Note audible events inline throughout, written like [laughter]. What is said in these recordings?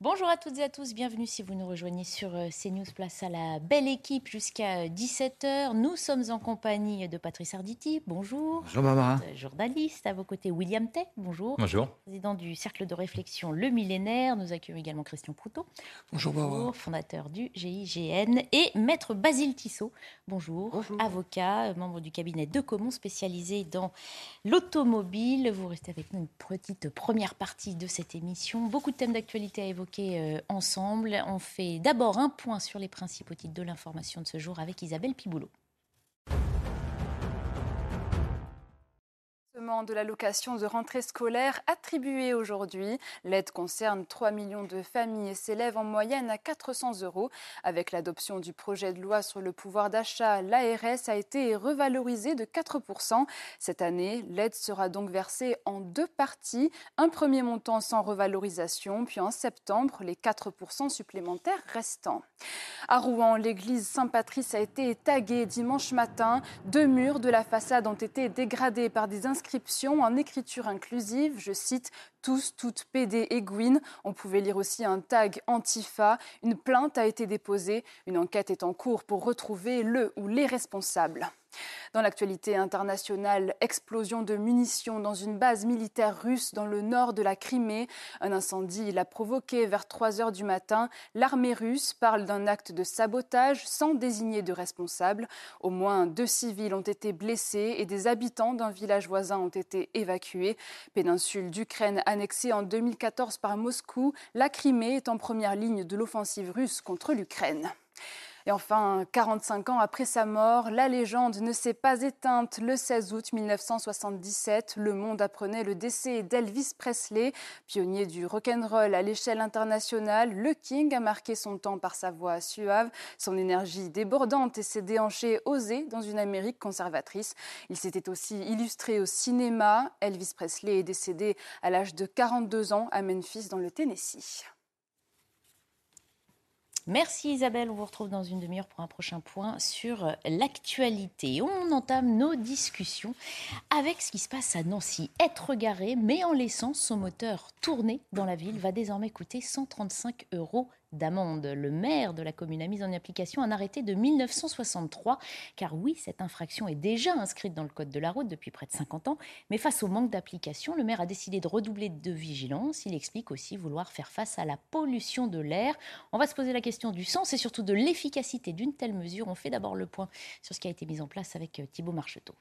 Bonjour à toutes et à tous, bienvenue si vous nous rejoignez sur euh, CNews Place à la belle équipe jusqu'à 17h. Nous sommes en compagnie de Patrice Arditi, bonjour. Bonjour Barbara. Euh, Journaliste, à vos côtés William Tay, bonjour. Bonjour. Président du Cercle de réflexion Le Millénaire, nous accueillons également Christian Proutot. Bonjour Barbara. fondateur du GIGN. Et Maître Basile Tissot, bonjour. Avocat, euh, membre du cabinet de Comont spécialisé dans l'automobile. Vous restez avec nous une petite première partie de cette émission. Beaucoup de thèmes d'actualité à évoquer euh, ensemble. On fait d'abord un point sur les principaux titres de l'information de ce jour avec Isabelle Piboulot. De l'allocation de rentrée scolaire attribuée aujourd'hui. L'aide concerne 3 millions de familles et s'élève en moyenne à 400 euros. Avec l'adoption du projet de loi sur le pouvoir d'achat, l'ARS a été revalorisée de 4%. Cette année, l'aide sera donc versée en deux parties. Un premier montant sans revalorisation, puis en septembre, les 4% supplémentaires restants. À Rouen, l'église Saint-Patrice a été taguée dimanche matin. Deux murs de la façade ont été dégradés par des inscriptions en écriture inclusive, je cite tous, toutes PD et Gwyn. On pouvait lire aussi un tag Antifa. Une plainte a été déposée. Une enquête est en cours pour retrouver le ou les responsables. Dans l'actualité internationale, explosion de munitions dans une base militaire russe dans le nord de la Crimée. Un incendie l'a provoqué vers 3 heures du matin. L'armée russe parle d'un acte de sabotage sans désigner de responsable. Au moins deux civils ont été blessés et des habitants d'un village voisin ont été évacués. Péninsule d'Ukraine annexée en 2014 par Moscou, la Crimée est en première ligne de l'offensive russe contre l'Ukraine. Et enfin, 45 ans après sa mort, la légende ne s'est pas éteinte. Le 16 août 1977, le monde apprenait le décès d'Elvis Presley, pionnier du rock'n'roll à l'échelle internationale. Le King a marqué son temps par sa voix suave, son énergie débordante et ses déhanchés osés dans une Amérique conservatrice. Il s'était aussi illustré au cinéma. Elvis Presley est décédé à l'âge de 42 ans à Memphis dans le Tennessee. Merci Isabelle, on vous retrouve dans une demi-heure pour un prochain point sur l'actualité. On entame nos discussions avec ce qui se passe à Nancy. Être garé, mais en laissant son moteur tourner dans la ville, va désormais coûter 135 euros d'amende. Le maire de la commune a mis en application un arrêté de 1963, car oui, cette infraction est déjà inscrite dans le Code de la route depuis près de 50 ans, mais face au manque d'application, le maire a décidé de redoubler de vigilance. Il explique aussi vouloir faire face à la pollution de l'air. On va se poser la question du sens et surtout de l'efficacité d'une telle mesure. On fait d'abord le point sur ce qui a été mis en place avec euh, Thibault Marcheteau.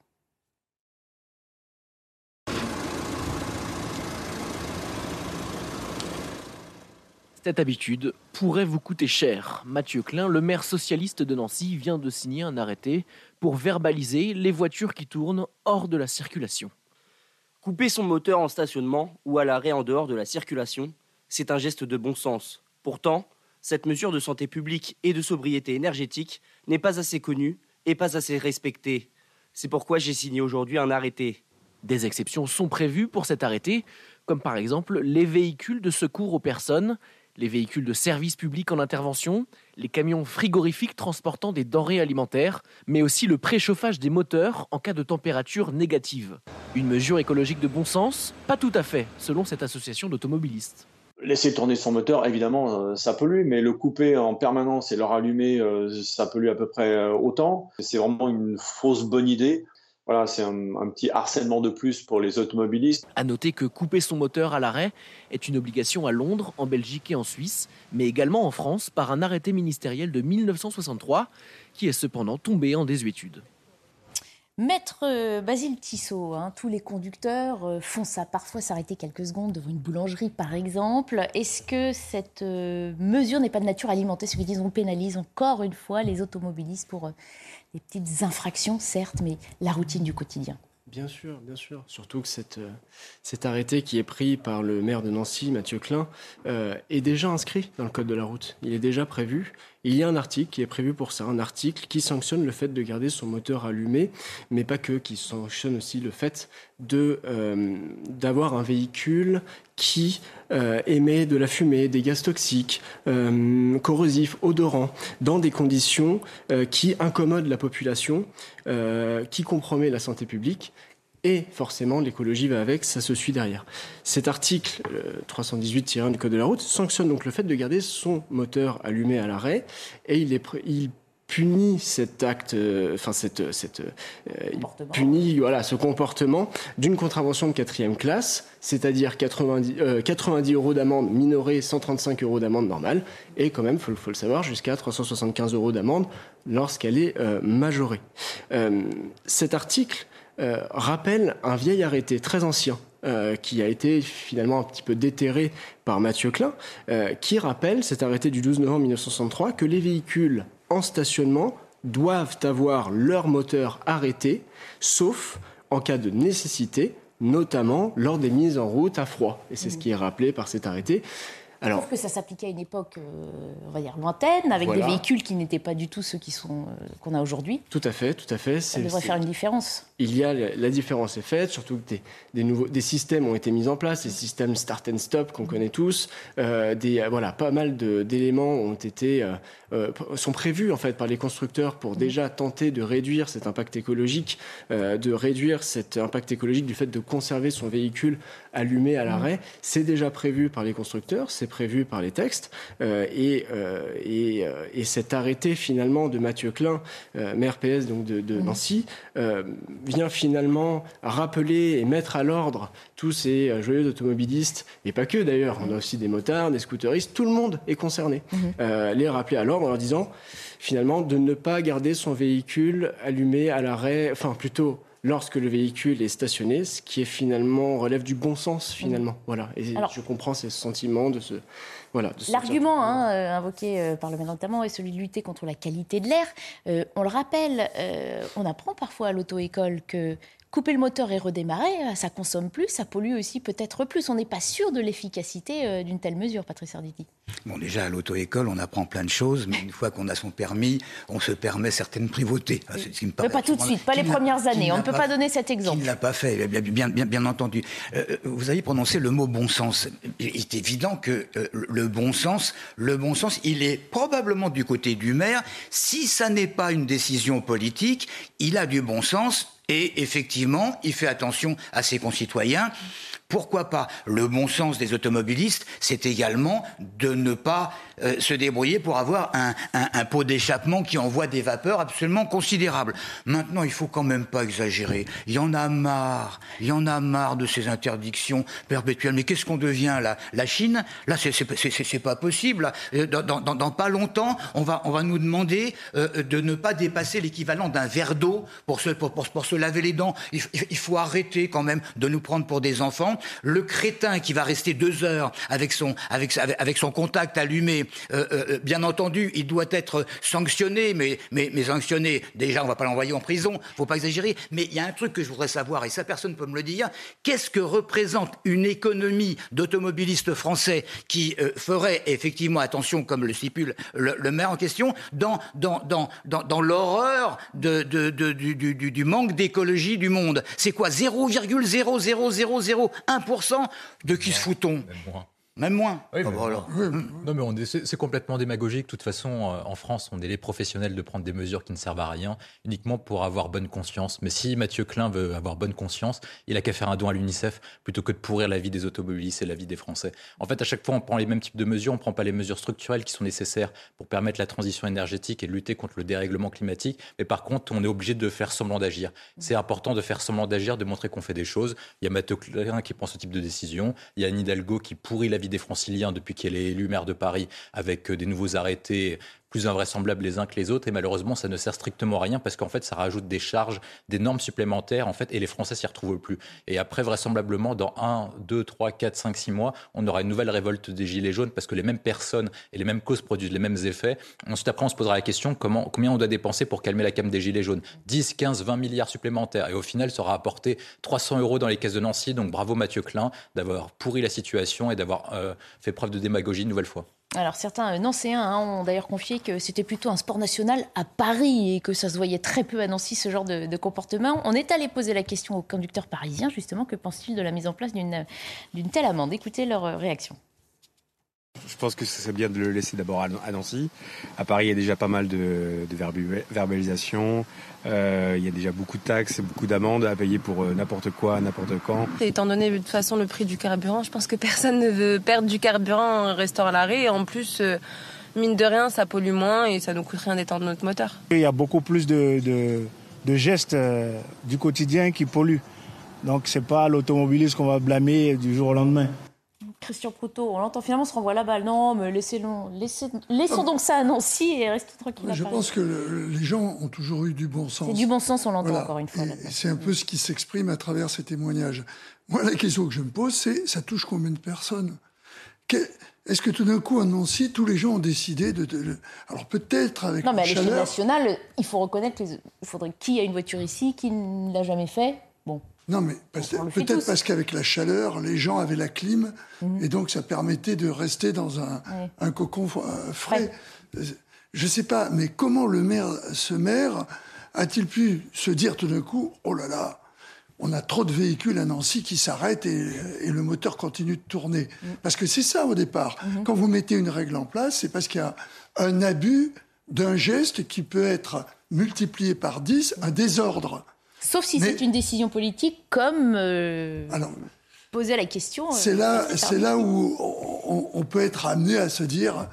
Cette habitude pourrait vous coûter cher. Mathieu Klein, le maire socialiste de Nancy, vient de signer un arrêté pour verbaliser les voitures qui tournent hors de la circulation. Couper son moteur en stationnement ou à l'arrêt en dehors de la circulation, c'est un geste de bon sens. Pourtant, cette mesure de santé publique et de sobriété énergétique n'est pas assez connue et pas assez respectée. C'est pourquoi j'ai signé aujourd'hui un arrêté. Des exceptions sont prévues pour cet arrêté, comme par exemple les véhicules de secours aux personnes les véhicules de service public en intervention, les camions frigorifiques transportant des denrées alimentaires, mais aussi le préchauffage des moteurs en cas de température négative. Une mesure écologique de bon sens Pas tout à fait, selon cette association d'automobilistes. Laisser tourner son moteur, évidemment, euh, ça pollue, mais le couper en permanence et le rallumer, euh, ça pollue à peu près euh, autant. C'est vraiment une fausse bonne idée. Voilà, c'est un, petit harcèlement de plus pour les automobilistes. À noter que couper son moteur à l'arrêt est une obligation à Londres, en Belgique et en Suisse, mais également en France par un arrêté ministériel de 1963 qui est cependant tombé en désuétude. Maître euh, Basile Tissot, hein, tous les conducteurs euh, font ça, parfois s'arrêter quelques secondes devant une boulangerie par exemple. Est-ce que cette euh, mesure n'est pas de nature à alimenter ce qu'ils disent On pénalise encore une fois les automobilistes pour des petites infractions, certes, mais la routine du quotidien Bien sûr, bien sûr. Surtout que cette, euh, cet arrêté qui est pris par le maire de Nancy, Mathieu Klein, euh, est déjà inscrit dans le code de la route. Il est déjà prévu. Il y a un article qui est prévu pour ça, un article qui sanctionne le fait de garder son moteur allumé, mais pas que, qui sanctionne aussi le fait euh, d'avoir un véhicule qui émet de la fumée, des gaz toxiques, corrosifs, odorants, dans des conditions qui incommodent la population, qui compromet la santé publique et forcément l'écologie va avec, ça se suit derrière. Cet article 318-1 euh, du Code de la route sanctionne donc le fait de garder son moteur allumé à l'arrêt et il, est, il punit cet acte, euh, enfin cette, cette euh, punit voilà ce comportement d'une contravention de quatrième classe, c'est-à-dire 90, 90 euros d'amende minorée, 135 euros d'amende normale, et quand même, faut, faut le savoir, jusqu'à 375 euros d'amende lorsqu'elle est majorée. cet article euh, rappelle un vieil arrêté très ancien euh, qui a été finalement un petit peu déterré par Mathieu Klein, euh, qui rappelle cet arrêté du 12 novembre 1963 que les véhicules en stationnement doivent avoir leur moteur arrêté, sauf en cas de nécessité, notamment lors des mises en route à froid. Et c'est ce qui est rappelé par cet arrêté. Alors, que ça s'appliquait à une époque, euh, on va dire lointaine, avec des véhicules qui n'étaient pas du tout ceux qui sont euh, qu'on a aujourd'hui. Tout à fait, tout à fait. Ça devrait faire une différence. Il y a la différence est faite, surtout que des, des, nouveaux des systèmes ont été mis en place, des systèmes start and stop qu'on connaît tous. Euh, des voilà, pas mal d'éléments ont été sont prévus en fait par les constructeurs pour mmh. déjà tenter de réduire cet impact écologique, de réduire cet impact écologique du fait de conserver son véhicule allumé à l'arrêt. Mmh. C'est déjà prévu par les constructeurs, c'est prévu par les textes. Euh, et, euh, et, euh, et, cet arrêté finalement de Mathieu Klein, maire PS donc de, de mmh. Nancy, vient finalement rappeler et mettre à l'ordre tous ces joyeux automobilistes, et pas que d'ailleurs, on a aussi des motards, des scooteristes, tout le monde est concerné. Mmh. les rappeler à l'ordre en leur disant finalement de ne pas garder son véhicule allumé à l'arrêt, enfin plutôt lorsque le véhicule est stationné, ce qui est finalement relève du bon sens finalement. Mmh. Voilà. Et je comprends ces sentiments de ce voilà. L'argument hein, euh, invoqué euh, par le maire notamment est celui de lutter contre la qualité de l'air. Euh, on le rappelle, on apprend parfois à l'auto-école que couper le moteur et redémarrer, ça consomme plus, ça pollue aussi peut-être plus. On n'est pas sûr de l'efficacité d'une telle mesure, Patrice Arditi. Bon, déjà, à l'auto-école, on apprend plein de choses, mais une fois qu'on a son permis, on se permet certaines privautés. mais pas tout de suite, pas les premières années. On ne peut pas, donner cet exemple. Il ne l'a pas fait, bien, bien, bien, entendu. Euh, euh, vous avez prononcé le mot bon sens. Il est évident que euh, le bon sens, le bon sens, il est probablement du côté du maire. Si ça n'est pas une décision politique, il a du bon sens et effectivement, il fait attention à ses concitoyens. Pourquoi pas? Le bon sens des automobilistes, c'est également de ne pas euh, se débrouiller pour avoir un, pot d'échappement qui envoie des vapeurs absolument considérables. Maintenant, il faut quand même pas exagérer. Il y en a marre, il y en a marre de ces interdictions perpétuelles. Mais qu'est-ce qu'on devient La Chine? Là, c'est pas possible. Euh, dans, pas longtemps, on va, nous demander euh, de ne pas dépasser l'équivalent d'un verre d'eau pour se, laver les dents. Il faut arrêter quand même de nous prendre pour des enfants le crétin qui va rester deux heures avec son, contact allumé, euh, euh, euh, bien entendu, il doit être sanctionné, mais, sanctionné, déjà, on va pas l'envoyer en prison, faut pas exagérer. Mais il y a un truc que je voudrais savoir, et ça, personne ne peut me le dire. Qu'est-ce que représente une économie d'automobilistes français qui ferait effectivement attention, comme le stipule le, maire en question, dans, l'horreur du, manque d'écologie du monde? C'est quoi? 0,00001% de qui se fout-on même moins. Ah bah non, mais c'est complètement démagogique. De toute façon, euh, en France, on est les professionnels de prendre des mesures qui ne servent à rien, uniquement pour avoir bonne conscience. Mais si Mathieu Klein veut avoir bonne conscience, il a qu'à faire un don à l'UNICEF plutôt que de pourrir la vie des automobilistes et la vie des Français. En fait, à chaque fois, on prend les mêmes types de mesures, on ne prend pas les mesures structurelles qui sont nécessaires pour permettre la transition énergétique et lutter contre le dérèglement climatique. Mais par contre, on est obligé de faire semblant d'agir. C'est important de faire semblant d'agir, de montrer qu'on fait des choses. Il y a Mathieu Klein qui prend ce type de décision. Il y a Anne Hidalgo qui pourrit la vie des franciliens depuis qu'elle est élue maire de Paris avec euh, des nouveaux arrêtés plus invraisemblables les uns que les autres. Et malheureusement, ça ne sert strictement à rien parce qu'en fait, ça rajoute des charges, des normes supplémentaires, en fait, et les Français s'y retrouvent plus. Et après, vraisemblablement, dans 1, 2, 3, 4, 5, 6 mois, on aura une nouvelle révolte des Gilets jaunes parce que les mêmes personnes et les mêmes causes produisent les mêmes effets. Ensuite, après, on se posera la question comment, combien on doit dépenser pour calmer la cam des Gilets jaunes? 10, 15, 20 milliards supplémentaires. Et au final, ça aura apporté 300 euros dans les caisses de Nancy. Donc bravo Mathieu Klein d'avoir pourri la situation et d'avoir euh, fait preuve de démagogie une nouvelle fois. Alors certains euh, Nancéens hein, ont d'ailleurs confié que c'était plutôt un sport national à Paris et que ça se voyait très peu à Nancy ce genre de, comportement. On est allé poser la question aux conducteurs parisiens justement, que pensent-ils de la mise en place d'une telle amende? Écoutez leur euh, réaction. Je pense que c'est bien de le laisser d'abord à Nancy. À Paris, il y a déjà pas mal de, de verbalisation. Euh, il y a déjà beaucoup de taxes beaucoup d'amendes à payer pour euh, n'importe quoi, n'importe quand. étant donné de toute façon le prix du carburant, je pense que [laughs] personne ne veut perdre du carburant en restant à l'arrêt. En plus, euh, mine de rien, ça pollue moins et ça nous coûte rien d'étendre notre moteur. Il y a beaucoup plus de, de gestes du quotidien qui polluent. Donc c'est pas l'automobiliste qu'on va blâmer du jour au lendemain. Christian Proutot, on l'entend finalement se renvoie la balle. Non, mais laissez laissons donc ça à Nancy et restez tranquille. Je pense que les gens ont toujours eu du bon sens. C'est du bon sens, on l'entend encore une fois. C'est un peu ce qui s'exprime à travers ces témoignages. Moi, la question que je me pose, c'est ça touche combien de personnes? Est-ce que tout d'un coup, à Nancy, tous les gens ont décidé de. Alors peut-être avec. Non, mais à l'échelle nationale, il faut reconnaître qu'il faudrait qui a une voiture ici, qui ne l'a jamais fait. Bon, non, mais peut-être parce qu'avec la chaleur, les gens avaient la clim, mhm. et donc ça permettait de rester dans un, un cocon euh, frais. Je ne sais pas, mais comment le maire, ce maire, a-t-il pu se dire tout d'un coup, oh là là, on a trop de véhicules à Nancy qui s'arrêtent et, et, le moteur continue de tourner. Mhm. Parce que c'est ça au départ. Mhm. Quand vous mettez une règle en place, c'est parce qu'il y a un abus d'un geste qui peut être multiplié par 10, un désordre. Sauf si c'est une décision politique, comme euh, poser la question. Euh, c'est là, c'est là où on, peut être amené à se dire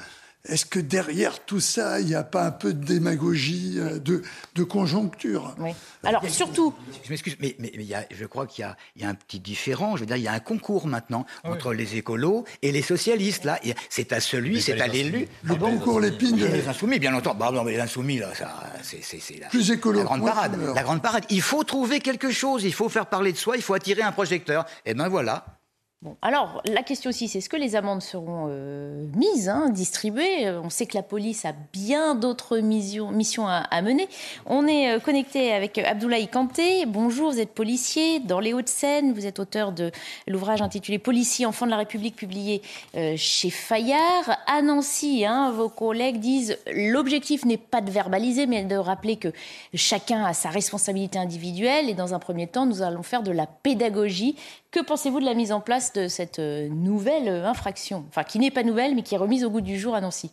est-ce que derrière tout ça, il n'y a pas un peu de démagogie, euh, de, de conjoncture oui. Alors, surtout. Je m'excuse, mais, mais, y a, je crois qu'il y, y a, un petit différent. Je veux dire, il y a un concours maintenant entre les écolos et les socialistes. Là, c'est à celui, c'est à l'élu. Le concours l'épine de... Les insoumis, bien entendu. Bah, non, mais les insoumis, là, c'est la, Plus écolo. la grande parade. La grande parade. Il faut trouver quelque chose. Il faut faire parler de soi. Il faut attirer un projecteur. Et ben voilà alors, la question aussi, c'est est-ce que les amendes seront euh, mises, hein, distribuées? On sait que la police a bien d'autres missions, à, mener. On est euh, connecté avec Abdoulaye Kanté. Bonjour, vous êtes policier dans les Hauts-de-Seine. Vous êtes auteur de l'ouvrage intitulé Policiers, enfants de la République, publié euh, chez Fayard. À Nancy, hein, vos collègues disent l'objectif n'est pas de verbaliser, mais de rappeler que chacun a sa responsabilité individuelle. Et dans un premier temps, nous allons faire de la pédagogie que pensez-vous de la mise en place de cette euh, nouvelle euh, infraction? Enfin, qui n'est pas nouvelle, mais qui est remise au goût du jour à Nancy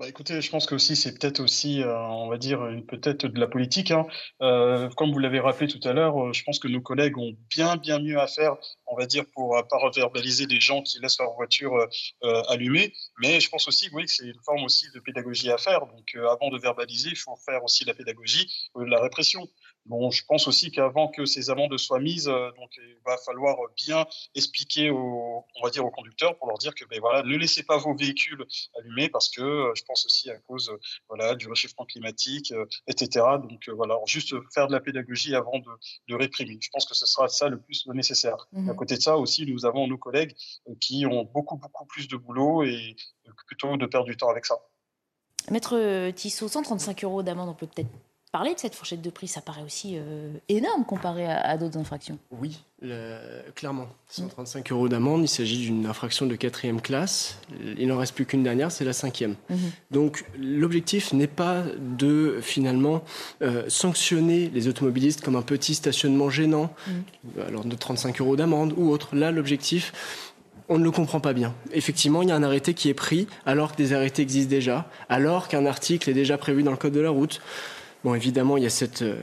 bah, écoutez, je pense que aussi c'est peut-être aussi, euh, on va dire, peut-être de la politique. Hein. comme vous l'avez rappelé tout à l'heure, je pense que nos collègues ont bien, bien mieux à faire, on va dire, pour ne pas verbaliser des gens qui laissent leur voiture allumée. Mais je pense aussi, oui, que c'est une forme aussi de pédagogie à faire. Donc, avant de verbaliser, il faut faire aussi la pédagogie, la répression. Bon, je pense aussi qu'avant que ces amendes soient mises, euh, donc il va falloir bien expliquer aux, on va dire aux conducteurs pour leur dire que ben voilà, ne laissez pas vos véhicules allumés parce que euh, je pense aussi à cause voilà du réchauffement climatique, euh, etc. Donc voilà, juste faire de la pédagogie avant de, de, réprimer. Je pense que ce sera ça le plus nécessaire. Mmh à côté de ça aussi, nous avons nos collègues qui ont beaucoup beaucoup plus de boulot et plutôt de perdre du temps avec ça. Maître Tissot, 135 euros d'amende, on peut peut-être parler de cette fourchette de prix, ça paraît aussi euh, énorme comparé à, d'autres infractions. Oui, clairement. 135 euros d'amende, il s'agit d'une infraction de quatrième classe. Il n'en reste plus qu'une dernière, c'est la cinquième. Mhm. Donc l'objectif n'est pas de finalement euh, sanctionner les automobilistes comme un petit stationnement gênant, mhm. alors de 35 euros d'amende ou autre. Là, l'objectif, on ne le comprend pas bien. Effectivement, il y a un arrêté qui est pris alors que des arrêtés existent déjà, alors qu'un article est déjà prévu dans le code de la route. Bon, évidemment, il y a cette, euh,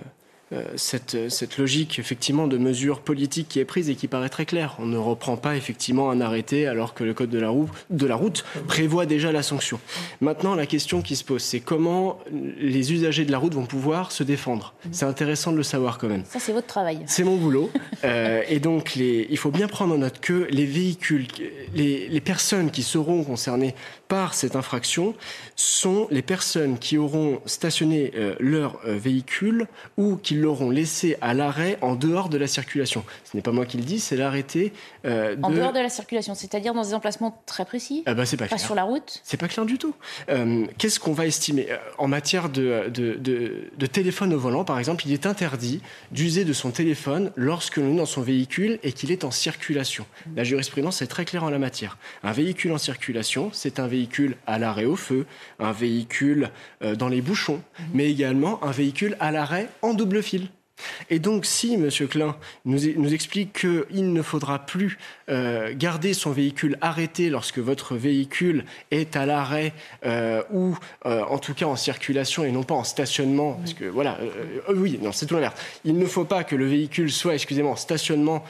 euh, cette, cette, logique effectivement de mesure politique qui est prise et qui paraît très claire. On ne reprend pas effectivement un arrêté alors que le code de la, route, de la route prévoit déjà la sanction. Maintenant, la question qui se pose, c'est comment les usagers de la route vont pouvoir se défendre. C'est intéressant de le savoir quand même. Ça, c'est votre travail. C'est mon boulot. euh, et donc, les, il faut bien prendre en note que les véhicules, les, les personnes qui seront concernées par cette infraction sont les personnes qui auront stationné euh, leur euh, véhicule ou qui l'auront laissé à l'arrêt en dehors de la circulation. Ce n'est pas moi qui le dis, c'est l'arrêté. Euh, de... En dehors de la circulation, c'est-à-dire dans des emplacements très précis ah bah, c'est pas, pas sur la route C'est pas clair du tout. Euh, Qu'est-ce qu'on va estimer En matière de, de, de, de, téléphone au volant, par exemple, il est interdit d'user de son téléphone lorsque l'on est dans son véhicule et qu'il est en circulation. La jurisprudence est très claire en la matière. Un véhicule en circulation, c'est un véhicule à l'arrêt au feu, un véhicule euh, dans les bouchons, mais également un véhicule à l'arrêt en double fil. Et donc, si M. Klein nous, nous explique qu'il ne faudra plus euh, garder son véhicule arrêté lorsque votre véhicule est à l'arrêt euh, ou, euh, en tout cas, en circulation et non pas en stationnement, parce que voilà, oui, non, c'est tout l'inverse. Il ne faut pas que le véhicule soit, excusez-moi, en stationnement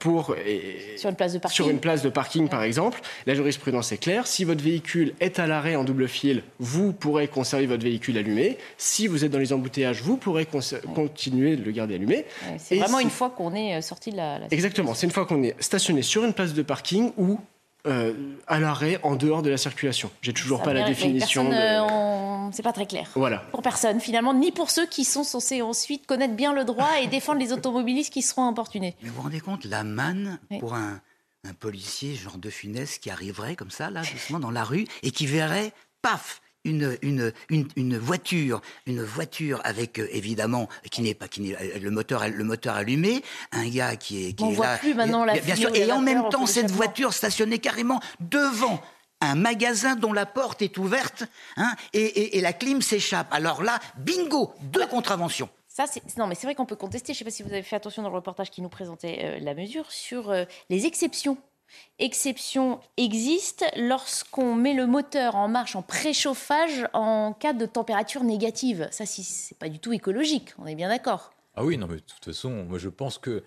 pour et, sur une place de parking, sur une place de parking ouais. par exemple. La jurisprudence est claire. Si votre véhicule est à l'arrêt en double fil, vous pourrez conserver votre véhicule allumé. Si vous êtes dans les embouteillages, vous pourrez continuer de le garder allumé. Ouais, c'est vraiment si... une fois qu'on est sorti de la. la Exactement. C'est une fois qu'on est stationné sur une place de parking ou euh, à l'arrêt en dehors de la circulation. J'ai toujours Ça pas la définition. De... euh, on... C'est pas très clair. Voilà. Pour personne, finalement, ni pour ceux qui sont censés ensuite connaître bien le droit et défendre les automobilistes qui seront importunés. Mais vous vous rendez compte, la manne oui. pour un, un policier genre de funeste qui arriverait comme ça, là, doucement dans la rue et qui verrait, paf, une, une, une, une, voiture, une voiture avec euh, évidemment qui n'est pas qui n'est le moteur le moteur allumé, un gars qui est qui On est voit là, plus maintenant la bien sûr, et en même temps cette voiture stationnée carrément devant un magasin dont la porte est ouverte hein, et, et, et la clim s'échappe. Alors là, bingo, deux contraventions. Ça, non, mais c'est vrai qu'on peut contester. Je ne sais pas si vous avez fait attention dans le reportage qui nous présentait euh, la mesure sur euh, les exceptions exception existe lorsqu'on met le moteur en marche en préchauffage en cas de température négative. Ça, c'est pas du tout écologique, on est bien d'accord. Ah oui, non, mais de toute façon, moi je pense que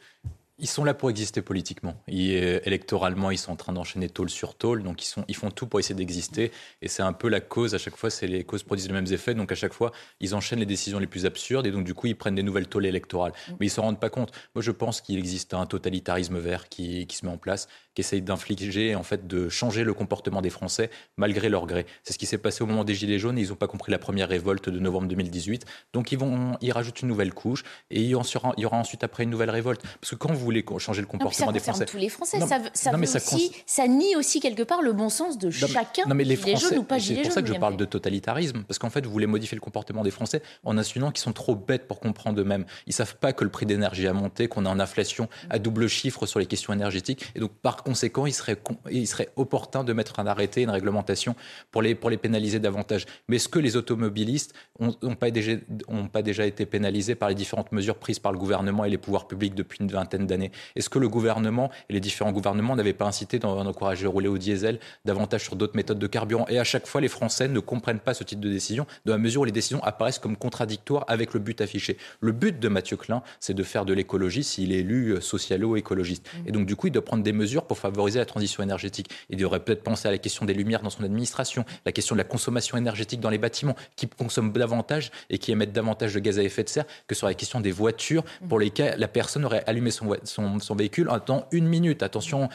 ils sont là pour exister politiquement. Euh, électoralement, ils sont en train d'enchaîner tôle sur tôle, donc ils, sont, ils font tout pour essayer d'exister. Et c'est un peu la cause, à chaque fois, c'est les causes produisent les mêmes effets, donc à chaque fois, ils enchaînent les décisions les plus absurdes, et donc du coup, ils prennent des nouvelles tôles électorales. Mais ils s'en rendent pas compte. Moi, je pense qu'il existe un totalitarisme vert qui, qui se met en place, qui essaye d'infliger, en fait, de changer le comportement des Français malgré leur gré. C'est ce qui s'est passé au moment des Gilets jaunes, et ils n'ont pas compris la première révolte de novembre 2018. Donc ils, vont, ils rajoutent une nouvelle couche, et il y, aura, il y aura ensuite après une nouvelle révolte. Parce que quand vous voulez changer le comportement non, des Français. tous les Français. Non, ça, ça, non, ça, aussi, ça, nie aussi quelque part le bon sens de chacun. Mais les Français, jaunes ou pas C'est pour ça que je parle de totalitarisme, parce qu'en fait, vous voulez modifier le comportement des Français en insinuant qu'ils sont trop bêtes pour comprendre eux-mêmes. Ils savent pas que le prix d'énergie a monté, qu'on est en inflation à double chiffre sur les questions énergétiques, et donc par conséquent, il serait, il serait opportun de mettre un arrêté, une réglementation pour les, pour les pénaliser davantage. Mais est-ce que les automobilistes n'ont pas, déjà, ont pas déjà été pénalisés par les différentes mesures prises par le gouvernement et les pouvoirs publics depuis une vingtaine d'années? Est-ce que le gouvernement et les différents gouvernements n'avaient pas incité d'encourager à rouler au diesel davantage sur d'autres méthodes de carburant? Et à chaque fois, les Français ne comprennent pas ce type de décision, dans la mesure où les décisions apparaissent comme contradictoires avec le but affiché. Le but de Mathieu Klein, c'est de faire de l'écologie s'il est élu socialo-écologiste. Mmh. Et donc, du coup, il doit prendre des mesures pour favoriser la transition énergétique. Il devrait peut-être penser à la question des lumières dans son administration, la question de la consommation énergétique dans les bâtiments, qui consomment davantage et qui émettent davantage de gaz à effet de serre que sur la question des voitures pour lesquelles la personne aurait allumé son, véhicule en temps une minute. Attention,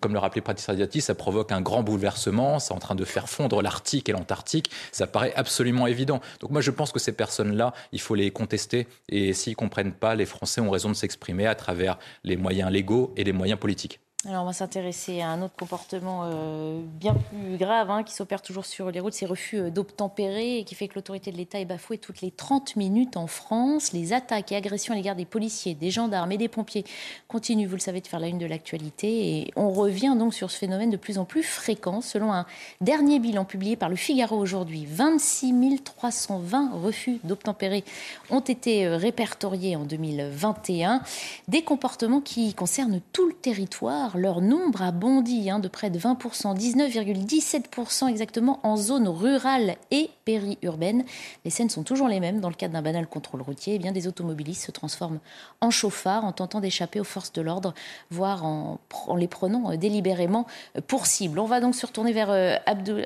comme le rappelait Pratis Radiati, ça provoque un grand bouleversement, c'est en train de faire fondre l'Arctique et l'Antarctique, ça paraît absolument évident. Donc moi je pense que ces personnes-là, il faut les contester et s'ils ne comprennent pas, les Français ont raison de s'exprimer à travers les moyens légaux et les moyens politiques. Alors on va s'intéresser à un autre comportement euh, bien plus grave hein, qui s'opère toujours sur les routes, ces refus d'obtempérer et qui fait que l'autorité de l'État est bafouée toutes les 30 minutes en France. Les attaques et agressions à l'égard des policiers, des gendarmes et des pompiers continuent, vous le savez, de faire la une de l'actualité. Et on revient donc sur ce phénomène de plus en plus fréquent. Selon un dernier bilan publié par le Figaro aujourd'hui, 26 320 refus d'obtempérer ont été répertoriés en 2021. Des comportements qui concernent tout le territoire leur nombre a bondi hein, de près de 20%, 19,17% exactement en zone rurale et périurbaine. Les scènes sont toujours les mêmes. Dans le cadre d'un banal contrôle routier, eh bien, des automobilistes se transforment en chauffards en tentant d'échapper aux forces de l'ordre, voire en, les prenant euh, délibérément euh, pour cible. On va donc se retourner vers euh,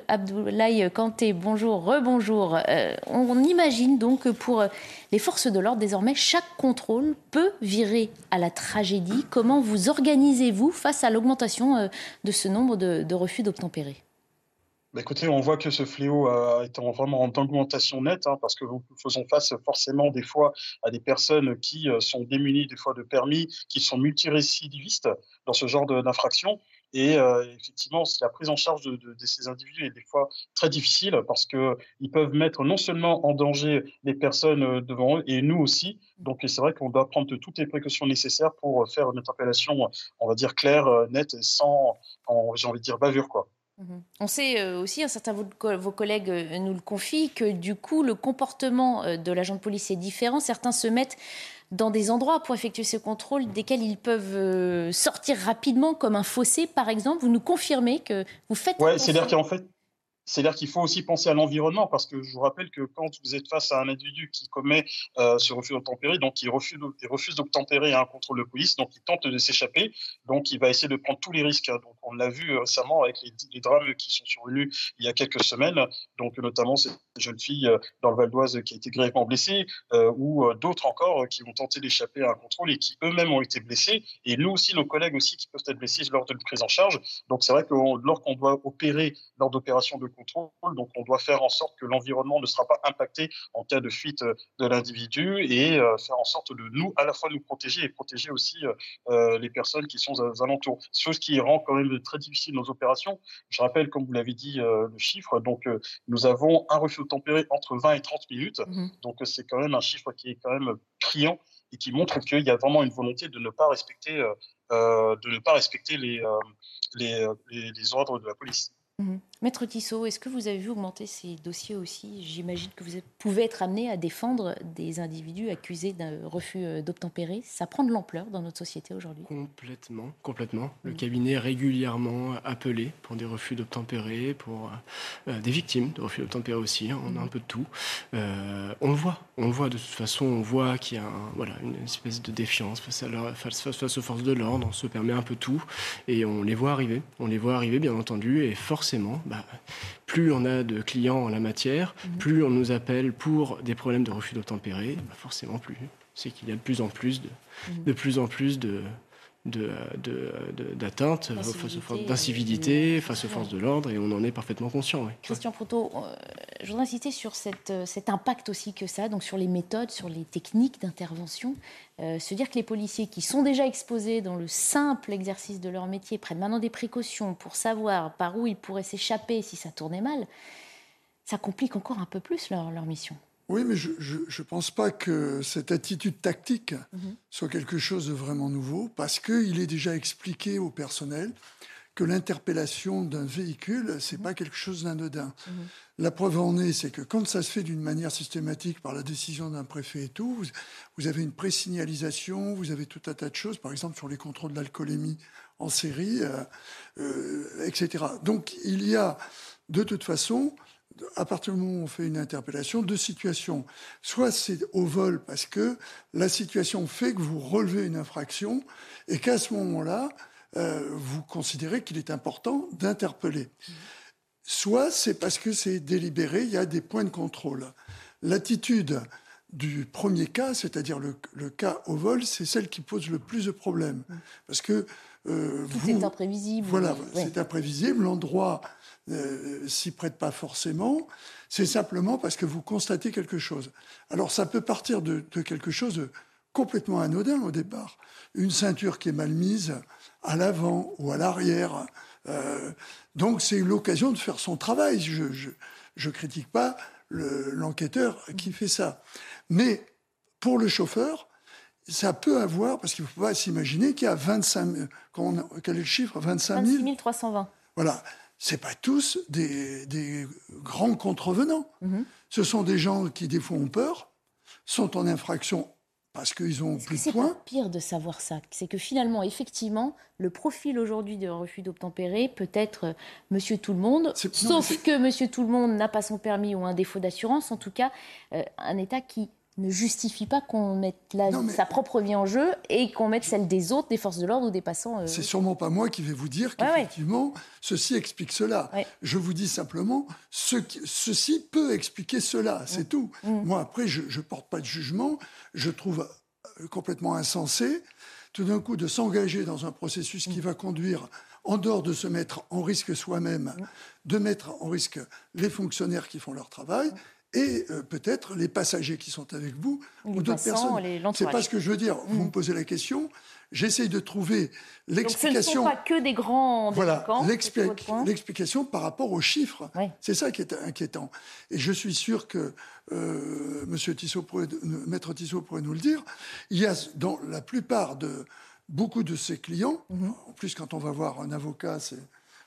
Abdoulaye Kanté. Bonjour, rebonjour. on imagine donc que pour les forces de l'ordre, désormais, chaque contrôle peut virer à la tragédie. Comment vous organisez-vous face à l'augmentation de ce nombre de, refus d'obtempérer bah, écoutez, on voit que ce fléau est vraiment en augmentation nette, hein, parce que nous faisons face forcément des fois à des personnes qui sont démunies des fois de permis, qui sont multirécidivistes dans ce genre d'infraction. Et euh, effectivement, la prise en charge de, ces individus est des fois très difficile parce qu'ils peuvent mettre non seulement en danger les personnes euh, devant eux et nous aussi. Donc c'est vrai qu'on doit prendre toutes les précautions nécessaires pour faire une interpellation, on va dire, claire, euh, nette, sans, j'ai envie de dire, bavure. Mmh on sait aussi, un certain de vos collègues nous le confient, que du coup, le comportement de l'agent de police est différent. Certains se mettent dans des endroits pour effectuer ces contrôles desquels ils peuvent euh, sortir rapidement, comme un fossé, par exemple. Vous nous confirmez que vous faites. Oui, c'est-à-dire qu'en fait, c'est-à-dire qu'il faut aussi penser à l'environnement, parce que je vous rappelle que quand vous êtes face à un individu qui commet euh, ce refus d'obtempérer, donc il refuse, il refuse d'obtempérer à un contrôle de police, donc il tente de s'échapper, donc il va essayer de prendre tous les risques. Hein. Donc on l'a vu récemment avec les, drames qui sont survenus il y a quelques semaines, donc notamment cette jeune fille euh, dans le Val d'Oise qui a été grièvement blessée, euh, ou d'autres encore qui ont tenté d'échapper à un contrôle et qui eux-mêmes ont été blessés, et nous aussi, nos collègues aussi qui peuvent être blessés lors de la prise en charge. Donc c'est vrai que lorsqu'on doit opérer lors d'opérations de contrôle. Donc, on doit faire en sorte que l'environnement ne sera pas impacté en cas de fuite euh, de l'individu et euh, faire en sorte de nous, à la fois nous protéger et protéger aussi euh, les personnes qui sont aux alentours. Chose qui rend quand même très difficile nos opérations. Je rappelle, comme vous l'avez dit, le chiffre. Donc, nous avons un refus de tempérer entre 20 et 30 minutes. Mmh Donc, c'est quand même un chiffre qui est quand même criant et qui montre qu'il y a vraiment une volonté de ne pas respecter, de ne pas respecter les, les ordres de la police. Mmh Maître Tissot, est-ce que vous avez vu augmenter ces dossiers aussi J'imagine que vous pouvez être amené à défendre des individus accusés d'un refus euh, d'obtempérer. Ça prend de l'ampleur dans notre société aujourd'hui Complètement, complètement. Le mmh. cabinet est régulièrement appelé pour des refus d'obtempérer, pour euh, euh, des victimes de refus d'obtempérer aussi. Hein. on a mmh. un peu de tout. on le voit, on le voit de toute façon, on voit qu'il y a voilà, une espèce de défiance face, à face, aux forces de l'ordre. On se permet un peu tout et on les voit arriver. On les voit arriver, bien entendu, et forcément, bah, plus on a de clients en la matière, mhm. plus on nous appelle pour des problèmes de refus d'obtempérer, bah, forcément plus. C'est qu'il y a de plus en plus de, mhm. de plus en plus de, d'atteinte, d'incivilité face aux forces de l'ordre, et on en est parfaitement conscient. Christian Proto, euh, je voudrais insister sur cette, euh, cet impact aussi que ça, donc sur les méthodes, sur les techniques d'intervention. Euh, se dire que les policiers qui sont déjà exposés dans le simple exercice de leur métier prennent maintenant des précautions pour savoir par où ils pourraient s'échapper si ça tournait mal, ça complique encore un peu plus leur, leur mission. Oui, mais je ne pense pas que cette attitude tactique mhm. soit quelque chose de vraiment nouveau, parce qu'il est déjà expliqué au personnel que l'interpellation d'un véhicule, c'est n'est pas quelque chose d'anodin. Mhm. La preuve en est, c'est que quand ça se fait d'une manière systématique par la décision d'un préfet et tout, vous, avez une présignalisation, vous avez tout un tas de choses, par exemple sur les contrôles d'alcoolémie en série, euh, euh, etc. Donc il y a de toute façon à partir du moment où on fait une interpellation, deux situations. Soit c'est au vol parce que la situation fait que vous relevez une infraction et qu'à ce moment-là, euh, vous considérez qu'il est important d'interpeller. Soit c'est parce que c'est délibéré, il y a des points de contrôle. L'attitude du premier cas, c'est-à-dire le, cas au vol, c'est celle qui pose le plus de problèmes. Parce que euh, vous, imprévisible. Voilà, c'est imprévisible. L'endroit euh, s'y prête pas forcément, c'est simplement parce que vous constatez quelque chose. Alors ça peut partir de, quelque chose de complètement anodin au départ. Une ceinture qui est mal mise à l'avant ou à l'arrière. Euh, donc c'est l'occasion de faire son travail. Je ne critique pas l'enquêteur qui fait ça. Mais pour le chauffeur, ça peut avoir, parce qu'il ne faut pas s'imaginer qu'il y a 25 000, quel est le chiffre? 25 000 26 320. Voilà c'est pas tous des, grands contrevenants. Mhm. Ce sont des gens qui, des fois, ont peur, sont en infraction parce qu'ils ont plus de points. C'est pire de savoir ça. C'est que finalement, effectivement, le profil aujourd'hui de refus d'obtempérer peut être euh, Monsieur Tout le Monde, sauf que Monsieur Tout le Monde n'a pas son permis ou un défaut d'assurance. En tout cas, euh, un État qui ne justifie pas qu'on mette sa propre vie en jeu et qu'on mette celle des autres, des forces de l'ordre ou des passants. Euh. C'est sûrement pas moi qui vais vous dire qu'effectivement, ceci explique cela. Je vous dis simplement, ce ceci peut expliquer cela, c'est mm. tout. Mm. Moi, après, je ne porte pas de jugement. Je trouve euh, complètement insensé, tout d'un coup, de s'engager dans un processus qui mm. va conduire, en dehors de se mettre en risque soi-même, de mettre en risque les fonctionnaires qui font leur travail et euh, peut-être les passagers qui sont avec vous ou d'autres personnes. C'est pas ce que je veux dire. Vous me posez la question, j'essaye de trouver l'explication. Ce ne sont pas que des grands Voilà, l'explication par rapport aux chiffres. C'est ça qui est inquiétant. Et je suis sûr que euh, Monsieur Tissot pourrait, Maître Tissot pourrait nous le dire. Il y a dans la plupart de beaucoup de ses clients, mm-hmm. en plus quand on va voir un avocat, c'est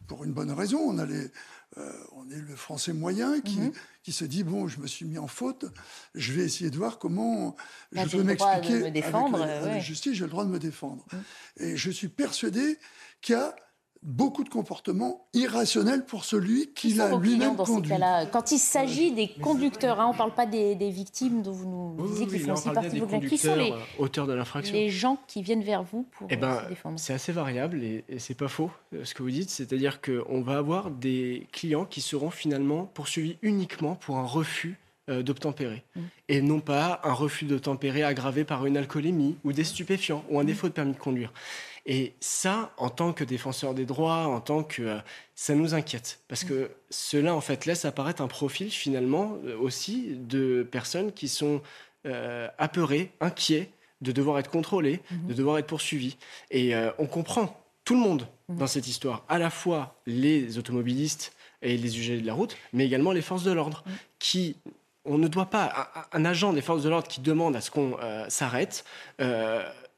pour une bonne raison. On a les, euh, on est le français moyen qui, qui, se dit bon, je me suis mis en faute, je vais essayer de voir comment je peux m'expliquer. avec la, justice, j'ai le droit de me défendre. Mhm. Et je suis persuadé qu'il y a beaucoup de comportements irrationnels pour celui qui l'a lui-même conduit. Quand il s'agit des conducteurs, hein, on ne parle pas des, victimes dont vous nous disiez qu'ils font aussi partie de vos Qui sont les auteurs de l'infraction Les gens qui viennent vers vous pour eh ben, se défendre. C'est assez variable et, et c'est pas faux euh, ce que vous dites. C'est-à-dire qu'on va avoir des clients qui seront finalement poursuivis uniquement pour un refus euh, d'obtempérer. Mm. Et non pas un refus d'obtempérer aggravé par une alcoolémie ou des stupéfiants ou un mm. défaut de permis de conduire. Et ça, en tant que défenseur des droits, en tant que... Euh, ça nous inquiète. Parce que cela, en fait, laisse apparaître un profil, finalement, euh, aussi, de personnes qui sont euh, apeurées, inquiets de devoir être contrôlées, mhm. de devoir être poursuivies. Et on comprend tout le monde mhm. dans cette histoire, à la fois les automobilistes et les usagers de la route, mais également les forces de l'ordre, mhm. qui on ne doit pas, un, agent des forces de l'ordre qui demande à ce qu'on s'arrête,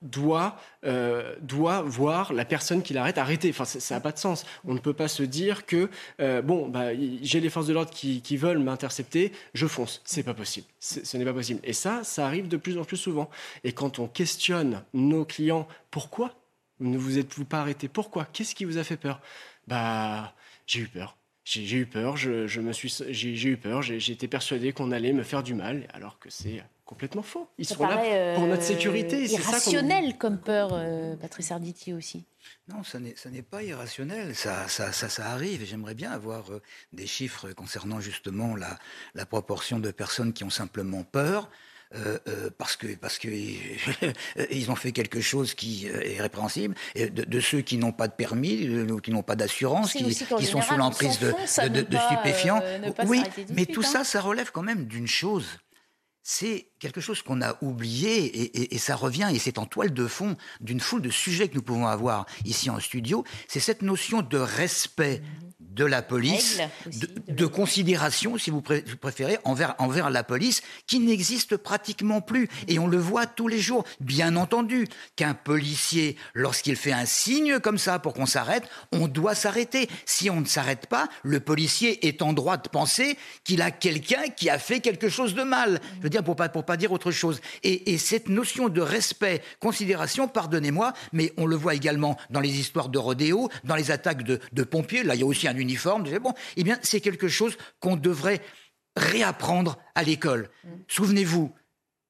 doit, euh, doit voir la personne qui l'arrête arrêter. Enfin, ça n'a pas de sens. On ne peut pas se dire que, euh, bon, bah, j'ai les forces de l'ordre qui, veulent m'intercepter, je fonce. C'est pas possible. Ce n'est pas possible. Et ça, ça arrive de plus en plus souvent. Et quand on questionne nos clients, pourquoi ne vous êtes-vous pas arrêté? Pourquoi? Qu'est-ce qui vous a fait peur? Bah, j'ai eu peur. J'ai eu peur, je, suis, j'ai eu peur, j'ai été persuadé qu'on allait me faire du mal, alors que c'est complètement faux. Ils sont là pour notre sécurité. C'est irrationnel comme peur, euh, Patrice Arditi aussi. Non, ça n'est pas irrationnel. Ça, ça, ça, ça arrive. J'aimerais bien avoir euh, des chiffres concernant justement la, la, proportion de personnes qui ont simplement peur. Euh, parce que parce que [laughs] ils ont fait quelque chose qui est répréhensible, et de, ceux qui n'ont pas de permis, ou qui n'ont pas d'assurance, qui, qui sont sous l'emprise de, de, de, stupéfiants. oui, mais tout hein. ça, ça relève quand même d'une chose c'est quelque chose qu'on a oublié et, ça revient et c'est en toile de fond d'une foule de sujets que nous pouvons avoir ici en studio. C'est cette notion de respect de la police, de, considération, si vous, préférez, envers, envers la police, qui n'existe pratiquement plus. Et on le voit tous les jours. Bien entendu qu'un policier, lorsqu'il fait un signe comme ça pour qu'on s'arrête, on doit s'arrêter. Si on ne s'arrête pas, le policier est en droit de penser qu'il a quelqu'un qui a fait quelque chose de mal. Je veux dire, pour pas, pour pas dire autre chose. Et, cette notion de respect, considération, pardonnez-moi, mais on le voit également dans les histoires de rodéo, dans les attaques de, de pompiers. Là, il y a aussi un uniforme. Bon, eh bien, c'est quelque chose qu'on devrait réapprendre à l'école. Mm. Souvenez-vous,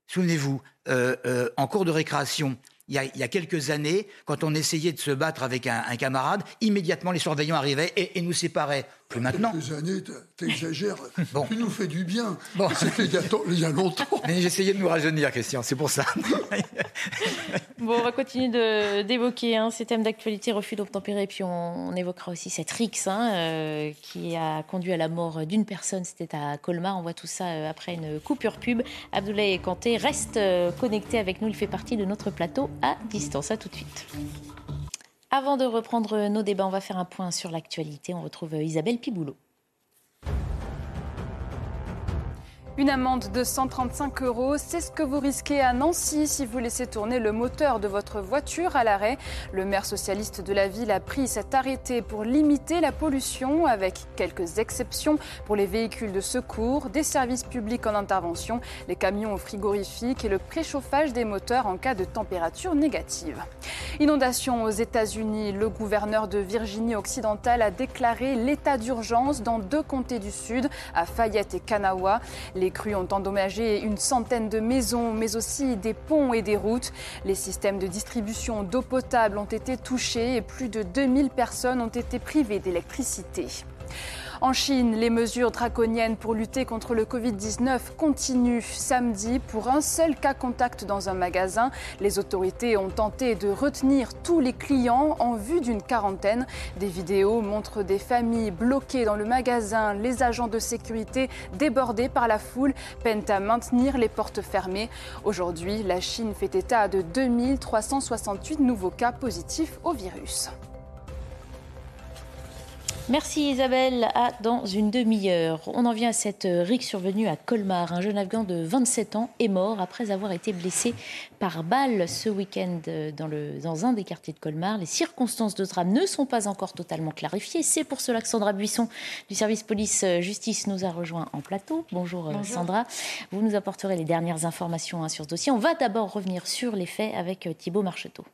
souvenez-vous, euh, euh, en cours de récréation, il y, a, quelques années, quand on essayait de se battre avec un, camarade, immédiatement les surveillants arrivaient et, nous séparaient. Plus maintenant. Quelques années, t'exagères. [laughs] bon. Tu nous fais du bien. Bon. [laughs] C'était il, y a longtemps. Mais j'essayais de nous rajeunir, Christian, c'est pour ça. [laughs] bon, on va continuer d'évoquer hein, ces thèmes d'actualité, refus d'obtempérer, puis on, évoquera aussi cette RIX hein, euh, qui a conduit à la mort d'une personne. C'était à Colmar. On voit tout ça euh, après une coupure pub. Abdoulaye Kanté reste euh, connecté avec nous. Il fait partie de notre plateau à distance. À tout de suite. Avant de reprendre nos débats, on va faire un point sur l'actualité. On retrouve Isabelle Piboulot. Une amende de 135 euros, c'est ce que vous risquez à Nancy si vous laissez tourner le moteur de votre voiture à l'arrêt. Le maire socialiste de la ville a pris cet arrêté pour limiter la pollution, avec quelques exceptions pour les véhicules de secours, des services publics en intervention, les camions frigorifiques et le préchauffage des moteurs en cas de température négative. Inondation aux États-Unis, le gouverneur de Virginie occidentale a déclaré l'état d'urgence dans deux comtés du Sud, à Fayette et Kanawha. Crues ont endommagé une centaine de maisons, mais aussi des ponts et des routes. Les systèmes de distribution d'eau potable ont été touchés et plus de 2000 personnes ont été privées d'électricité. En Chine, les mesures draconiennes pour lutter contre le Covid-19 continuent. Samedi, pour un seul cas contact dans un magasin, les autorités ont tenté de retenir tous les clients en vue d'une quarantaine. Des vidéos montrent des familles bloquées dans le magasin. Les agents de sécurité, débordés par la foule, peinent à maintenir les portes fermées. Aujourd'hui, la Chine fait état de 2368 nouveaux cas positifs au virus. Merci Isabelle. À dans une demi-heure. On en vient à cette rixe survenue à Colmar. Un jeune Afghan de 27 ans est mort après avoir été blessé par balle ce week-end dans, dans un des quartiers de Colmar. Les circonstances de drame ne sont pas encore totalement clarifiées. C'est pour cela que Sandra Buisson du service police-justice nous a rejoint en plateau. Bonjour, Sandra. Vous nous apporterez les dernières informations hein, sur ce dossier. On va d'abord revenir sur les faits avec euh, Thibault Marcheteau.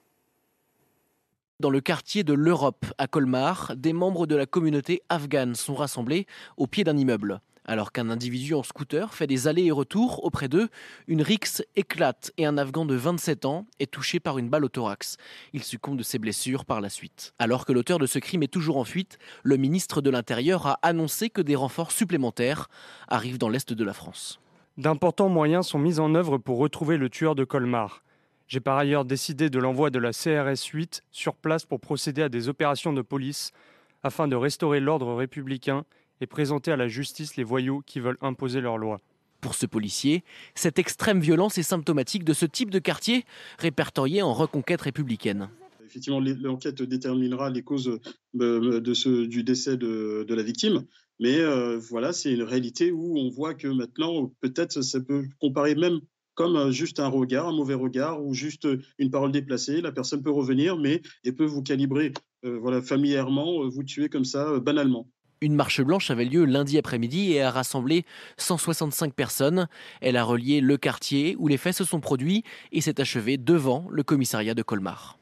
Dans le quartier de l'Europe, à Colmar, des membres de la communauté afghane sont rassemblés au pied d'un immeuble. Alors qu'un individu en scooter fait des allers et retours auprès d'eux, une rixe éclate et un Afghan de 27 ans est touché par une balle au thorax. Il succombe de ses blessures par la suite. Alors que l'auteur de ce crime est toujours en fuite, le ministre de l'Intérieur a annoncé que des renforts supplémentaires arrivent dans l'Est de la France. D'importants moyens sont mis en œuvre pour retrouver le tueur de Colmar. J'ai par ailleurs décidé de l'envoi de la CRS 8 sur place pour procéder à des opérations de police afin de restaurer l'ordre républicain et présenter à la justice les voyous qui veulent imposer leur loi. Pour ce policier, cette extrême violence est symptomatique de ce type de quartier répertorié en reconquête républicaine. Effectivement, l'enquête déterminera les causes euh, de ce, du décès de, la victime. Mais euh, voilà, c'est une réalité où on voit que maintenant, peut-être, ça peut comparer même comme euh, juste un regard, un mauvais regard ou juste euh, une parole déplacée. La personne peut revenir, mais elle peut vous calibrer euh, voilà, familièrement, vous tuer comme ça, banalement. Une marche blanche avait lieu lundi après-midi et a rassemblé 165 personnes. Elle a relié le quartier où les faits se sont produits et s'est achevée devant le commissariat de Colmar.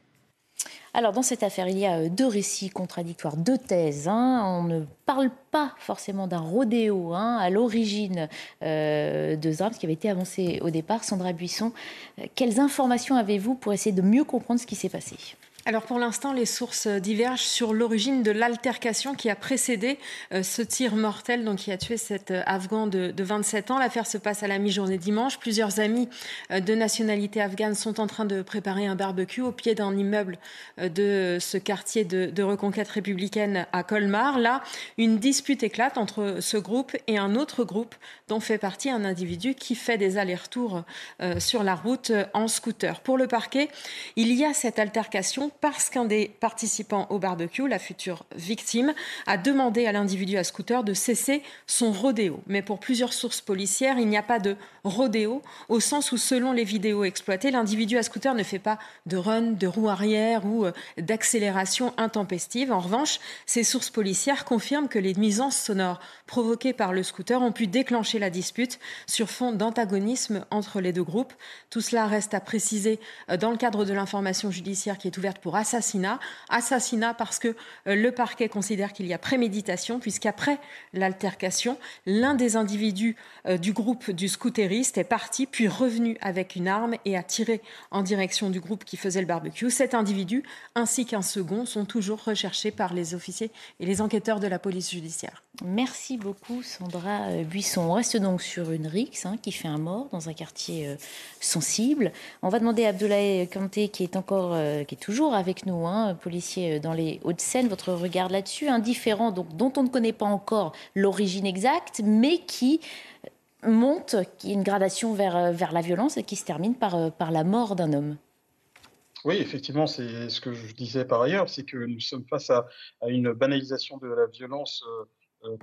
Alors, dans cette affaire, il y a euh, deux récits contradictoires, deux thèses. Hein. On ne parle pas forcément d'un rodéo hein, à l'origine euh, de ce qui avait été avancé au départ. Sandra Buisson, euh, quelles informations avez-vous pour essayer de mieux comprendre ce qui s'est passé? Alors pour l'instant, les sources divergent sur l'origine de l'altercation qui a précédé euh, ce tir mortel donc qui a tué cet euh, Afghan de, 27 ans. L'affaire se passe à la mi-journée dimanche. Plusieurs amis euh, de nationalité afghane sont en train de préparer un barbecue au pied d'un immeuble de ce quartier de, de, reconquête républicaine à Colmar. Là, une dispute éclate entre ce groupe et un autre groupe dont fait partie un individu qui fait des allers-retours sur la route en scooter. Pour le parquet, il y a cette altercation parce qu'un des participants au barbecue, la future victime, a demandé à l'individu à scooter de cesser son rodéo. Mais pour plusieurs sources policières, il n'y a pas de rodéo au sens où, selon les vidéos exploitées, l'individu à scooter ne fait pas de run, de roue arrière ou euh, d'accélération intempestive. En revanche, ces sources policières confirment que les nuisances sonores provoquées par le scooter ont pu déclencher la dispute sur fond d'antagonisme entre les deux groupes. Tout cela reste à préciser euh, dans le cadre de l'information judiciaire qui est ouverte pour assassinat. Assassinat parce que euh, le parquet considère qu'il y a préméditation, puisqu'après l'altercation, l'un des individus euh, du groupe du scooteriste est parti, puis revenu avec une arme et a tiré en direction du groupe qui faisait le barbecue. Cet individu, ainsi qu'un second, sont toujours recherchés par les officiers et les enquêteurs de la police judiciaire. Merci beaucoup, Sandra euh, Buisson. On reste donc sur une rixe hein, qui fait un mort dans un quartier sensible. On va demander à Abdoulaye Kanté, qui est encore, qui est toujours avec nous, hein, policier dans les Hauts-de-Seine. Votre regard là-dessus, indifférent, donc, dont on ne connaît pas encore l'origine exacte, mais qui monte, qui est une gradation vers, vers la violence et qui se termine par, par la mort d'un homme. Oui, effectivement, c'est ce que je disais par ailleurs, c'est que nous sommes face à, une banalisation de la violence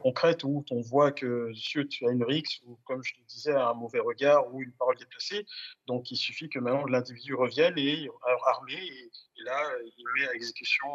concrètes où on voit que monsieur, tu as une rixe ou comme je le disais, un mauvais regard ou une parole déplacée. Donc il suffit que maintenant l'individu revienne et armé et, là il met à exécution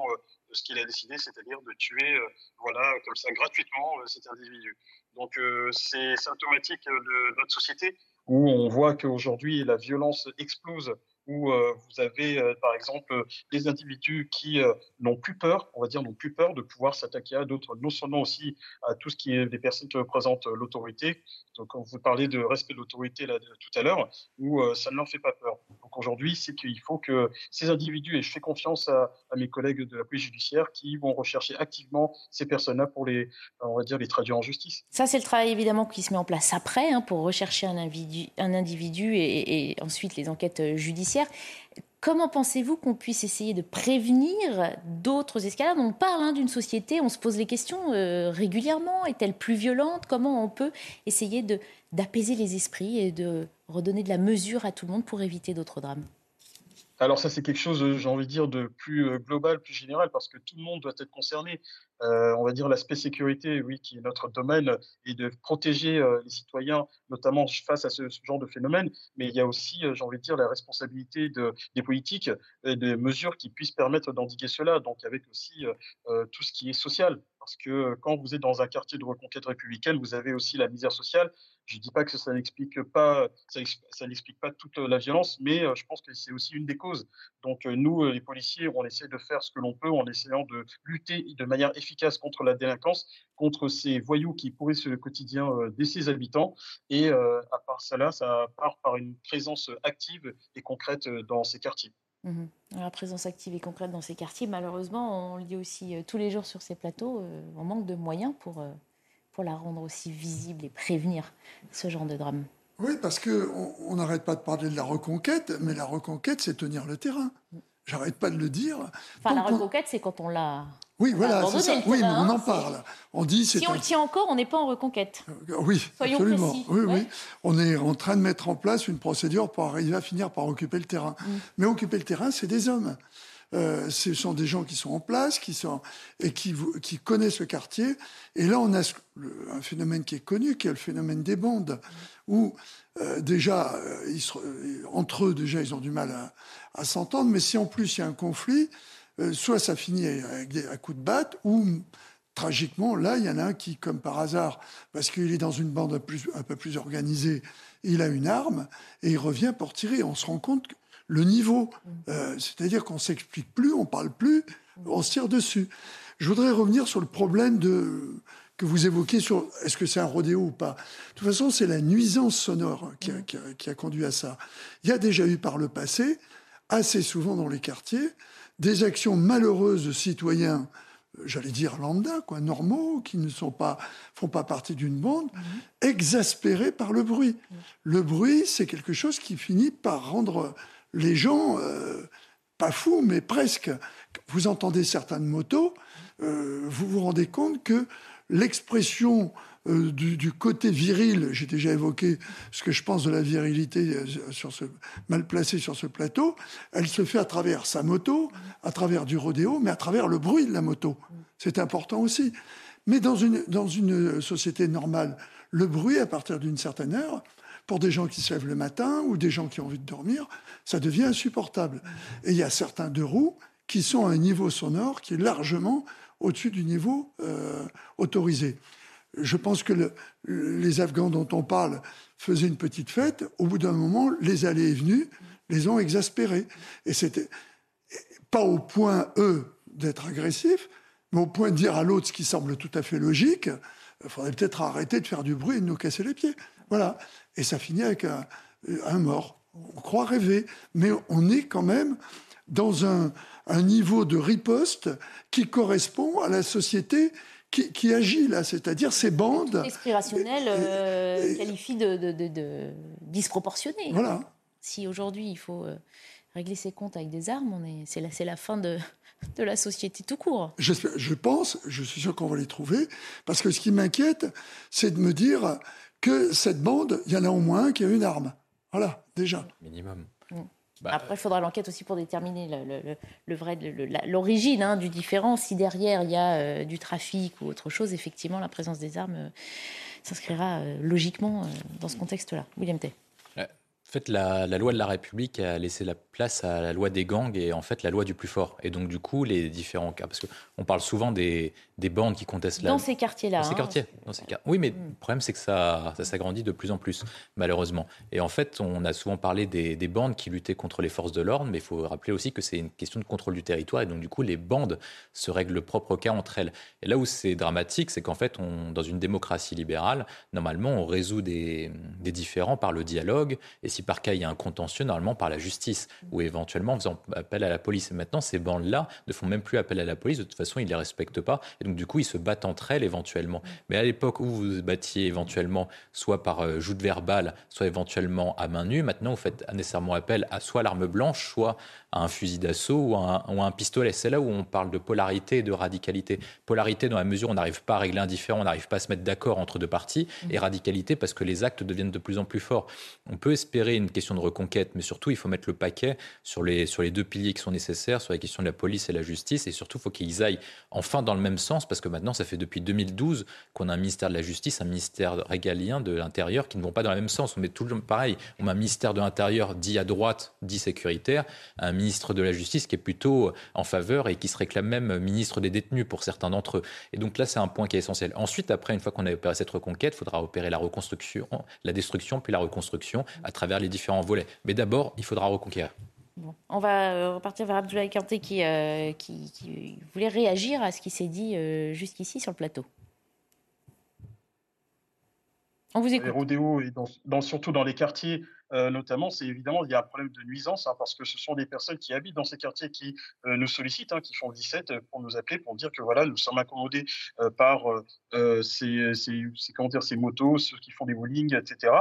ce qu'il a décidé, c'est-à-dire de tuer voilà comme ça gratuitement cet individu. Donc c'est symptomatique de notre société où on voit qu'aujourd'hui la violence explose où euh, vous avez euh, par exemple des individus qui euh, n'ont plus peur, on va dire n'ont plus peur de pouvoir s'attaquer à d'autres, non seulement aussi à tout ce qui est des personnes qui représentent l'autorité. Donc quand vous parlez de respect de l'autorité tout à l'heure, où ça ne leur fait pas peur. Donc aujourd'hui, c'est qu'il faut que ces individus et je fais confiance à, mes collègues de la police judiciaire qui vont rechercher activement ces personnes-là pour les, on va dire, les traduire en justice. Ça, c'est le travail évidemment qui se met en place après hein, pour rechercher un individu, un individu et ensuite les enquêtes judiciaires Comment pensez-vous qu'on puisse essayer de prévenir d'autres escalades? On parle hein, d'une société, on se pose les questions euh, régulièrement. Est-elle plus violente? Comment on peut essayer d'apaiser les esprits et de redonner de la mesure à tout le monde pour éviter d'autres drames? Alors ça, c'est quelque chose, euh, j'ai envie de dire, de plus euh, global, plus général, parce que tout le monde doit être concerné. Euh, on va dire l'aspect sécurité, oui, qui est notre domaine, et de protéger les citoyens, notamment face à ce, genre de phénomène. Mais il y a aussi, j'ai envie de dire, la responsabilité de, des politiques et des mesures qui puissent permettre d'endiguer cela. Donc avec aussi tout ce qui est social, parce que quand vous êtes dans un quartier de reconquête républicaine, vous avez aussi la misère sociale. Je ne dis pas que ça n'explique pas, ça, n'explique pas toute la violence, mais euh, je pense que c'est aussi une des causes. Donc euh, nous, euh, les policiers, on essaie de faire ce que l'on peut en essayant de lutter de manière efficace contre la délinquance, contre ces voyous qui pourrissent le quotidien de ses habitants. Et à part cela, ça part par une présence active et concrète dans ces quartiers. Mmh la présence active et concrète dans ces quartiers, malheureusement, on le dit aussi euh, tous les jours sur ces plateaux, euh, on manque de moyens pour, euh, pour la rendre aussi visible et prévenir ce genre de drame. Oui, parce qu'on n'arrête pas de parler de la reconquête, mais la reconquête, c'est tenir le terrain. Mmh. J'arrête pas de le dire. Enfin, la reconquête, c'est quand on l'a. Oui, voilà, c'est ça. Oui, mais on en parle. On dit. Si on le tient encore, on n'est pas en reconquête. Euh, oui, Soyons absolument. Précis. Oui, oui. On est en train de mettre en place une procédure pour arriver à finir par occuper le terrain. Mm. Mais occuper le terrain, c'est des hommes. Euh, ce sont des gens qui sont en place, qui sont et qui, qui connaissent le quartier. Et là, on a un phénomène qui est connu, qui est le phénomène des bandes, où euh, déjà, ils entre eux, déjà, ils ont du mal à, à s'entendre, mais si en plus il y a un conflit, euh, soit ça finit avec des, à coups de batte, ou tragiquement, là, il y en a un qui, comme par hasard, parce qu'il est dans une bande un, plus, un, peu plus organisée, il a une arme et il revient pour tirer. On se rend compte que le niveau, euh, c'est-à-dire qu'on s'explique plus, on parle plus, on se tire dessus. Je voudrais revenir sur le problème de que vous évoquez sur est-ce que c'est un rodéo ou pas. De toute façon, c'est la nuisance sonore qui a, qui, a, qui a, conduit à ça. Il y a déjà eu par le passé assez souvent dans les quartiers des actions malheureuses de citoyens, euh, j'allais dire lambda, quoi, normaux, qui ne sont pas, font pas partie d'une bande, mhm. exaspérés par le bruit. Le bruit, c'est quelque chose qui finit par rendre les gens euh, pas fous, mais presque. Vous entendez certaines motos, euh, vous vous rendez compte que l'expression euh, du, côté viril, j'ai déjà évoqué ce que je pense de la virilité euh, mal placée sur ce plateau, elle se fait à travers sa moto, à travers du rodéo, mais à travers le bruit de la moto. C'est important aussi. Mais dans une, dans une société normale, le bruit, à partir d'une certaine heure, pour des gens qui se lèvent le matin ou des gens qui ont envie de dormir, ça devient insupportable. Et il y a certains deux roues qui sont à un niveau sonore qui est largement au-dessus du niveau euh, autorisé je pense que les Afghans dont on parle faisaient une petite fête. Au bout d'un moment, les allées et venues les ont exaspérés. Et c'était pas au point, eux, d'être agressifs, mais au point de dire à l'autre ce qui semble tout à fait logique il faudrait peut-être arrêter de faire du bruit et de nous casser les pieds. Voilà. Et ça finit avec un, mort. On croit rêver, mais on est quand même dans un niveau de riposte qui correspond à la société qui, agit là, c'est-à-dire ces bandes. L'esprit rationnel euh, qualifie de, de, disproportionné. Voilà. Si aujourd'hui il faut euh, régler ses comptes avec des armes, c'est la, la fin de, de la société tout court. Je, je pense, je suis sûr qu'on va les trouver, parce que ce qui m'inquiète, c'est de me dire que cette bande, il y en a au moins un qui a une arme. Voilà, déjà. Minimum. Bah, Après, il faudra l'enquête aussi pour déterminer le, vrai, l'origine hein, du différent. Si derrière il y a euh, du trafic ou autre chose, effectivement, la présence des armes euh, s'inscrira euh, logiquement dans ce contexte-là. William Tay. En fait, la, loi de la République a laissé la place à la loi des gangs et en fait la loi du plus fort. Et donc, du coup, les différents cas, parce qu'on parle souvent des, des, bandes qui contestent la. Dans ces quartiers-là. Dans ces hein. quartiers. Dans ces... Oui, mais le problème, c'est que ça, ça s'agrandit de plus en plus, malheureusement. Et en fait, on a souvent parlé des, des bandes qui luttaient contre les forces de l'ordre, mais il faut rappeler aussi que c'est une question de contrôle du territoire. Et donc, du coup, les bandes se règlent le propre cas entre elles. Et là où c'est dramatique, c'est qu'en fait, on, dans une démocratie libérale, normalement, on résout des, des différends par le dialogue. Et si par cas il y a un contentieux, normalement par la justice, ou éventuellement en faisant appel à la police. Et maintenant, ces bandes-là ne font même plus appel à la police, de toute façon, ils ne les respectent pas. Et donc, du coup, ils se battent entre elles éventuellement. Mais à l'époque où vous vous battiez éventuellement soit par euh, joute verbale, soit éventuellement à main nue, maintenant, vous faites nécessairement appel à soit l'arme blanche, soit à un fusil d'assaut ou, à un pistolet. C'est là où on parle de polarité et de radicalité. Polarité dans la mesure où on n'arrive pas à régler un différend, on n'arrive pas à se mettre d'accord entre deux parties, et radicalité parce que les actes deviennent de plus en plus forts. On peut espérer une question de reconquête, mais surtout, il faut mettre le paquet sur les, sur les deux piliers qui sont nécessaires, sur la question de la police et la justice, et surtout, il faut qu'ils aillent enfin dans le même sens, parce que maintenant, ça fait depuis 2012 qu'on a un ministère de la Justice, un ministère régalien de l'Intérieur qui ne vont pas dans le même sens. On met tout le pareil. On met un ministère de l'Intérieur dit à droite, dit sécuritaire, un ministre de la Justice qui est plutôt en faveur et qui se réclame même ministre des détenus pour certains d'entre eux. Et donc là, c'est un point qui est essentiel. Ensuite, après, une fois qu'on a opéré cette reconquête, il faudra opérer la reconstruction, la destruction, puis la reconstruction à travers les différents volets. Mais d'abord, il faudra reconquérir. On va euh, repartir vers Abdoulaye Kanté qui, euh, qui, voulait réagir à ce qui s'est dit euh, jusqu'ici sur le plateau. On vous écoute. Les rodéos, et dans, surtout dans les quartiers euh, notamment, c'est évidemment, il y a un problème de nuisance, hein, parce que ce sont des personnes qui habitent dans ces quartiers qui euh, nous sollicitent, hein, qui font 17 euh, pour nous appeler, pour dire que voilà, nous sommes accommodés par ces, comment dire, ces motos, ceux qui font des bowling, etc.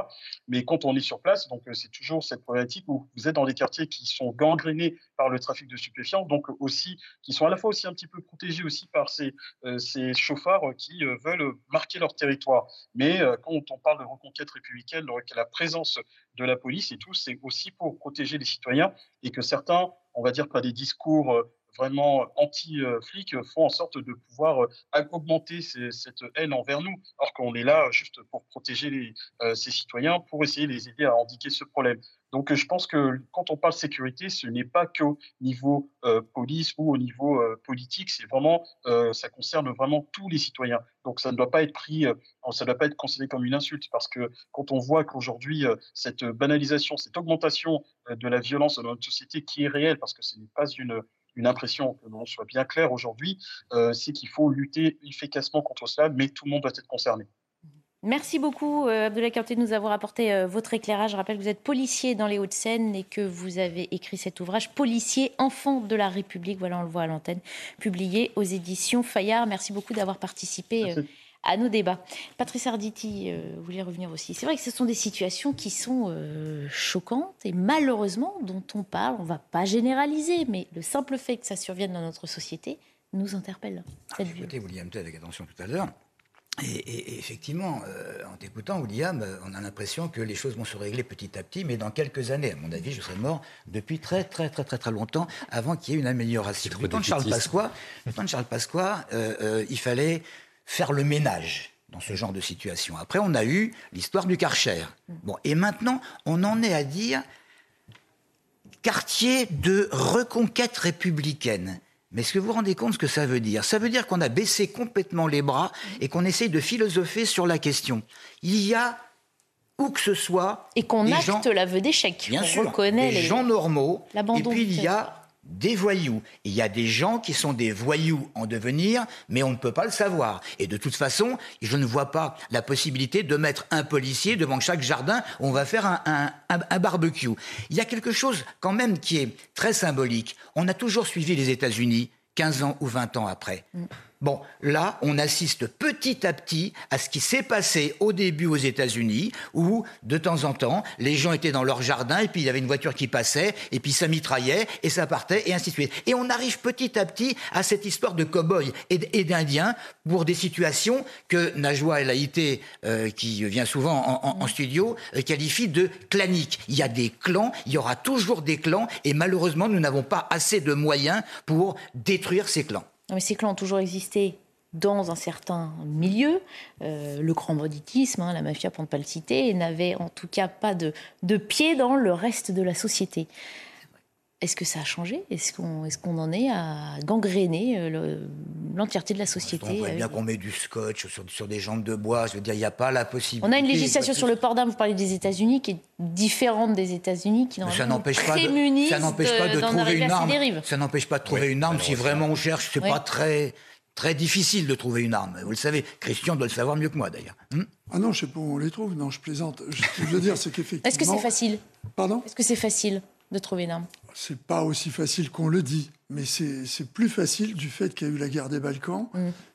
Mais quand on est sur place, donc c'est toujours cette problématique où vous êtes dans des quartiers qui sont gangrénés par le trafic de stupéfiants, donc aussi, qui sont à la fois aussi un petit peu protégés aussi par ces, ces chauffards qui veulent marquer leur territoire. Mais quand on parle de reconquête républicaine, la présence de la police et tout, c'est aussi pour protéger les citoyens et que certains, on va dire, pas des discours euh, vraiment anti-flics font en sorte de pouvoir euh, augmenter cette haine envers nous, alors qu'on est là juste pour protéger euh, ces citoyens, pour essayer de les aider à indiquer ce problème. Donc je pense que quand on parle sécurité, ce n'est pas qu'au niveau euh, police ou au niveau euh, politique, c'est vraiment, euh, ça concerne vraiment tous les citoyens. Donc ça ne doit pas être pris, ça ne doit pas être considéré comme une insulte, parce que quand on voit qu'aujourd'hui cette banalisation, cette augmentation de la violence dans notre société qui est réelle, parce que ce n'est pas une une impression, que l'on soit bien clair aujourd'hui, c'est qu'il faut lutter efficacement contre cela, mais tout le monde doit être concerné. Merci beaucoup, euh, Abdoulaye Kanté, de nous avoir apporté euh, votre éclairage. Je rappelle que vous êtes policier dans les Hauts-de-Seine et que vous avez écrit cet ouvrage, Policier, enfant de la République. Voilà, on le voit à l'antenne, publié aux éditions Fayard. Merci beaucoup d'avoir participé euh, à nos débats. Patrice Arditi, vous voulez revenir aussi. C'est vrai que ce sont des situations qui sont choquantes et malheureusement dont on parle. On ne va pas généraliser, mais le simple fait que ça survienne dans notre société nous interpelle. Cette ah, écoutez, William avec attention tout à l'heure. Et, effectivement, euh, en t'écoutant, William, euh, on a l'impression que les choses vont se régler petit à petit, mais dans quelques années, à mon avis, je serai mort depuis très, très, très, très, très longtemps avant qu'il y ait une amélioration. Du temps de Charles Pasqua, de Charles Pasqua euh, il fallait faire le ménage dans ce genre de situation. Après, on a eu l'histoire du Karcher. Bon, et maintenant, on en est à dire quartier de reconquête républicaine. Mais est-ce que vous vous rendez compte ce que ça veut dire? Ça veut dire qu'on a baissé complètement les bras et qu'on essaye de philosopher sur la question. Il y a où que ce soit. Et qu'on acte l'aveu d'échec. Bien sûr. Reconnaît les, gens normaux. Et puis il y a des voyous. Il y a des gens qui sont des voyous en devenir, mais on ne peut pas le savoir. Et de toute façon, je ne vois pas la possibilité de mettre un policier devant chaque jardin où on va faire un, barbecue. Il y a quelque chose quand même qui est très symbolique. On a toujours suivi les États-Unis 15 ans ou 20 ans après. Mm. Bon, là, on assiste petit à petit à ce qui s'est passé au début aux États-Unis, où de temps en temps, les gens étaient dans leur jardin et puis il y avait une voiture qui passait et puis ça mitraillait et ça partait et ainsi de suite. Et on arrive petit à petit à cette histoire de cow-boys et d'Indiens pour des situations que Najwa El Haïté, euh, qui vient souvent en, studio, euh, qualifie de claniques. Il y a des clans, il y aura toujours des clans et malheureusement, nous n'avons pas assez de moyens pour détruire ces clans mais ces clans ont toujours existé dans un certain milieu. Euh, le grand hein, la mafia pour ne pas le citer, n'avait en tout cas pas de, de pied dans le reste de la société. Est-ce que ça a changé? Est-ce qu'on est qu'on en est à gangréner euh, l'entièreté de la société On voit bien qu'on met du scotch sur, sur, des jambes de bois. Je veux dire, il n'y a pas la possibilité. On a une législation sur le port d'armes, vous parlez des États-Unis, qui est différente des États-Unis, qui ça n'empêche pas, de, ça n'empêche pas de trouver une arme. Ça n'empêche pas de trouver une arme si vraiment on cherche. C'est pas très très difficile de trouver une arme. Vous le savez, Christian doit le savoir mieux que moi d'ailleurs. Hmm ah non, je sais pas où on les trouve. Non, je plaisante. Ce que je veux dire, c'est qu'effectivement. Est-ce que c'est facile? Pardon? Est-ce que c'est facile de trouver une arme? C'est pas aussi facile qu'on le dit, mais c'est plus facile du fait qu'il y a eu la guerre des Balkans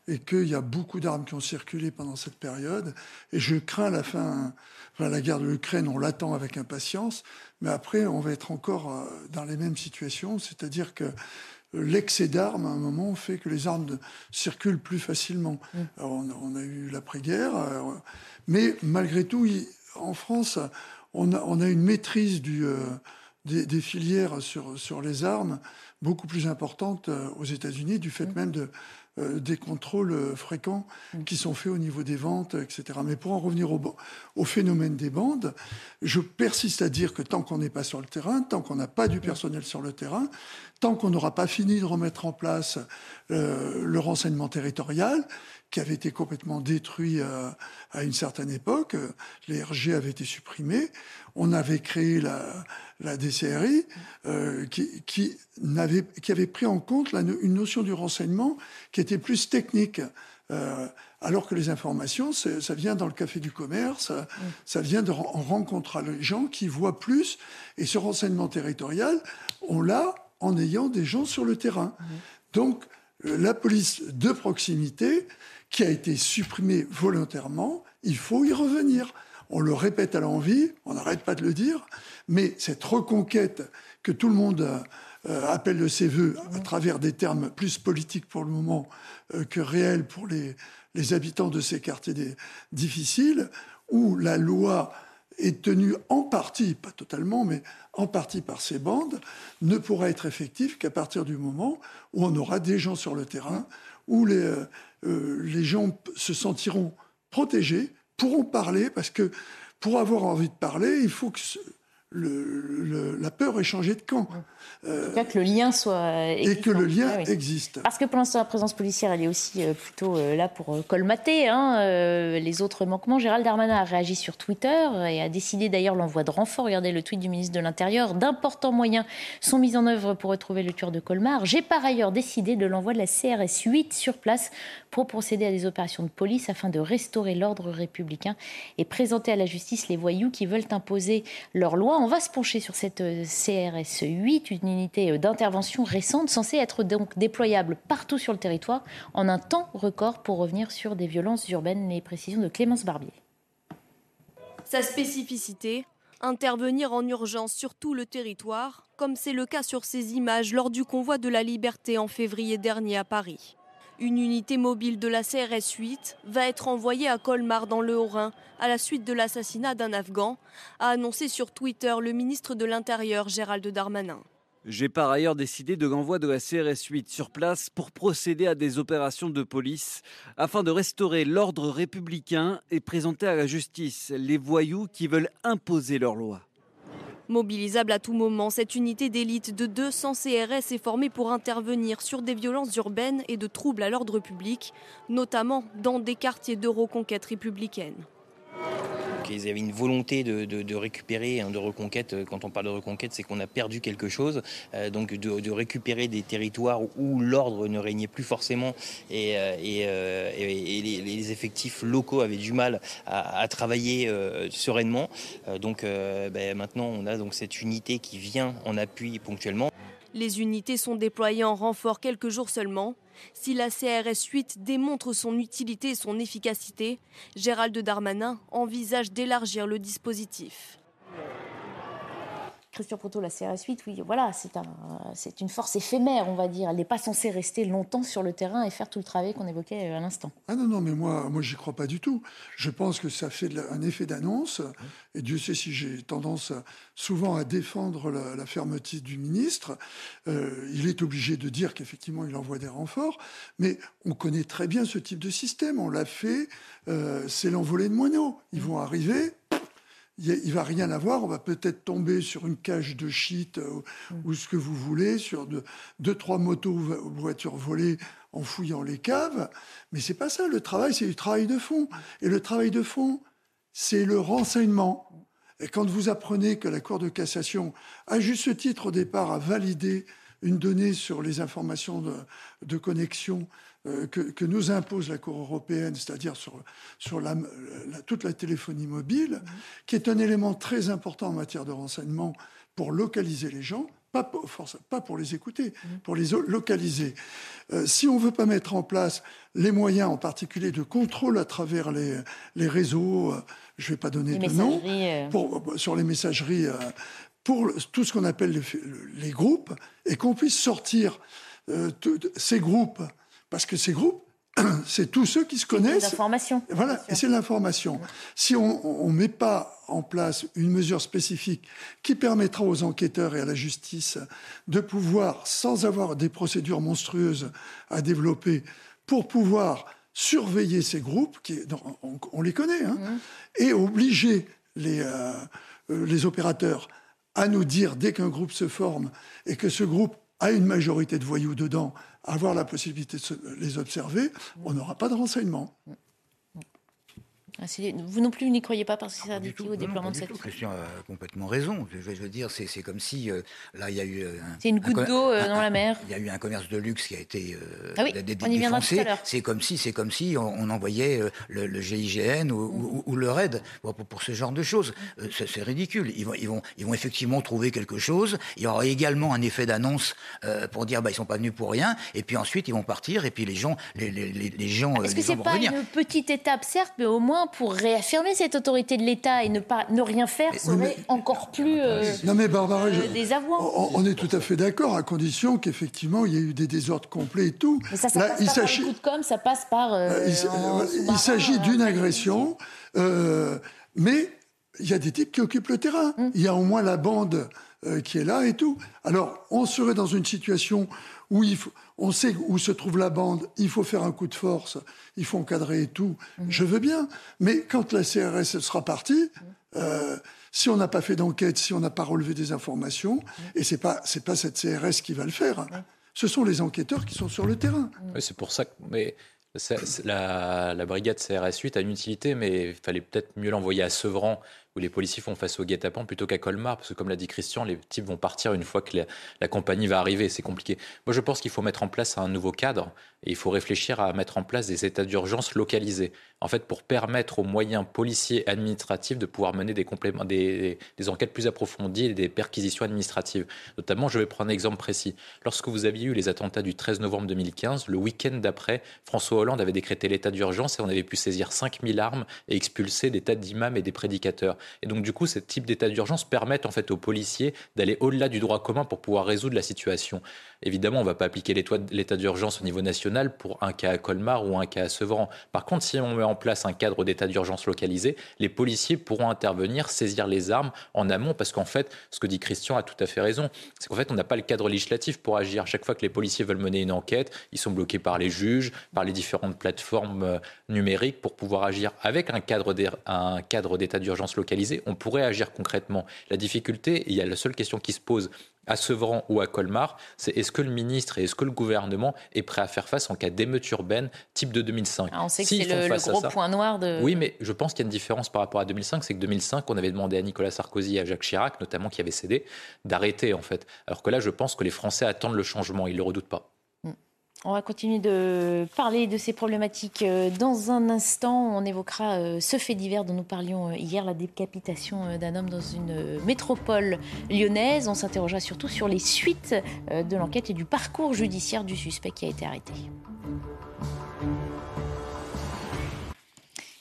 et qu'il y a beaucoup d'armes qui ont circulé pendant cette période. Et je crains la fin, enfin, la guerre de l'Ukraine, on l'attend avec impatience, mais après, on va être encore euh, dans les mêmes situations, c'est-à-dire que l'excès d'armes, à un moment, fait que les armes circulent plus facilement. Mm. on, a eu l'après-guerre, euh, mais malgré tout, en France, on a, on a une maîtrise du, euh, des, filières sur, sur les armes beaucoup plus importantes euh, aux États-Unis, du fait mm. même de, euh, des contrôles fréquents mm. qui sont faits au niveau des ventes, etc. Mais pour en revenir au, au phénomène des bandes, je persiste à dire que tant qu'on n'est pas sur le terrain, tant qu'on n'a pas du personnel sur le terrain, tant qu'on n'aura pas fini de remettre en place le renseignement territorial, qui avait été complètement détruit euh, à une certaine époque. Les RG avaient été supprimés. On avait créé la, la DCRI euh, qui, qui, avait, qui, avait, pris en compte une notion du renseignement qui était plus technique. Euh, alors que les informations, ça vient dans le café du commerce, ça vient de, en rencontrant les gens qui voient plus. Et ce renseignement territorial, on l'a en ayant des gens sur le terrain. Donc, la police de proximité, qui a été supprimé volontairement, il faut y revenir. On le répète à l'envie, on n'arrête pas de le dire, mais cette reconquête que tout le monde euh, appelle de ses voeux à travers des termes plus politiques pour le moment euh, que réels pour les, les, habitants de ces quartiers difficiles, où la loi est tenue en partie, pas totalement, mais en partie par ces bandes, ne pourra être effective qu'à partir du moment où on aura des gens sur le terrain, où les, euh, les gens se sentiront protégés, pourront parler, parce que pour avoir envie de parler, il faut que le, la peur ait changé de camp. Euh, que le lien soit existant. Et que le lien ah existe. Parce que pour l'instant, la présence policière, elle est aussi euh, plutôt euh, là pour colmater hein, les autres manquements. Gérald Darmanin a réagi sur Twitter et a décidé d'ailleurs l'envoi de renforts. Regardez le tweet du ministre de l'Intérieur. D'importants moyens sont mis en œuvre pour retrouver le tueur de Colmar. J'ai par ailleurs décidé de l'envoi de la CRS 8 sur place pour procéder à des opérations de police afin de restaurer l'ordre républicain et présenter à la justice les voyous qui veulent imposer leur loi on va se pencher sur cette euh, CRS 8, une unité euh, d'intervention récente censée être donc déployable partout sur le territoire en un temps record pour revenir sur des violences urbaines. Les précisions de Clémence Barbier. Sa spécificité intervenir en urgence sur tout le territoire, comme c'est le cas sur ces images lors du convoi de la liberté en février dernier à Paris. Une unité mobile de la CRS 8 va être envoyée à Colmar dans le Haut-Rhin à la suite de l'assassinat d'un Afghan, a annoncé sur Twitter le ministre de l'Intérieur Gérald Darmanin. J'ai par ailleurs décidé de l'envoi de la CRS 8 sur place pour procéder à des opérations de police afin de restaurer l'ordre républicain et présenter à la justice les voyous qui veulent imposer leur loi. Mobilisable à tout moment, cette unité d'élite de 200 CRS est formée pour intervenir sur des violences urbaines et de troubles à l'ordre public, notamment dans des quartiers de reconquête républicaine. Ils avaient une volonté de, récupérer, hein, de reconquête. Quand on parle de reconquête, c'est qu'on a perdu quelque chose. Euh, donc de, récupérer des territoires où l'ordre ne régnait plus forcément et, euh, euh, les, effectifs locaux avaient du mal à, travailler sereinement. donc ben, maintenant, on a cette unité qui vient en appui ponctuellement. Les unités sont déployées en renfort quelques jours seulement. Si la CRS 8 démontre son utilité et son efficacité, Gérald Darmanin envisage d'élargir le dispositif. Christian Proto, la CRS 8, oui, voilà, c'est un, une force éphémère, on va dire. Elle n'est pas censée rester longtemps sur le terrain et faire tout le travail qu'on évoquait euh, à l'instant. Ah non, non, mais moi, moi j'y crois pas du tout. Je pense que ça fait un effet d'annonce. Et Dieu sait si j'ai tendance souvent à défendre la, fermeté du ministre. Euh, il est obligé de dire qu'effectivement, il envoie des renforts. Mais on connaît très bien ce type de système. On l'a fait. Euh, c'est l'envolée de moineaux. Ils vont arriver il va rien avoir. On va peut-être tomber sur une cage de shit euh, ou, ce que vous voulez, sur deux, trois motos ou voitures volées en fouillant les caves. Mais c'est pas ça. Le travail, c'est du travail de fond. Et le travail de fond, c'est le renseignement. Et quand vous apprenez que la Cour de cassation, à juste titre au départ, a validé une donnée sur les informations de connexion euh, que, nous impose la Cour européenne, c'est-à-dire sur, sur la, toute la téléphonie mobile, qui est un élément très important en matière de renseignement pour localiser les gens, pas pour, pas pour les écouter, pour les localiser. Euh, si on ne veut pas mettre en place les moyens, en particulier de contrôle à travers les, les réseaux, euh, je ne vais pas donner de nom, pour, sur les messageries, pour tout ce qu'on appelle les, les, groupes, et qu'on puisse sortir ces groupes parce que ces groupes, [clears throat] c'est tous ceux qui se connaissent. C'est l'information. Voilà, et c'est l'information. Si on ne met pas en place une mesure spécifique qui permettra aux enquêteurs et à la justice de pouvoir, sans avoir des procédures monstrueuses à développer, pour pouvoir surveiller ces groupes, qui, on, les connaît, hein, mmh. et obliger les, euh, les opérateurs à nous dire dès qu'un groupe se forme et que ce groupe a une majorité de voyous dedans, avoir la possibilité de les observer, on n'aura pas de renseignements. Ah, vous non plus n'y croyez pas parce que c'est additif au déploiement de cette. Christian a complètement raison. Je veux, dire, c'est comme si euh, là il y a eu. C'est une goutte d'eau euh, dans la mer. Il y a eu un commerce de luxe qui a été. Euh, ah oui, on y viendra tout à l'heure. C'est comme si, c'est comme si on, envoyait le, GIGN ou, le RAID pour, ce genre de choses. c'est ridicule. Ils vont, ils vont, ils vont effectivement trouver quelque chose. Il y aura également un effet d'annonce pour dire bah ils sont pas venus pour rien. Et puis ensuite ils vont partir. Et puis les gens, les, les, les gens. Est-ce que c'est pas une petite étape, certes, mais au moins pour réaffirmer cette autorité de l'État et ne pas ne rien faire serait encore plus euh, non mais Barbara, euh, On, est tout à fait d'accord à condition qu'effectivement il y ait eu des désordres complets et tout. Mais ça, ça passe il pas par le coup de com, ça passe par. Euh, il, s'agit d'une agression, mais il y a des types qui occupent le terrain. Hum. Il y a au moins la bande qui est là et tout. Alors on serait dans une situation où on sait où se trouve la bande, il faut faire un coup de force, il faut encadrer et tout. Mhm. Je veux bien. Mais quand la CRS sera partie, euh, si on n'a pas fait d'enquête, si on n'a pas relevé des informations, mhm. et c'est pas c'est pas cette CRS qui va le faire. Ce sont les enquêteurs qui sont sur le terrain. Oui, c'est pour ça que. Mais la, la, brigade CRS 8 a une utilité, mais il fallait peut-être mieux l'envoyer à Sevran où les policiers font face au guet-apens plutôt qu'à Colmar, parce que comme l'a dit Christian, les types vont partir une fois que la, compagnie va arriver, c'est compliqué. Moi je pense qu'il faut mettre en place un nouveau cadre, et il faut réfléchir à mettre en place des états d'urgence localisés, en fait pour permettre aux moyens policiers administratifs de pouvoir mener des, compléments, des, enquêtes plus approfondies et des perquisitions administratives. Notamment, je vais prendre un exemple précis. Lorsque vous aviez eu les attentats du 13 novembre 2015, le week-end d'après, François Hollande avait décrété l'état d'urgence et on avait pu saisir 5000 armes et expulser des tas d'imams et des prédicateurs. Et donc, du coup, ce type d'état d'urgence permet en fait aux policiers d'aller au-delà du droit commun pour pouvoir résoudre la situation. Évidemment, on ne va pas appliquer l'état d'urgence au niveau national pour un cas à Colmar ou un cas à Sevran. Par contre, si on met en place un cadre d'état d'urgence localisé, les policiers pourront intervenir, saisir les armes en amont, parce qu'en fait, ce que dit Christian a tout à fait raison, c'est qu'en fait, on n'a pas le cadre législatif pour agir. Chaque fois que les policiers veulent mener une enquête, ils sont bloqués par les juges, par les différentes plateformes euh, numériques pour pouvoir agir avec un cadre d'état d'urgence localisé. On pourrait agir concrètement. La difficulté, il y a la seule question qui se pose, à Sevran ou à Colmar, c'est est-ce que le ministre et est-ce que le gouvernement est prêt à faire face en cas d'émeute urbaine type de 2005 ah, On sait que c'est le, gros point noir de... Oui, mais je pense qu'il y a une différence par rapport à 2005, c'est que 2005, on avait demandé à Nicolas Sarkozy et à Jacques Chirac, notamment qui avait cédé, d'arrêter en fait. Alors que là, je pense que les Français attendent le changement, ils ne le redoutent pas. On va continuer de parler de ces problématiques euh, dans un instant. On évoquera euh, ce fait divers dont nous parlions euh, hier, la décapitation d'un homme dans une métropole lyonnaise. On s'interrogera surtout sur les suites de l'enquête et du parcours judiciaire du suspect qui a été arrêté.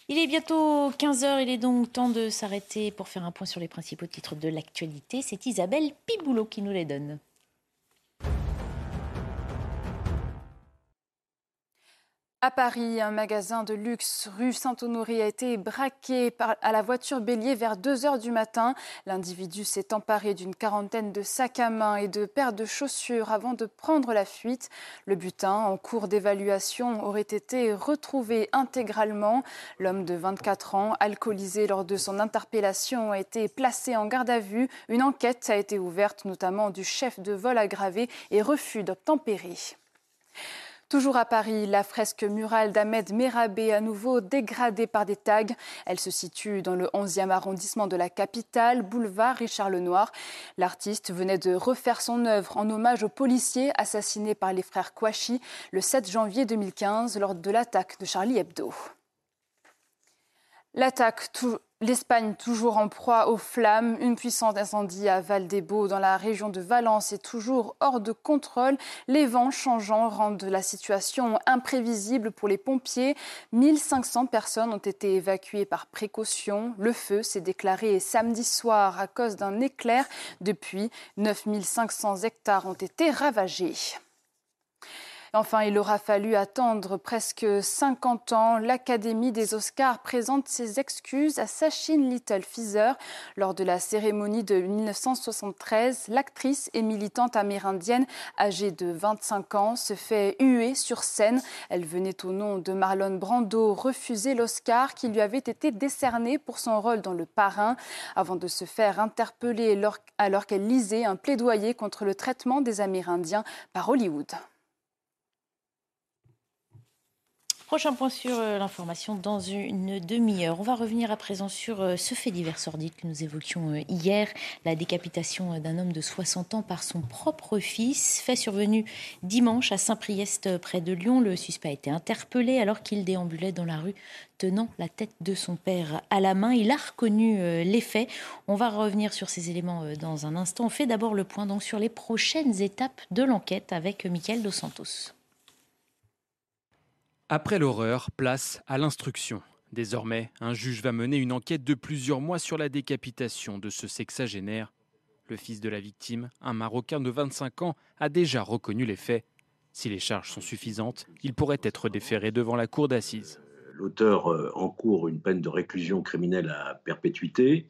Il est bientôt 15h, il est donc temps de s'arrêter pour faire un point sur les principaux titres de l'actualité. C'est Isabelle Piboulot qui nous les donne. À Paris, un magasin de luxe rue Saint-Honoré a été braqué par, à la voiture bélier vers 2 heures du matin. L'individu s'est emparé d'une quarantaine de sacs à main et de paires de chaussures avant de prendre la fuite. Le butin, en cours d'évaluation, aurait été retrouvé intégralement. L'homme de 24 ans, alcoolisé lors de son interpellation, a été placé en garde à vue. Une enquête a été ouverte, notamment du chef de vol aggravé et refus d'obtempérer. Toujours à Paris, la fresque murale d'Ahmed Merabé, à nouveau dégradée par des tags. Elle se situe dans le 11e arrondissement de la capitale, boulevard Richard Lenoir. L'artiste venait de refaire son œuvre en hommage aux policiers assassinés par les frères Kouachi le 7 janvier 2015 lors de l'attaque de Charlie Hebdo. L'attaque L'Espagne, toujours en proie aux flammes, une puissante incendie à Valdebo, dans la région de Valence, est toujours hors de contrôle. Les vents changeants rendent la situation imprévisible pour les pompiers. 1500 personnes ont été évacuées par précaution. Le feu s'est déclaré samedi soir à cause d'un éclair. Depuis, 9500 hectares ont été ravagés. Enfin, il aura fallu attendre presque 50 ans. L'Académie des Oscars présente ses excuses à Sachin Little Feather. Lors de la cérémonie de 1973, l'actrice et militante amérindienne âgée de 25 ans se fait huer sur scène. Elle venait au nom de Marlon Brando refuser l'Oscar qui lui avait été décerné pour son rôle dans Le Parrain avant de se faire interpeller alors qu'elle lisait un plaidoyer contre le traitement des Amérindiens par Hollywood. Prochain point sur euh, l'information dans une demi-heure. On va revenir à présent sur euh, ce fait divers sordide que nous évoquions euh, hier, la décapitation d'un homme de 60 ans par son propre fils, fait survenu dimanche à Saint-Priest près de Lyon. Le suspect a été interpellé alors qu'il déambulait dans la rue tenant la tête de son père à la main. Il a reconnu les faits. On va revenir sur ces éléments dans un instant. On fait d'abord le point donc sur les prochaines étapes de l'enquête avec Michael Dos Santos. Après l'horreur, place à l'instruction. Désormais, un juge va mener une enquête de plusieurs mois sur la décapitation de ce sexagénaire. Le fils de la victime, un Marocain de 25 ans, a déjà reconnu les faits. Si les charges sont suffisantes, il pourrait être déféré devant la cour d'assises. L'auteur euh, encourt une peine de réclusion criminelle à perpétuité,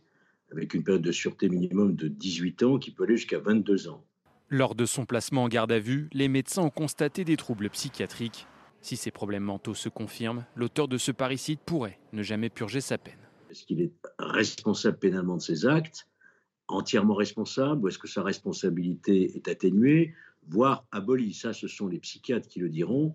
avec une période de sûreté minimum de 18 ans qui peut aller jusqu'à 22 ans. Lors de son placement en garde à vue, les médecins ont constaté des troubles psychiatriques si ces problèmes mentaux se confirment, l'auteur de ce parricide pourrait ne jamais purger sa peine. Est-ce qu'il est responsable pénalement de ses actes, entièrement responsable, ou est-ce que sa responsabilité est atténuée, voire abolie? Ça, ce sont les psychiatres qui le diront,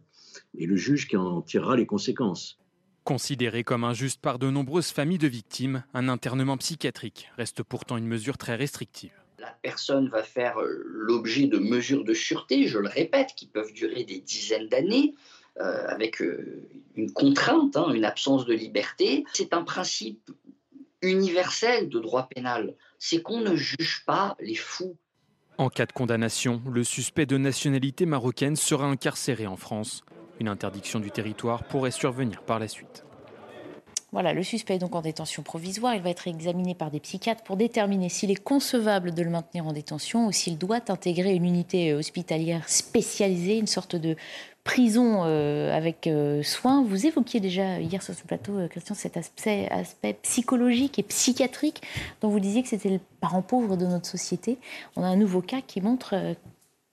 et le juge qui en tirera les conséquences. Considéré comme injuste par de nombreuses familles de victimes, un internement psychiatrique reste pourtant une mesure très restrictive. La personne va faire l'objet de mesures de sûreté, je le répète, qui peuvent durer des dizaines d'années. Euh, avec euh, une contrainte, hein, une absence de liberté. C'est un principe universel de droit pénal. C'est qu'on ne juge pas les fous. En cas de condamnation, le suspect de nationalité marocaine sera incarcéré en France. Une interdiction du territoire pourrait survenir par la suite. Voilà, le suspect est donc en détention provisoire. Il va être examiné par des psychiatres pour déterminer s'il est concevable de le maintenir en détention ou s'il doit intégrer une unité hospitalière spécialisée, une sorte de prison euh, avec euh, soin. Vous évoquiez déjà hier sur ce plateau, euh, Christian, cet aspect, aspect, psychologique et psychiatrique dont vous disiez que c'était le parent pauvre de notre société. On a un nouveau cas qui montre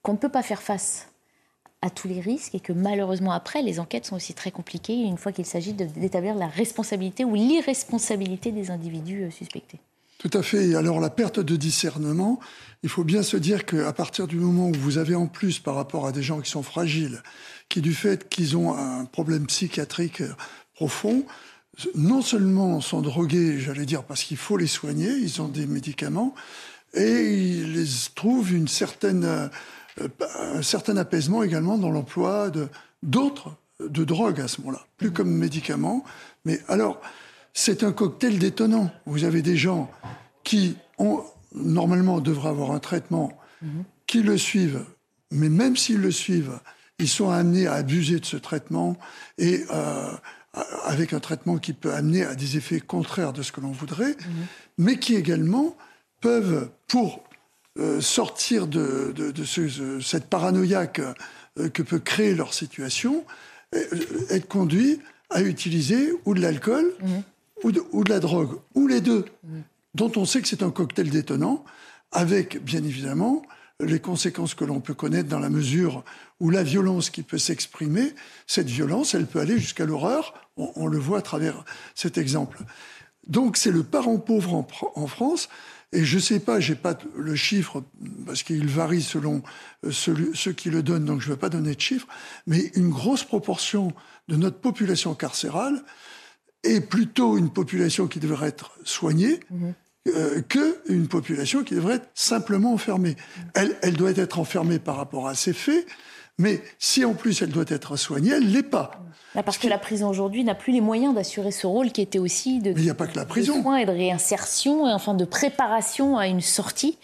qu'on ne peut pas faire face à tous les risques et que malheureusement après, les enquêtes sont aussi très compliquées une fois qu'il s'agit d'établir la responsabilité ou l'irresponsabilité des individus suspectés. Tout à fait. Alors la perte de discernement, il faut bien se dire qu'à partir du moment où vous avez en plus par rapport à des gens qui sont fragiles, qui du fait qu'ils ont un problème psychiatrique profond, non seulement sont drogués, j'allais dire, parce qu'il faut les soigner, ils ont des médicaments, et ils trouvent une certaine un certain apaisement également dans l'emploi d'autres de drogues à ce moment-là, plus comme médicaments. Mais alors, c'est un cocktail détonnant. Vous avez des gens qui ont normalement devraient avoir un traitement, mhm. qui le suivent, mais même s'ils le suivent, ils sont amenés à abuser de ce traitement et euh, avec un traitement qui peut amener à des effets contraires de ce que l'on voudrait, mhm. mais qui également peuvent, pour euh, sortir de, cette paranoïaque euh, que peut créer leur situation, être conduits à utiliser ou de l'alcool mhm. ou, ou, de, la drogue, ou les deux, dont on sait que c'est un cocktail détonnant, avec bien évidemment les conséquences que l'on peut connaître dans la mesure où la violence qui peut s'exprimer, cette violence, elle peut aller jusqu'à l'horreur. On, le voit à travers cet exemple. Donc c'est le parent pauvre en, France. Et je ne sais pas, j'ai pas le chiffre parce qu'il varie selon euh, ceux qui le donnent, donc je ne vais pas donner de chiffre, mais une grosse proportion de notre population carcérale est plutôt une population qui devrait être soignée, mmh. Euh, qu'une population qui devrait être simplement enfermée. Elle, elle doit être enfermée par rapport à ses faits, mais si en plus elle doit être soignée, elle ne l'est pas. parce que la prison aujourd'hui n'a plus les moyens d'assurer ce rôle qui était aussi de, mais a pas que la prison. de soins et de réinsertion, enfin de préparation à une sortie.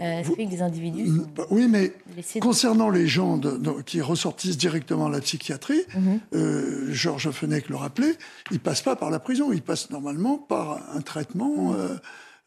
Euh, des individus. Bah oui, mais concernant les gens qui ressortissent directement à la psychiatrie, mhm. euh, Georges Fenech le rappelait, ils passent pas par la prison, ils passent normalement par un traitement. Euh,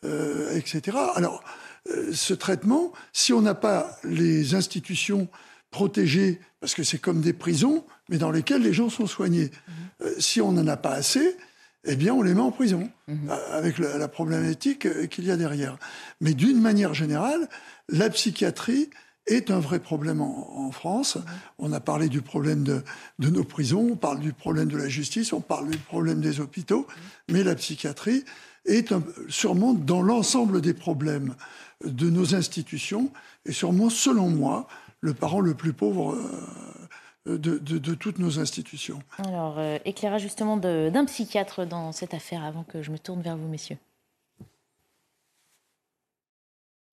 euh, etc. Alors, euh, ce traitement, si on n'a pas les institutions protégées, parce que c'est comme des prisons, mais dans lesquelles les gens sont soignés, mhm. euh, si on n'en a pas assez, eh bien, on les met en prison, mhm. avec la, problématique qu'il y a derrière. Mais d'une manière générale, la psychiatrie est un vrai problème en, France. Mhm. On a parlé du problème de, de, nos prisons, on parle du problème de la justice, on parle du problème des hôpitaux, mais la psychiatrie, est sûrement dans l'ensemble des problèmes de nos institutions, et sûrement, selon moi, le parent le plus pauvre euh, de, toutes nos institutions. Alors, euh, éclairage justement d'un psychiatre dans cette affaire avant que je me tourne vers vous, messieurs.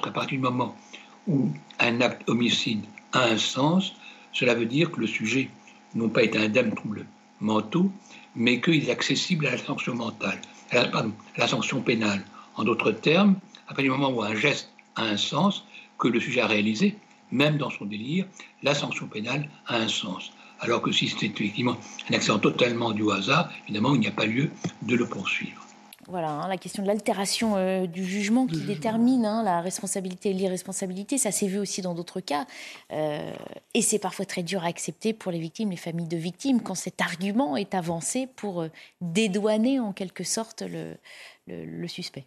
À partir du moment où un acte homicide a un sens, cela veut dire que le sujet non pas est indemne de troubles mentaux, mais qu'il est accessible à la sanction mentale la, sanction pénale. En d'autres termes, à partir du moment où un geste a un sens, que le sujet a réalisé, même dans son délire, la sanction pénale a un sens. Alors que si c'est effectivement un accident totalement du hasard, évidemment, il n'y a pas lieu de le poursuivre. Voilà, hein, la question de l'altération euh, du jugement qui détermine hein, la responsabilité et l'irresponsabilité, ça s'est vu aussi dans d'autres cas. Euh, et c'est parfois très dur à accepter pour les victimes, les familles de victimes, quand cet argument est avancé pour euh, dédouaner en quelque sorte le, le, suspect.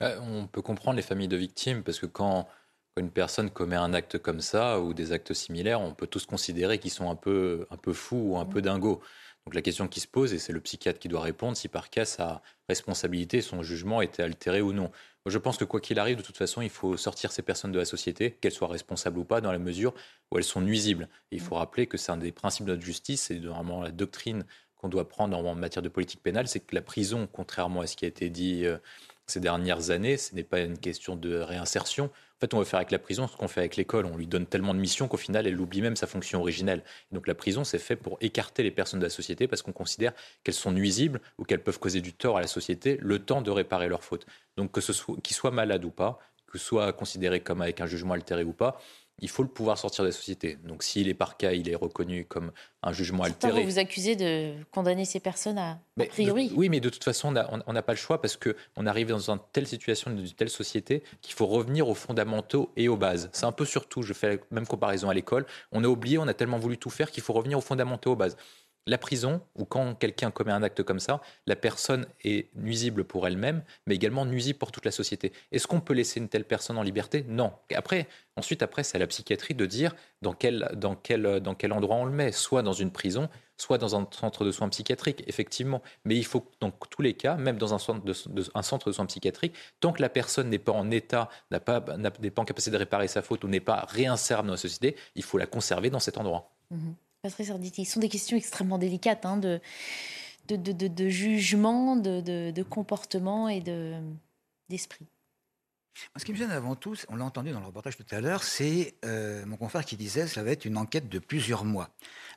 On peut comprendre les familles de victimes parce que quand, quand, une personne commet un acte comme ça ou des actes similaires, on peut tous considérer qu'ils sont un peu, un peu fous ou un peu dingos. Donc la question qui se pose, et c'est le psychiatre qui doit répondre, si par cas sa responsabilité, son jugement était altéré ou non. je pense que quoi qu'il arrive, de toute façon, il faut sortir ces personnes de la société, qu'elles soient responsables ou pas, dans la mesure où elles sont nuisibles. il faut rappeler que c'est un des principes de notre justice, et vraiment la doctrine qu'on doit prendre en matière de politique pénale, c'est que la prison, contrairement à ce qui a été dit euh, ces dernières années, ce n'est pas une question de réinsertion, en fait, on veut faire avec la prison ce qu'on fait avec l'école. On lui donne tellement de missions qu'au final, elle oublie même sa fonction originelle. donc la prison, c'est fait pour écarter les personnes de la société parce qu'on considère qu'elles sont nuisibles ou qu'elles peuvent causer du tort à la société le temps de réparer leurs fautes. Donc que ce soit qu'ils soient malades ou pas, que ce soit considéré comme avec un jugement altéré ou pas, il faut le pouvoir sortir des sociétés. Donc s'il est par cas, il est reconnu comme un jugement altéré. Vous vous accusez de condamner ces personnes à, a priori. oui, mais de toute façon, on n'a pas le choix parce qu'on arrive dans une telle situation, dans une telle société, qu'il faut revenir aux fondamentaux et aux bases. C'est un peu surtout, je fais la même comparaison à l'école, on a oublié, on a tellement voulu tout faire qu'il faut revenir aux fondamentaux, aux bases la prison, ou quand quelqu'un commet un acte comme ça, la personne est nuisible pour elle-même, mais également nuisible pour toute la société. Est-ce qu'on peut laisser une telle personne en liberté? Non. Après, ensuite, après, c'est à la psychiatrie de dire dans quel, dans, quel, dans quel endroit on le met, soit dans une prison, soit dans un centre de soins psychiatriques, effectivement. Mais il faut, dans tous les cas, même dans un centre de, un centre de soins psychiatriques, tant que la personne n'est pas en état, n'est pas, pas en capacité de réparer sa faute ou n'est pas réinsérable dans la société, il faut la conserver dans cet endroit. Mmh ce sont des questions extrêmement délicates hein, de, de, de, de, jugement, de, comportement et d'esprit. Ce qui me gêne avant tout, on l'a entendu dans le reportage tout à l'heure, c'est euh, mon confrère qui disait que ça va être une enquête de plusieurs mois.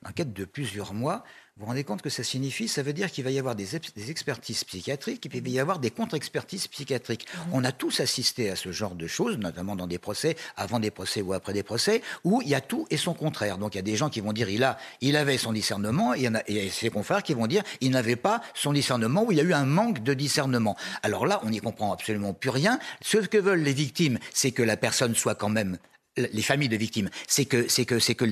L'enquête de plusieurs mois, vous vous rendez compte que ça signifie Ça veut dire qu'il va y avoir des, expertises psychiatriques et puis il va y avoir des contre-expertises psychiatriques. Mmh. On a tous assisté à ce genre de choses, notamment dans des procès, avant des procès ou après des procès, où il y a tout et son contraire. Donc il y a des gens qui vont dire il, a, il avait son discernement et il y, a, et ses confrères qui vont dire il n'avait pas son discernement ou il y a eu un manque de discernement. Alors là, on n'y comprend absolument plus rien. Ce que veulent les victimes, c'est que la personne soit quand même les familles de victimes, c'est que c'est que c'est que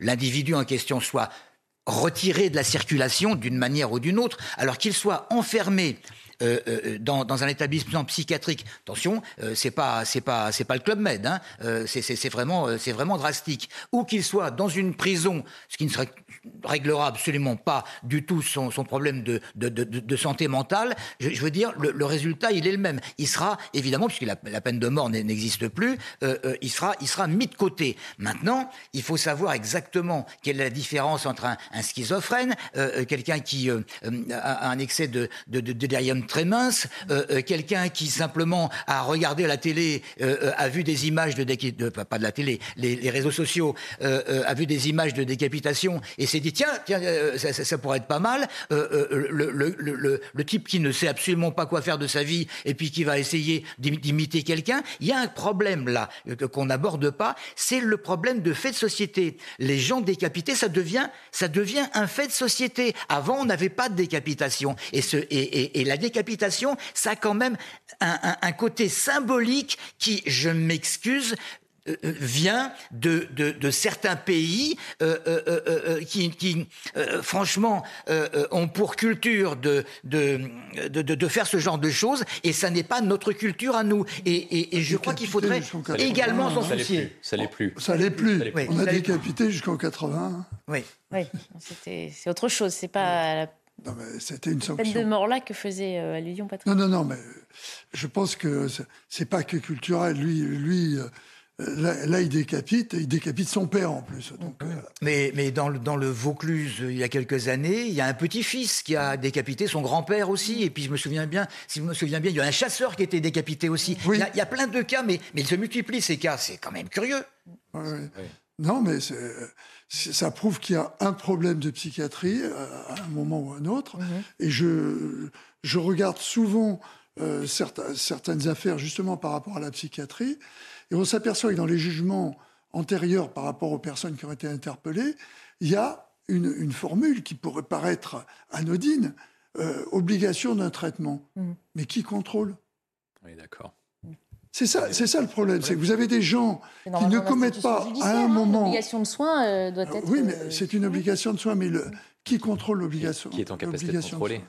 l'individu en question soit retiré de la circulation d'une manière ou d'une autre, alors qu'il soit enfermé euh, euh, dans, un établissement psychiatrique. Attention, euh, c'est pas c'est pas c'est pas le club Med, hein, euh, c'est vraiment c'est vraiment drastique. Ou qu'il soit dans une prison, ce qui ne serait réglera absolument pas du tout son, problème de, santé mentale. Je, veux dire, le, résultat il est le même. Il sera évidemment puisque la, peine de mort n'existe plus, il sera mis de côté. Maintenant, il faut savoir exactement quelle est la différence entre un, schizophrène, quelqu'un qui a un excès de, de très mince, euh, euh, quelqu'un qui simplement a regardé la télé, euh, a vu des images de, de pas de la télé, les, réseaux sociaux, a vu des images de décapitation et s'est dit tiens, tiens ça, pourrait être pas mal. Le, type qui ne sait absolument pas quoi faire de sa vie et puis qui va essayer d'imiter quelqu'un, il y a un problème là qu'on n'aborde pas, c'est le problème de fait de société. Les gens décapités, ça devient, ça devient un fait de société. Avant, on n'avait pas de décapitation et, ce, et, et la décapitation ça a quand même un, côté symbolique qui, je m'excuse, euh, euh, vient de, de, certains pays euh, qui, qui franchement, ont pour culture de, de, de, faire ce genre de choses, et ça n'est pas notre culture à nous. Et, et, je crois qu'il faudrait également s'en soucier. Ça l'est plus. Ça l'est plus. On a décapité jusqu'en 80. Oui. Oui, c'est autre chose. C'est pas c'était une sanction. Peine de mort là que faisait euh, allusion Patrick. Non, non, non, mais je pense que c'est pas que culturel. Lui, lui euh, là, il décapite, il décapite son père en plus. Donc, euh, Mais, mais dans, le, dans le Vaucluse, il y a quelques années, il y a un petit-fils qui a décapité son grand-père aussi. Et puis je me souviens bien, si je me souviens bien, il y a un chasseur qui a été décapité aussi. Il, y a, il, y a, plein de cas, mais, mais il se multiplient ces cas. C'est quand même curieux. Oui, oui. Non, mais ça prouve qu'il y a un problème de psychiatrie euh, à un moment ou à un autre. Mhm. Et je, je regarde souvent euh, certaines affaires justement par rapport à la psychiatrie. Et on s'aperçoit que dans les jugements antérieurs par rapport aux personnes qui ont été interpellées, il y a une, formule qui pourrait paraître anodine, euh, obligation d'un traitement. Mhm. Mais qui contrôle? Oui, d'accord. C'est ça, c'est ça le problème, c'est que vous avez des gens qui ne commettent pas à un moment. L'obligation de soins euh, doit être. Oui, mais euh, c'est une obligation de soins, mais le, qui contrôle l'obligation Qui est en capacité de contrôler.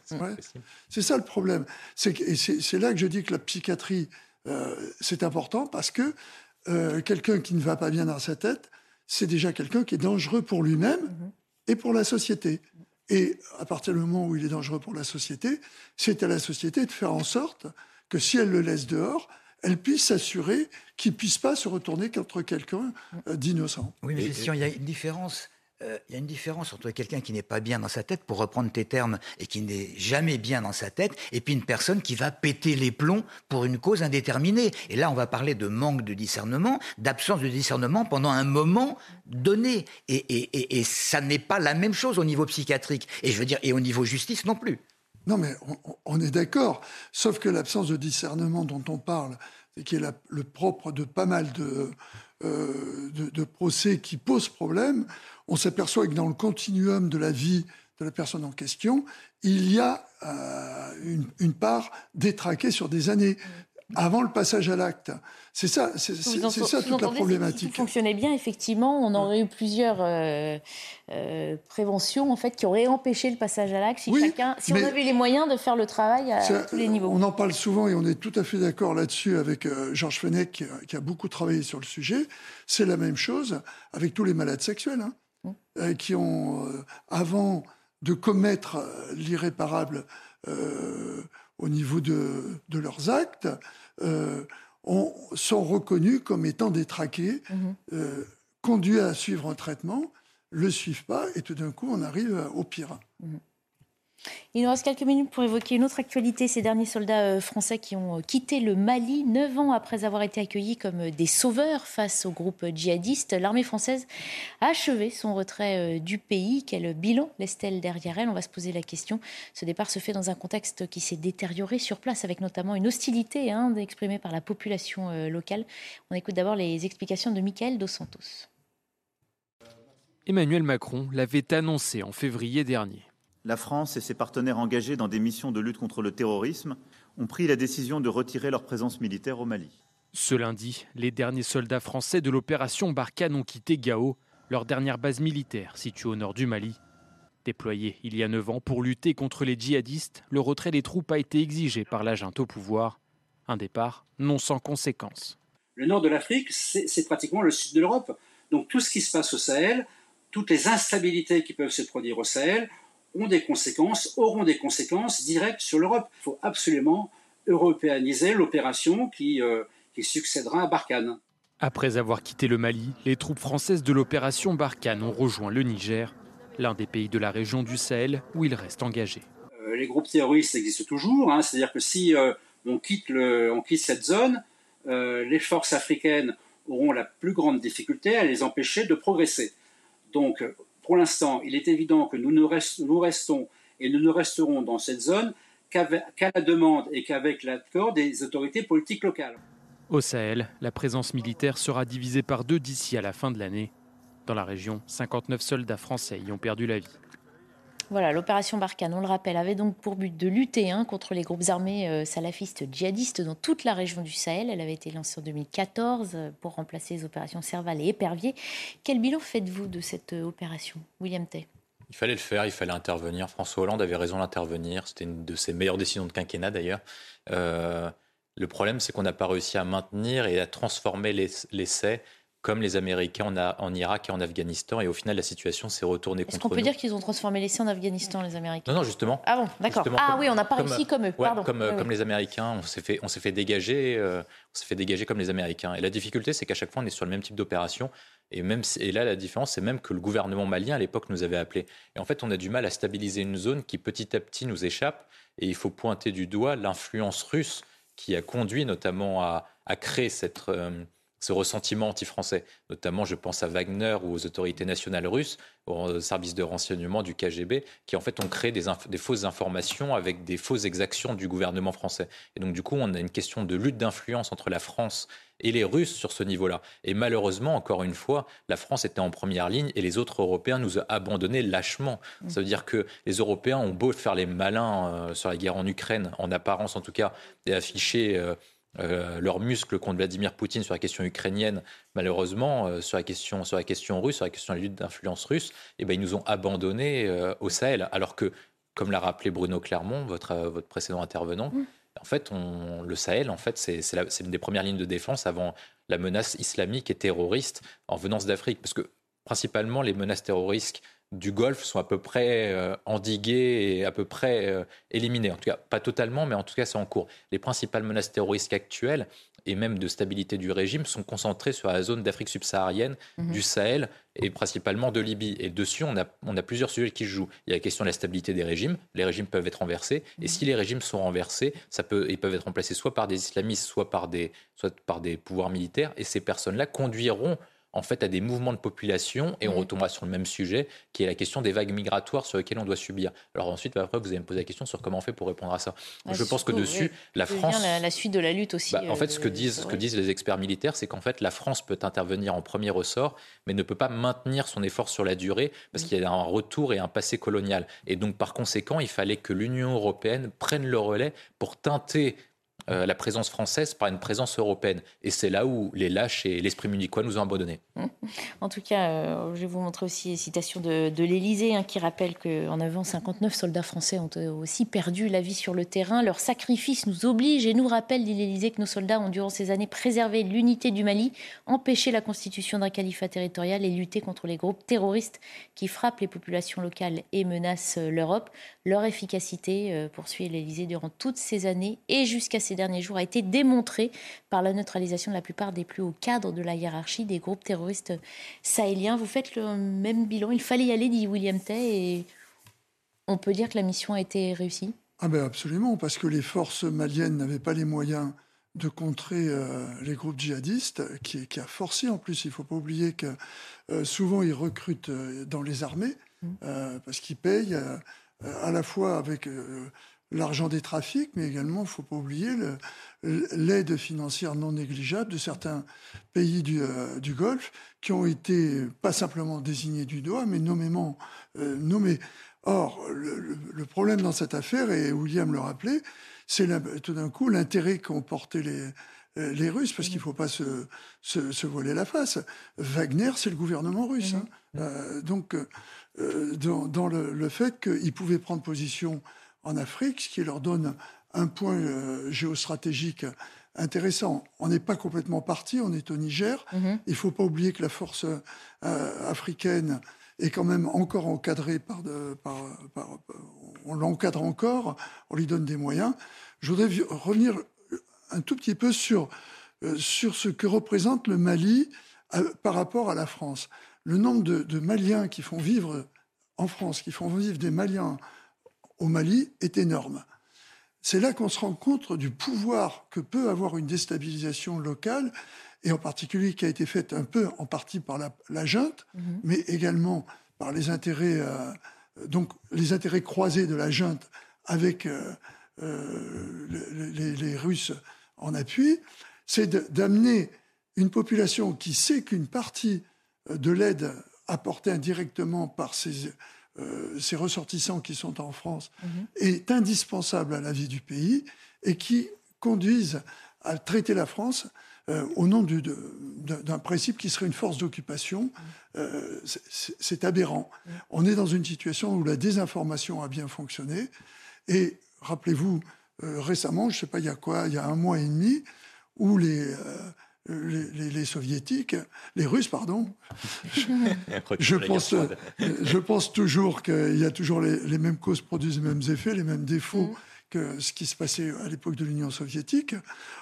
C'est ça le problème. C'est là que je dis que la psychiatrie, euh, c'est important parce que quelqu'un qui ne va pas bien dans sa tête, c'est déjà quelqu'un qui est dangereux pour lui-même mhm. et pour la société. Et à partir du moment où il est dangereux pour la société, c'est à la société de faire en sorte que si elle le laisse dehors, elle puisse s'assurer qu'il ne puisse pas se retourner contre quelqu'un euh, d'innocent. Oui, mais il y a une différence. Euh, il y a une différence entre quelqu'un qui n'est pas bien dans sa tête, pour reprendre tes termes, et qui n'est jamais bien dans sa tête, et puis une personne qui va péter les plombs pour une cause indéterminée. Et là, on va parler de manque de discernement, d'absence de discernement pendant un moment donné. Et, et, et, et ça n'est pas la même chose au niveau psychiatrique, et je veux dire, et au niveau justice non plus. Non, mais on, est d'accord. Sauf que l'absence de discernement dont on parle, qui est le propre de pas mal de, euh, de, procès qui posent problème, on s'aperçoit que dans le continuum de la vie de la personne en question, il y a euh, une, une, part détraquée sur des années avant le passage à l'acte. C'est ça, c'est ça toute la problématique. Si fonctionnait bien, effectivement, on aurait eu plusieurs euh, euh, préventions en fait qui auraient empêché le passage à l'acte si chacun, si on avait les moyens de faire le travail à, tous les niveaux. On en parle souvent et on est tout à fait d'accord là-dessus avec euh, Georges Fenech qui, qui, a beaucoup travaillé sur le sujet. C'est la même chose avec tous les malades sexuels hein, mmh. qui ont, avant de commettre l'irréparable au niveau de, de leurs actes, euh, sont reconnus comme étant détraqués, mhm. euh, conduits à suivre un traitement, le suivent pas, et tout d'un coup, on arrive au pire. Mhm. Il nous reste quelques minutes pour évoquer une autre actualité. Ces derniers soldats euh, français qui ont euh, quitté le Mali, neuf ans après avoir été accueillis comme euh, des sauveurs face au groupe djihadiste. L'armée française a achevé son retrait du pays. Quel bilan laisse-t-elle derrière elle? On va se poser la question. Ce départ se fait dans un contexte qui s'est détérioré sur place, avec notamment une hostilité hein, exprimée par la population locale. On écoute d'abord les explications de Michael Dos Santos. Emmanuel Macron l'avait annoncé en février dernier la France et ses partenaires engagés dans des missions de lutte contre le terrorisme ont pris la décision de retirer leur présence militaire au Mali. Ce lundi, les derniers soldats français de l'opération Barkhane ont quitté Gao, leur dernière base militaire située au nord du Mali. Déployé il y a neuf ans pour lutter contre les djihadistes, le retrait des troupes a été exigé par la au pouvoir. Un départ non sans conséquences. Le nord de l'Afrique, c'est pratiquement le sud de l'Europe. Donc tout ce qui se passe au Sahel, toutes les instabilités qui peuvent se produire au Sahel, ont des conséquences, auront des conséquences directes sur l'Europe. Il faut absolument européaniser l'opération qui, euh, qui succédera à Barkhane. Après avoir quitté le Mali, les troupes françaises de l'opération Barkhane ont rejoint le Niger, l'un des pays de la région du Sahel où ils restent engagés. Euh, les groupes terroristes existent toujours, hein. c'est-à-dire que si euh, on, quitte le, on, quitte cette zone, les forces africaines auront la plus grande difficulté à les empêcher de progresser. Donc pour l'instant, il est évident que nous, restons et nous ne resterons dans cette zone qu'à la demande et qu'avec l'accord des autorités politiques locales. Au Sahel, la présence militaire sera divisée par deux d'ici à la fin de l'année. Dans la région, 59 soldats français y ont perdu la vie. Voilà, l'opération Barkhane, on le rappelle, avait donc pour but de lutter hein, contre les groupes armés euh, salafistes djihadistes dans toute la région du Sahel. Elle avait été lancée en 2014 euh, pour remplacer les opérations Serval et Épervier. Quel bilan faites-vous de cette euh, opération, William Tay? Il fallait le faire, il fallait intervenir. François Hollande avait raison d'intervenir. C'était une de ses meilleures décisions de quinquennat d'ailleurs. le problème, c'est qu'on n'a pas réussi à maintenir et à transformer l'essai comme les Américains en, en, Irak et en Afghanistan. Et au final, la situation s'est retournée contre nous. Est-ce qu'on peut dire qu'ils ont transformé l'essai en Afghanistan, les Américains? Non, non, justement. Ah bon, d'accord. Ah oui, on n'a pas réussi comme eux. Pardon. Comme, comme les Américains, on s'est fait, on s'est fait dégager, euh, on s'est fait dégager comme les Américains. Et la difficulté, c'est qu'à chaque fois, on est sur le même type d'opération. Et même, et là, la différence, c'est même que le gouvernement malien à l'époque nous avait appelés. Et en fait, on a du mal à stabiliser une zone qui petit à petit nous échappe. Et il faut pointer du doigt l'influence russe qui a conduit notamment à, à créer cette euh, ce ressentiment anti-français. Notamment, je pense à Wagner ou aux autorités nationales russes, aux services de renseignement du KGB, qui en fait ont créé des, des, fausses informations avec des fausses exactions du gouvernement français. Et donc, du coup, on a une question de lutte d'influence entre la France et les Russes sur ce niveau-là. Et malheureusement, encore une fois, la France était en première ligne et les autres Européens nous ont abandonnés lâchement. Mmh. Ça veut dire que les Européens ont beau faire les malins euh, sur la guerre en Ukraine, en apparence en tout cas, et afficher euh, euh, leurs muscles contre Vladimir Poutine sur la question ukrainienne, malheureusement, euh, sur, la question, sur la question russe, sur la question de la lutte d'influence russe, eh ben, ils nous ont abandonnés euh, au Sahel. Alors que, comme l'a rappelé Bruno Clermont, votre, votre précédent intervenant, mm. en fait, on, le Sahel, en fait, c'est une des premières lignes de défense avant la menace islamique et terroriste en venance d'Afrique. Parce que, principalement, les menaces terroristes du Golfe sont à peu près euh, endigués et à peu près euh, éliminés. En tout cas, pas totalement, mais en tout cas, c'est en cours. Les principales menaces terroristes actuelles et même de stabilité du régime sont concentrées sur la zone d'Afrique subsaharienne, mhm. du Sahel et principalement de Libye. Et dessus, on a, on a plusieurs sujets qui se jouent. Il y a la question de la stabilité des régimes. Les régimes peuvent être renversés. Et mhm. si les régimes sont renversés, ça peut, ils peuvent être remplacés soit par des islamistes, soit par des, soit par des pouvoirs militaires. Et ces personnes-là conduiront en fait à des mouvements de population et on retombera sur le même sujet qui est la question des vagues migratoires sur lesquelles on doit subir. Alors ensuite, après, vous allez me poser la question sur comment on fait pour répondre à ça. je pense que dessus, la France... La, la, suite de la lutte aussi. Bah, en fait, ce que euh, disent, ce que disent les experts militaires, c'est qu'en fait, la France peut intervenir en premier ressort, mais ne peut pas maintenir son effort sur la durée parce mm. qu'il y a un retour et un passé colonial. Et donc, par conséquent, il fallait que l'Union européenne prenne le relais pour teinter euh, la présence française par une présence européenne. Et c'est là où les lâches et l'esprit munichois nous ont abandonnés. En tout cas, euh, je vais vous montrer aussi une citation de, de l'Élysée hein, qui rappelle qu'en avant, 59 soldats français ont euh, aussi perdu la vie sur le terrain. Leur sacrifice nous oblige et nous rappelle, dit l'Élysée, que nos soldats ont durant ces années préservé l'unité du Mali, empêché la constitution d'un califat territorial et lutté contre les groupes terroristes qui frappent les populations locales et menacent l'Europe. Leur efficacité, poursuit l'Élysée, durant toutes ces années et jusqu'à ces derniers jours a été démontrée par la neutralisation de la plupart des plus hauts cadres de la hiérarchie des groupes terroristes sahéliens. Vous faites le même bilan. Il fallait y aller, dit William Tay. Et On peut dire que la mission a été réussie ah ben absolument, parce que les forces maliennes n'avaient pas les moyens de contrer euh, les groupes djihadistes, qui, qui, a forcé en plus. Il ne faut pas oublier que euh, souvent ils recrutent euh, dans les armées, mmh. parce qu'ils payent à la fois avec l'argent des trafics, mais également, il ne faut pas oublier l'aide financière non négligeable de certains pays du, du, Golfe qui ont été pas simplement désignés du doigt, mais nommément nommés. Or, le, problème dans cette affaire, et William le rappelait, c'est tout d'un coup l'intérêt qu'ont porté les, les Russes, parce qu'il ne faut pas se, se, voiler la face. Wagner, c'est le gouvernement russe. Hein. Euh, donc, euh, dans, le, fait qu'ils pouvaient prendre position en Afrique, ce qui leur donne un point euh, géostratégique intéressant. On n'est pas complètement parti, on est au Niger. Mm-hmm. Il ne faut pas oublier que la force africaine est quand même encore encadré par, on l'encadre encore, on lui donne des moyens. Je voudrais revenir un tout petit peu sur, euh, sur ce que représente le Mali euh, par rapport à la France. Le nombre de, Maliens qui font vivre en France, qui font vivre des Maliens au Mali, est énorme. C'est là qu'on se rend compte du pouvoir que peut avoir une déstabilisation locale et en particulier qui a été faite un peu en partie par la, junte, mhm. mais également par les intérêts, euh, donc les intérêts croisés de la junte avec euh, euh, les, Russes en appui, c'est d'amener une population qui sait qu'une partie de l'aide apportée indirectement par ces, ces, ressortissants qui sont en France mhm. est indispensable à la vie du pays et qui conduisent à traiter la France euh, au nom d'un principe qui serait une force d'occupation. Euh, c'est aberrant. On est dans une situation où la désinformation a bien fonctionné. Et rappelez-vous, euh, récemment, je ne sais pas, il y a quoi, il y a un mois et demi, où les, les, soviétiques, les Russes, pardon. [laughs] je, pense, je pense toujours qu'il y a toujours les, mêmes causes produisent les mêmes effets, les mêmes défauts. Mm ce qui se passait à l'époque de l'Union soviétique,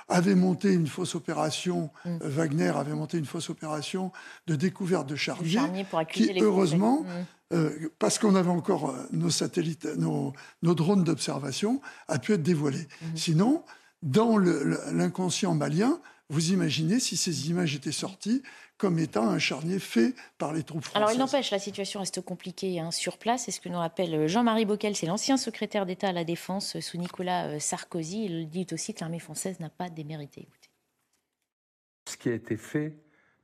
avait monté une fausse opération, mm. euh, Wagner avait monté une fausse opération de découverte de charniers, qui heureusement, mm. euh, parce qu'on avait encore euh, nos satellites, nos, drones d'observation, a pu être dévoilé. Mm-hmm. Sinon, dans l'inconscient malien, vous imaginez si ces images étaient sorties, comme étant un charnier fait par les troupes françaises. Alors il n'empêche, la situation reste compliquée hein, sur place. C'est ce que nous rappelle euh, Jean-Marie Bockel, c'est l'ancien secrétaire d'État à la Défense euh, sous Nicolas euh, Sarkozy. Il dit aussi que l'armée française n'a pas démérité. Ce qui a été fait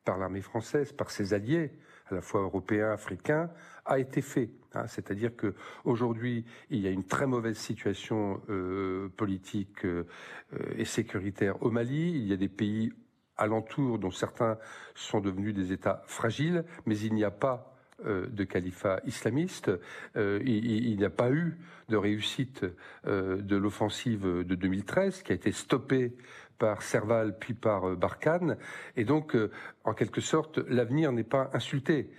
par l'armée française, par ses alliés, à la fois européens, africains, a été fait. Hein. C'est-à-dire que aujourd'hui, il y a une très mauvaise situation politique et sécuritaire au Mali. Il y a des pays alentours, dont certains sont devenus des États fragiles, mais il n'y a pas euh, de califat islamiste. Euh, il, n'y a pas eu de réussite euh, de l'offensive de 2013 qui a été stoppée par Serval puis par Barkhane. Et donc, en quelque sorte, l'avenir n'est pas insulté.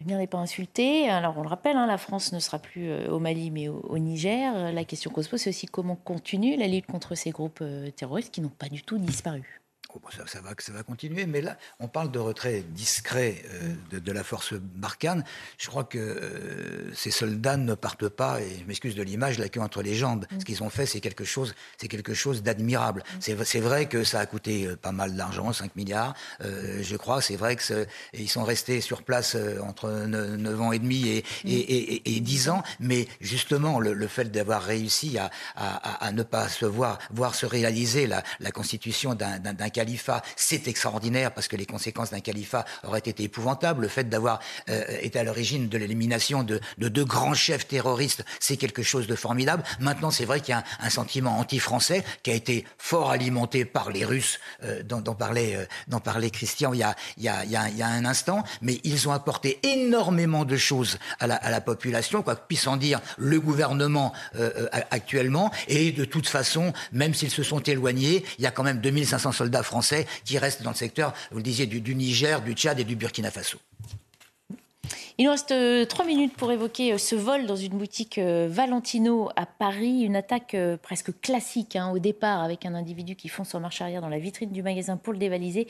L'avenir n'est pas insulté. Alors, on le rappelle, hein, la France ne sera plus au Mali, mais au, Niger. La question qu'on se pose, c'est aussi comment continue la lutte contre ces groupes terroristes qui n'ont pas du tout disparu. Oh, bah, ça, va, ça va continuer, mais là, on parle de retrait discret euh, mm. de, la force Barkhane. Je crois que euh, ces soldats ne partent pas, et je m'excuse de l'image, la queue entre les jambes. Mm. Ce qu'ils ont fait, c'est quelque chose, c'est quelque chose d'admirable. Mm. C'est vrai que ça a coûté euh, pas mal d'argent, 5 milliards, je crois. C'est vrai que ils sont restés sur place entre 9 ans et demi et, et, et, 10 ans, mais justement, le, fait d'avoir réussi à, à, à, ne pas se voir, voir se réaliser la, la constitution d'un califat, c'est extraordinaire parce que les conséquences d'un califat auraient été épouvantables. Le fait d'avoir euh, été à l'origine de l'élimination de, deux grands chefs terroristes, c'est quelque chose de formidable. Maintenant, c'est vrai qu'il y a un, sentiment anti-français qui a été fort alimenté par les Russes, euh, dont, euh, parlait Christian il y, a, un instant, mais ils ont apporté énormément de choses à la, à la population, quoi que puisse en dire le gouvernement actuellement. Et de toute façon, même s'ils se sont éloignés, il y a quand même 2500 soldats français qui restent dans le secteur, vous le disiez, du, Niger, du Tchad et du Burkina Faso. Il nous reste euh, trois minutes pour évoquer euh, ce vol dans une boutique euh, Valentino à Paris, une attaque presque classique hein, au départ avec un individu qui fonce en marche arrière dans la vitrine du magasin pour le dévaliser.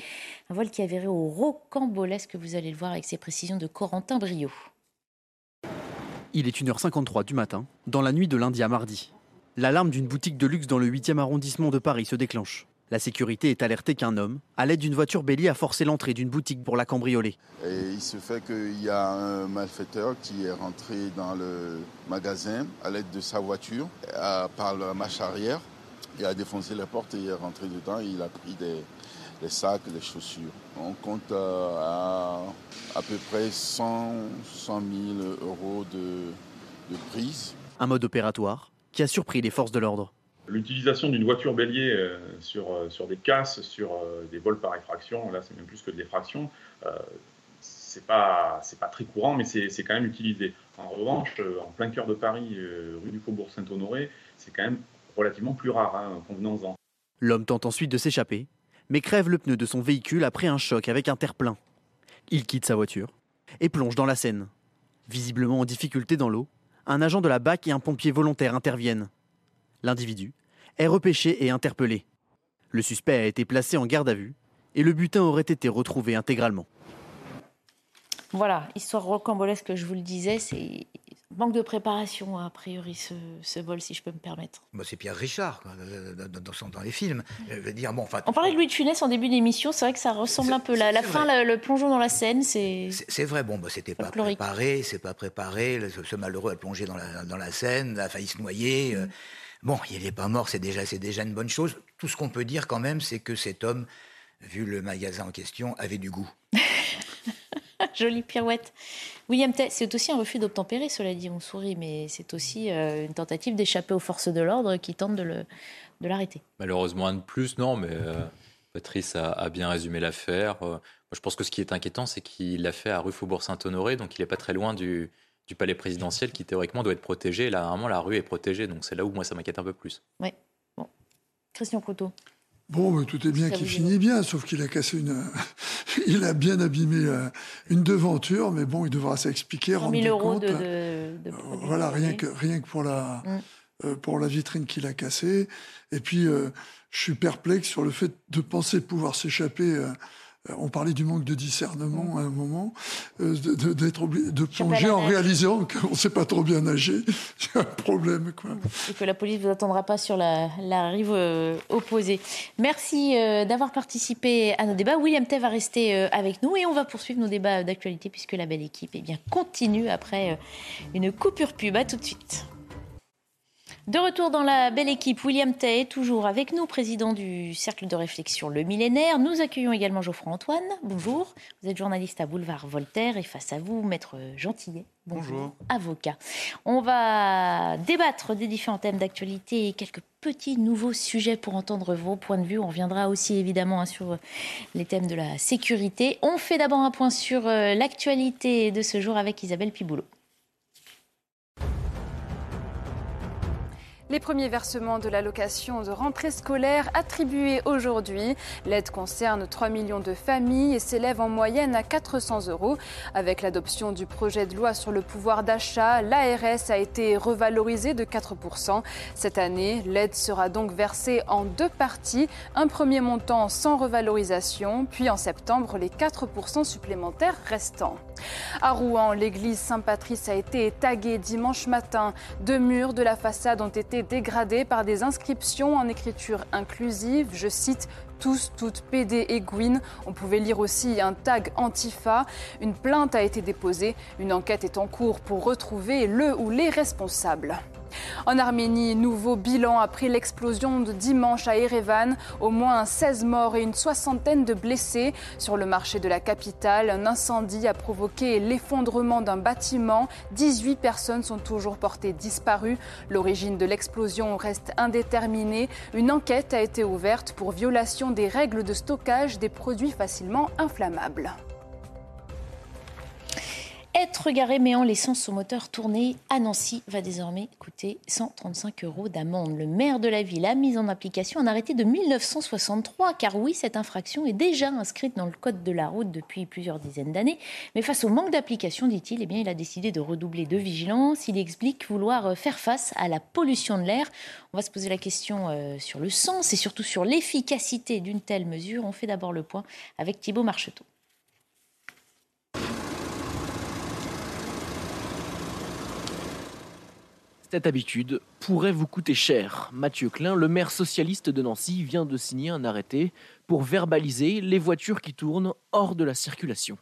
Un vol qui avérait au rocambolesque, vous allez le voir avec ces précisions de Corentin Brio. Il est 1h53 du matin, dans la nuit de lundi à mardi. L'alarme d'une boutique de luxe dans le 8e arrondissement de Paris se déclenche. La sécurité est alertée qu'un homme, à l'aide d'une voiture bélier, a forcé l'entrée d'une boutique pour la cambrioler. Et il se fait qu'il y a un malfaiteur qui est rentré dans le magasin à l'aide de sa voiture, par la marche arrière. Il a défoncé la porte et est rentré dedans et il a pris des, sacs, des chaussures. On compte euh, à à peu près 100, 100 000 euros de, de prise. Un mode opératoire qui a surpris les forces de l'ordre. L'utilisation d'une voiture bélier euh, sur, euh, sur des casses, sur euh, des vols par effraction, là c'est même plus que de l'effraction, c'est pas, pas très courant, mais c'est, quand même utilisé. En revanche, en plein cœur de Paris, rue du Faubourg Saint-Honoré, c'est quand même relativement plus rare, hein, convenons-en. L'homme tente ensuite de s'échapper, mais crève le pneu de son véhicule après un choc avec un terre-plein. Il quitte sa voiture et plonge dans la Seine. Visiblement en difficulté dans l'eau, un agent de la BAC et un pompier volontaire interviennent. L'individu est repêché et interpellé. Le suspect a été placé en garde à vue et le butin aurait été retrouvé intégralement. Voilà, histoire rocambolesque, je vous le disais, c'est manque de préparation, a priori, ce, vol, si je peux me permettre. Bah, c'est Pierre Richard, dans, dans, les films. Je dire, bon, On parlait de Louis de Funès en début d'émission, c'est vrai que ça ressemble un peu. La, la fin, le, plongeon dans la Seine, c'est. C'est vrai, bon, bah, c'était pas préparé, c'est pas préparé. Ce, malheureux a plongé dans la, dans la Seine, a failli se noyer. Euh. Bon, il n'est pas mort, c'est déjà, déjà une bonne chose. Tout ce qu'on peut dire quand même, c'est que cet homme, vu le magasin en question, avait du goût. [laughs] Jolie pirouette. William c'est aussi un refus d'obtempérer, cela dit, on sourit, mais c'est aussi euh, une tentative d'échapper aux forces de l'ordre qui tentent de l'arrêter. Malheureusement, un de plus, non, mais euh, Patrice a, bien résumé l'affaire. Euh, je pense que ce qui est inquiétant, c'est qu'il l'a fait à rue Faubourg-Saint-Honoré, donc il n'est pas très loin du, palais présidentiel qui théoriquement doit être protégé. là, normalement, la rue est protégée, donc c'est là où moi ça m'inquiète un peu plus. Oui. Bon. Christian Couteau. Bon, mais tout est bien qui finit bien, sauf qu'il a cassé une. [laughs] il a bien abîmé euh, une devanture, mais bon, il devra s'expliquer. 100 000 euros de, de, Voilà, rien que, rien que pour la, mm. euh, pour la vitrine qu'il a cassée. Et puis, euh, je suis perplexe sur le fait de penser pouvoir s'échapper euh, on parlait du manque de discernement à un moment, euh, d'être obligé de plonger en réalisant qu'on ne sait pas trop bien nager. [laughs] C'est un problème. Quoi. Et que la police ne vous attendra pas sur la, rive euh, opposée. Merci d'avoir participé à nos débats. William Tay va rester avec nous et on va poursuivre nos débats d'actualité puisque la belle équipe eh bien, continue après une coupure pub. À tout de suite. De retour dans la belle équipe, William Tay, toujours avec nous, président du Cercle de réflexion Le Millénaire. Nous accueillons également Geoffroy Antoine. Bonjour. Vous êtes journaliste à Boulevard Voltaire et face à vous, Maître Gentillet. Bonjour. Avocat. On va débattre des différents thèmes d'actualité et quelques petits nouveaux sujets pour entendre vos points de vue. On reviendra aussi évidemment hein, sur les thèmes de la sécurité. On fait d'abord un point sur euh, l'actualité de ce jour avec Isabelle Piboulot. Les premiers versements de l'allocation de rentrée scolaire attribués aujourd'hui. L'aide concerne 3 millions de familles et s'élève en moyenne à 400 euros. Avec l'adoption du projet de loi sur le pouvoir d'achat, l'ARS a été revalorisée de 4%. Cette année, l'aide sera donc versée en deux parties. Un premier montant sans revalorisation, puis en septembre, les 4% supplémentaires restants. À Rouen, l'église Saint-Patrice a été taguée dimanche matin. Deux murs de la façade ont été dégradés par des inscriptions en écriture inclusive. Je cite tous, toutes, PD et Gwyn. On pouvait lire aussi un tag Antifa. Une plainte a été déposée. Une enquête est en cours pour retrouver le ou les responsables. En Arménie, nouveau bilan après l'explosion de dimanche à Erevan. Au moins 16 morts et une soixantaine de blessés. Sur le marché de la capitale, un incendie a provoqué l'effondrement d'un bâtiment. 18 personnes sont toujours portées disparues. L'origine de l'explosion reste indéterminée. Une enquête a été ouverte pour violation des règles de stockage des produits facilement inflammables. Être garé en laissant son moteur tourner à Nancy va désormais coûter 135 euros d'amende. Le maire de la ville a mis en application un arrêté de 1963, car oui, cette infraction est déjà inscrite dans le code de la route depuis plusieurs dizaines d'années. Mais face au manque d'application, dit-il, eh bien, il a décidé de redoubler de vigilance. Il explique vouloir faire face à la pollution de l'air. On va se poser la question euh, sur le sens et surtout sur l'efficacité d'une telle mesure. On fait d'abord le point avec Thibault Marcheteau. Cette habitude pourrait vous coûter cher. Mathieu Klein, le maire socialiste de Nancy, vient de signer un arrêté pour verbaliser les voitures qui tournent hors de la circulation.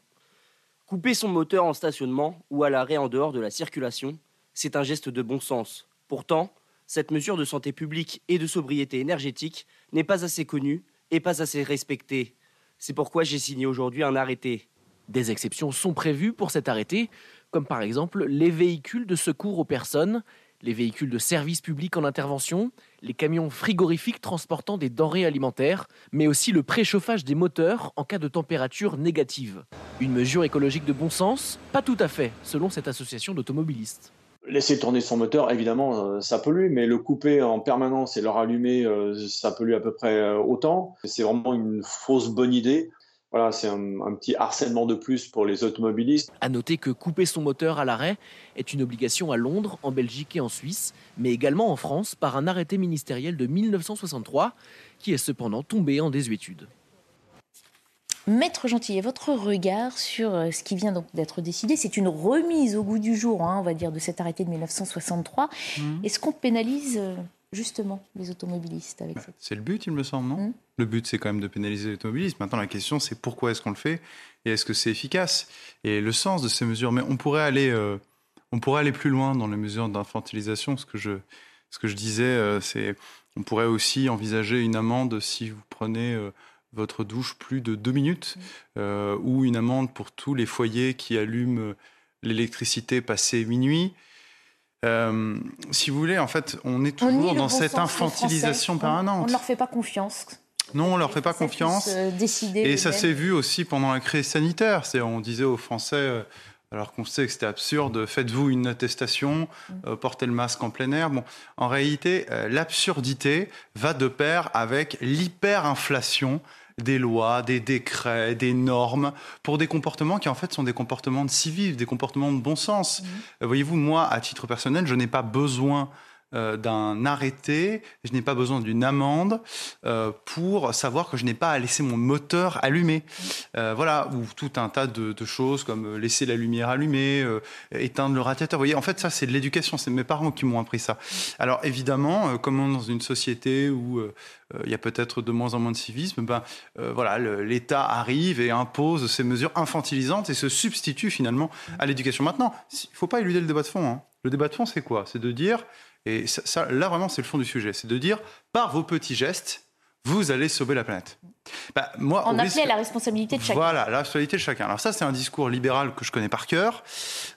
Couper son moteur en stationnement ou à l'arrêt en dehors de la circulation, c'est un geste de bon sens. Pourtant, cette mesure de santé publique et de sobriété énergétique n'est pas assez connue et pas assez respectée. C'est pourquoi j'ai signé aujourd'hui un arrêté. Des exceptions sont prévues pour cet arrêté, comme par exemple les véhicules de secours aux personnes les véhicules de service public en intervention, les camions frigorifiques transportant des denrées alimentaires, mais aussi le préchauffage des moteurs en cas de température négative. Une mesure écologique de bon sens Pas tout à fait, selon cette association d'automobilistes. Laisser tourner son moteur, évidemment, euh, ça pollue, mais le couper en permanence et le rallumer, euh, ça pollue à peu près euh, autant. C'est vraiment une fausse bonne idée. Voilà, c'est un, petit harcèlement de plus pour les automobilistes. À noter que couper son moteur à l'arrêt est une obligation à Londres, en Belgique et en Suisse, mais également en France par un arrêté ministériel de 1963 qui est cependant tombé en désuétude. Maître Gentil, votre regard sur euh, ce qui vient donc d'être décidé, c'est une remise au goût du jour, hein, on va dire, de cet arrêté de 1963. Mmh. Est-ce qu'on pénalise euh, justement les automobilistes avec bah, C'est le but, il me semble, non mmh. Le but, c'est quand même de pénaliser les automobilistes. Maintenant, la question, c'est pourquoi est-ce qu'on le fait et est-ce que c'est efficace Et le sens de ces mesures. Mais on pourrait aller, euh, on pourrait aller plus loin dans les mesures d'infantilisation. Ce que je, ce que je disais, euh, c'est on pourrait aussi envisager une amende si vous prenez euh, votre douche plus de deux minutes, mmh. ou une amende pour tous les foyers qui allument l'électricité passé minuit. Si vous voulez, en fait, on est toujours dans cette infantilisation permanente. On ne leur fait pas confiance. Non, on leur fait pas confiance. Euh, et ça s'est vu aussi pendant la crise sanitaire. On disait aux Français, euh, alors qu'on sait que c'était absurde, faites-vous une attestation, mm. euh, portez le masque en plein air. Bon, en réalité, l'absurdité va de pair avec l'hyperinflation des lois, des décrets, des normes, pour des comportements qui en fait sont des comportements de civisme, des comportements de bon sens. Mm. Voyez-vous, moi, à titre personnel, je n'ai pas besoin euh, d'un arrêté, je n'ai pas besoin d'une amende euh, pour savoir que je n'ai pas à laisser mon moteur allumé. Euh, voilà, ou tout un tas de, choses comme laisser la lumière allumée, éteindre le radiateur. Vous voyez, en fait, ça, c'est de l'éducation. C'est mes parents qui m'ont appris ça. Alors, évidemment, comme dans une société où il y a peut-être de moins en moins de civisme, ben, voilà, l'État arrive et impose ces mesures infantilisantes et se substitue finalement à l'éducation. Maintenant, il ne faut pas éluder le débat de fond. Hein. Le débat de fond, c'est quoi? C'est de dire et ça, là, vraiment, c'est le fond du sujet. C'est de dire, par vos petits gestes, vous allez sauver la planète. Bah, moi, On appelait à la responsabilité de chacun. Voilà, la responsabilité de chacun. Alors ça, c'est un discours libéral que je connais par cœur.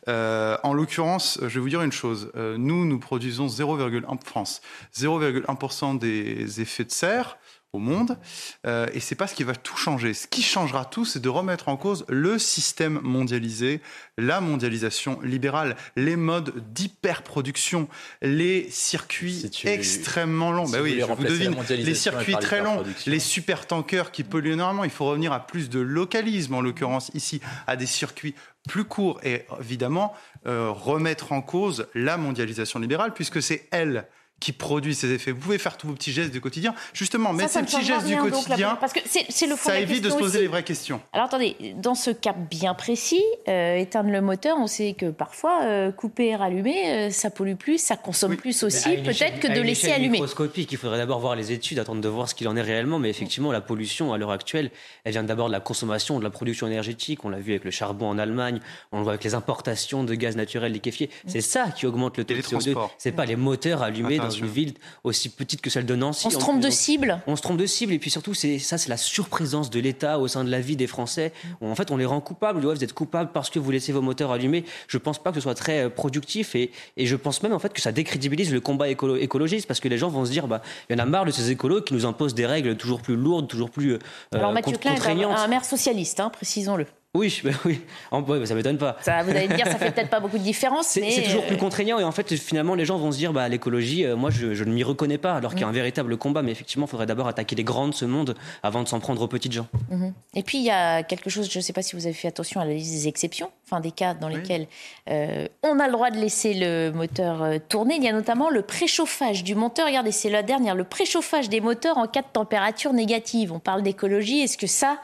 Euh, en l'occurrence, je vais vous dire une chose. Euh, nous, nous produisons 0,1 France, 0,1% des effets de serre au monde. Euh, et c'est pas ce qui va tout changer. Ce qui changera tout, c'est de remettre en cause le système mondialisé, la mondialisation libérale, les modes d'hyperproduction, les circuits extrêmement longs. bah oui, je vous devine, les circuits très longs, les super tankers qui polluent énormément. Il faut revenir à plus de localisme, en l'occurrence ici, à des circuits plus courts et évidemment euh, remettre en cause la mondialisation libérale, puisque c'est elle qui produit ces effets. Vous pouvez faire tous vos petits gestes du quotidien. Justement, mais ces petits gestes du quotidien, parce que c'est le ça évite de se poser les vraies questions. Alors attendez, dans ce cas bien précis, euh, éteindre le moteur, on sait que parfois euh, couper et rallumer, euh, ça pollue plus, ça consomme plus aussi, peut-être que de laisser allumer. microscopique, il faudrait d'abord voir les études, attendre de voir ce qu'il en est réellement. Mais effectivement, la pollution à l'heure actuelle, elle vient d'abord de la consommation, de la production énergétique. On l'a vu avec le charbon en Allemagne, on le voit avec les importations de gaz naturel liquéfié. C'est ça qui augmente le taux de CO2. C'est pas les moteurs allumés dans une ville aussi petite que celle de Nancy. On se trompe de cible. On se trompe de cible et puis surtout c'est ça c'est la surprésence de l'État au sein de la vie des Français. En fait on les rend coupables. vous êtes coupables parce que vous laissez vos moteurs allumés. Je pense pas que ce soit très euh, productif et, et je pense même en fait que ça décrédibilise le combat écologiste parce que les gens vont se dire bah il y en a marre de ces écolos qui nous imposent des règles toujours plus lourdes, toujours plus euh, Alors Mathieu Klein est un, maire socialiste, hein, précisons-le. Oui, bah [laughs] oui, oui, ça m'étonne pas. Ça, vous allez me dire, ça fait [laughs] peut-être pas beaucoup de différence. C'est toujours plus euh, contraignant et en fait, finalement, les gens vont se dire, bah, l'écologie, euh, moi, je, ne m'y reconnais pas, alors qu'il y a un mm. véritable combat. Mais effectivement, il faudrait d'abord attaquer les grands de ce monde avant de s'en prendre aux petites gens. Mm-hmm. Et puis, il y a quelque chose, je ne sais pas si vous avez fait attention à la liste des exceptions, enfin des cas dans lesquels euh, on a le droit de laisser le moteur tourner. Il y a notamment le préchauffage du moteur. Regardez, c'est la dernière, le préchauffage des moteurs en cas de température négative. On parle d'écologie. Est-ce que ça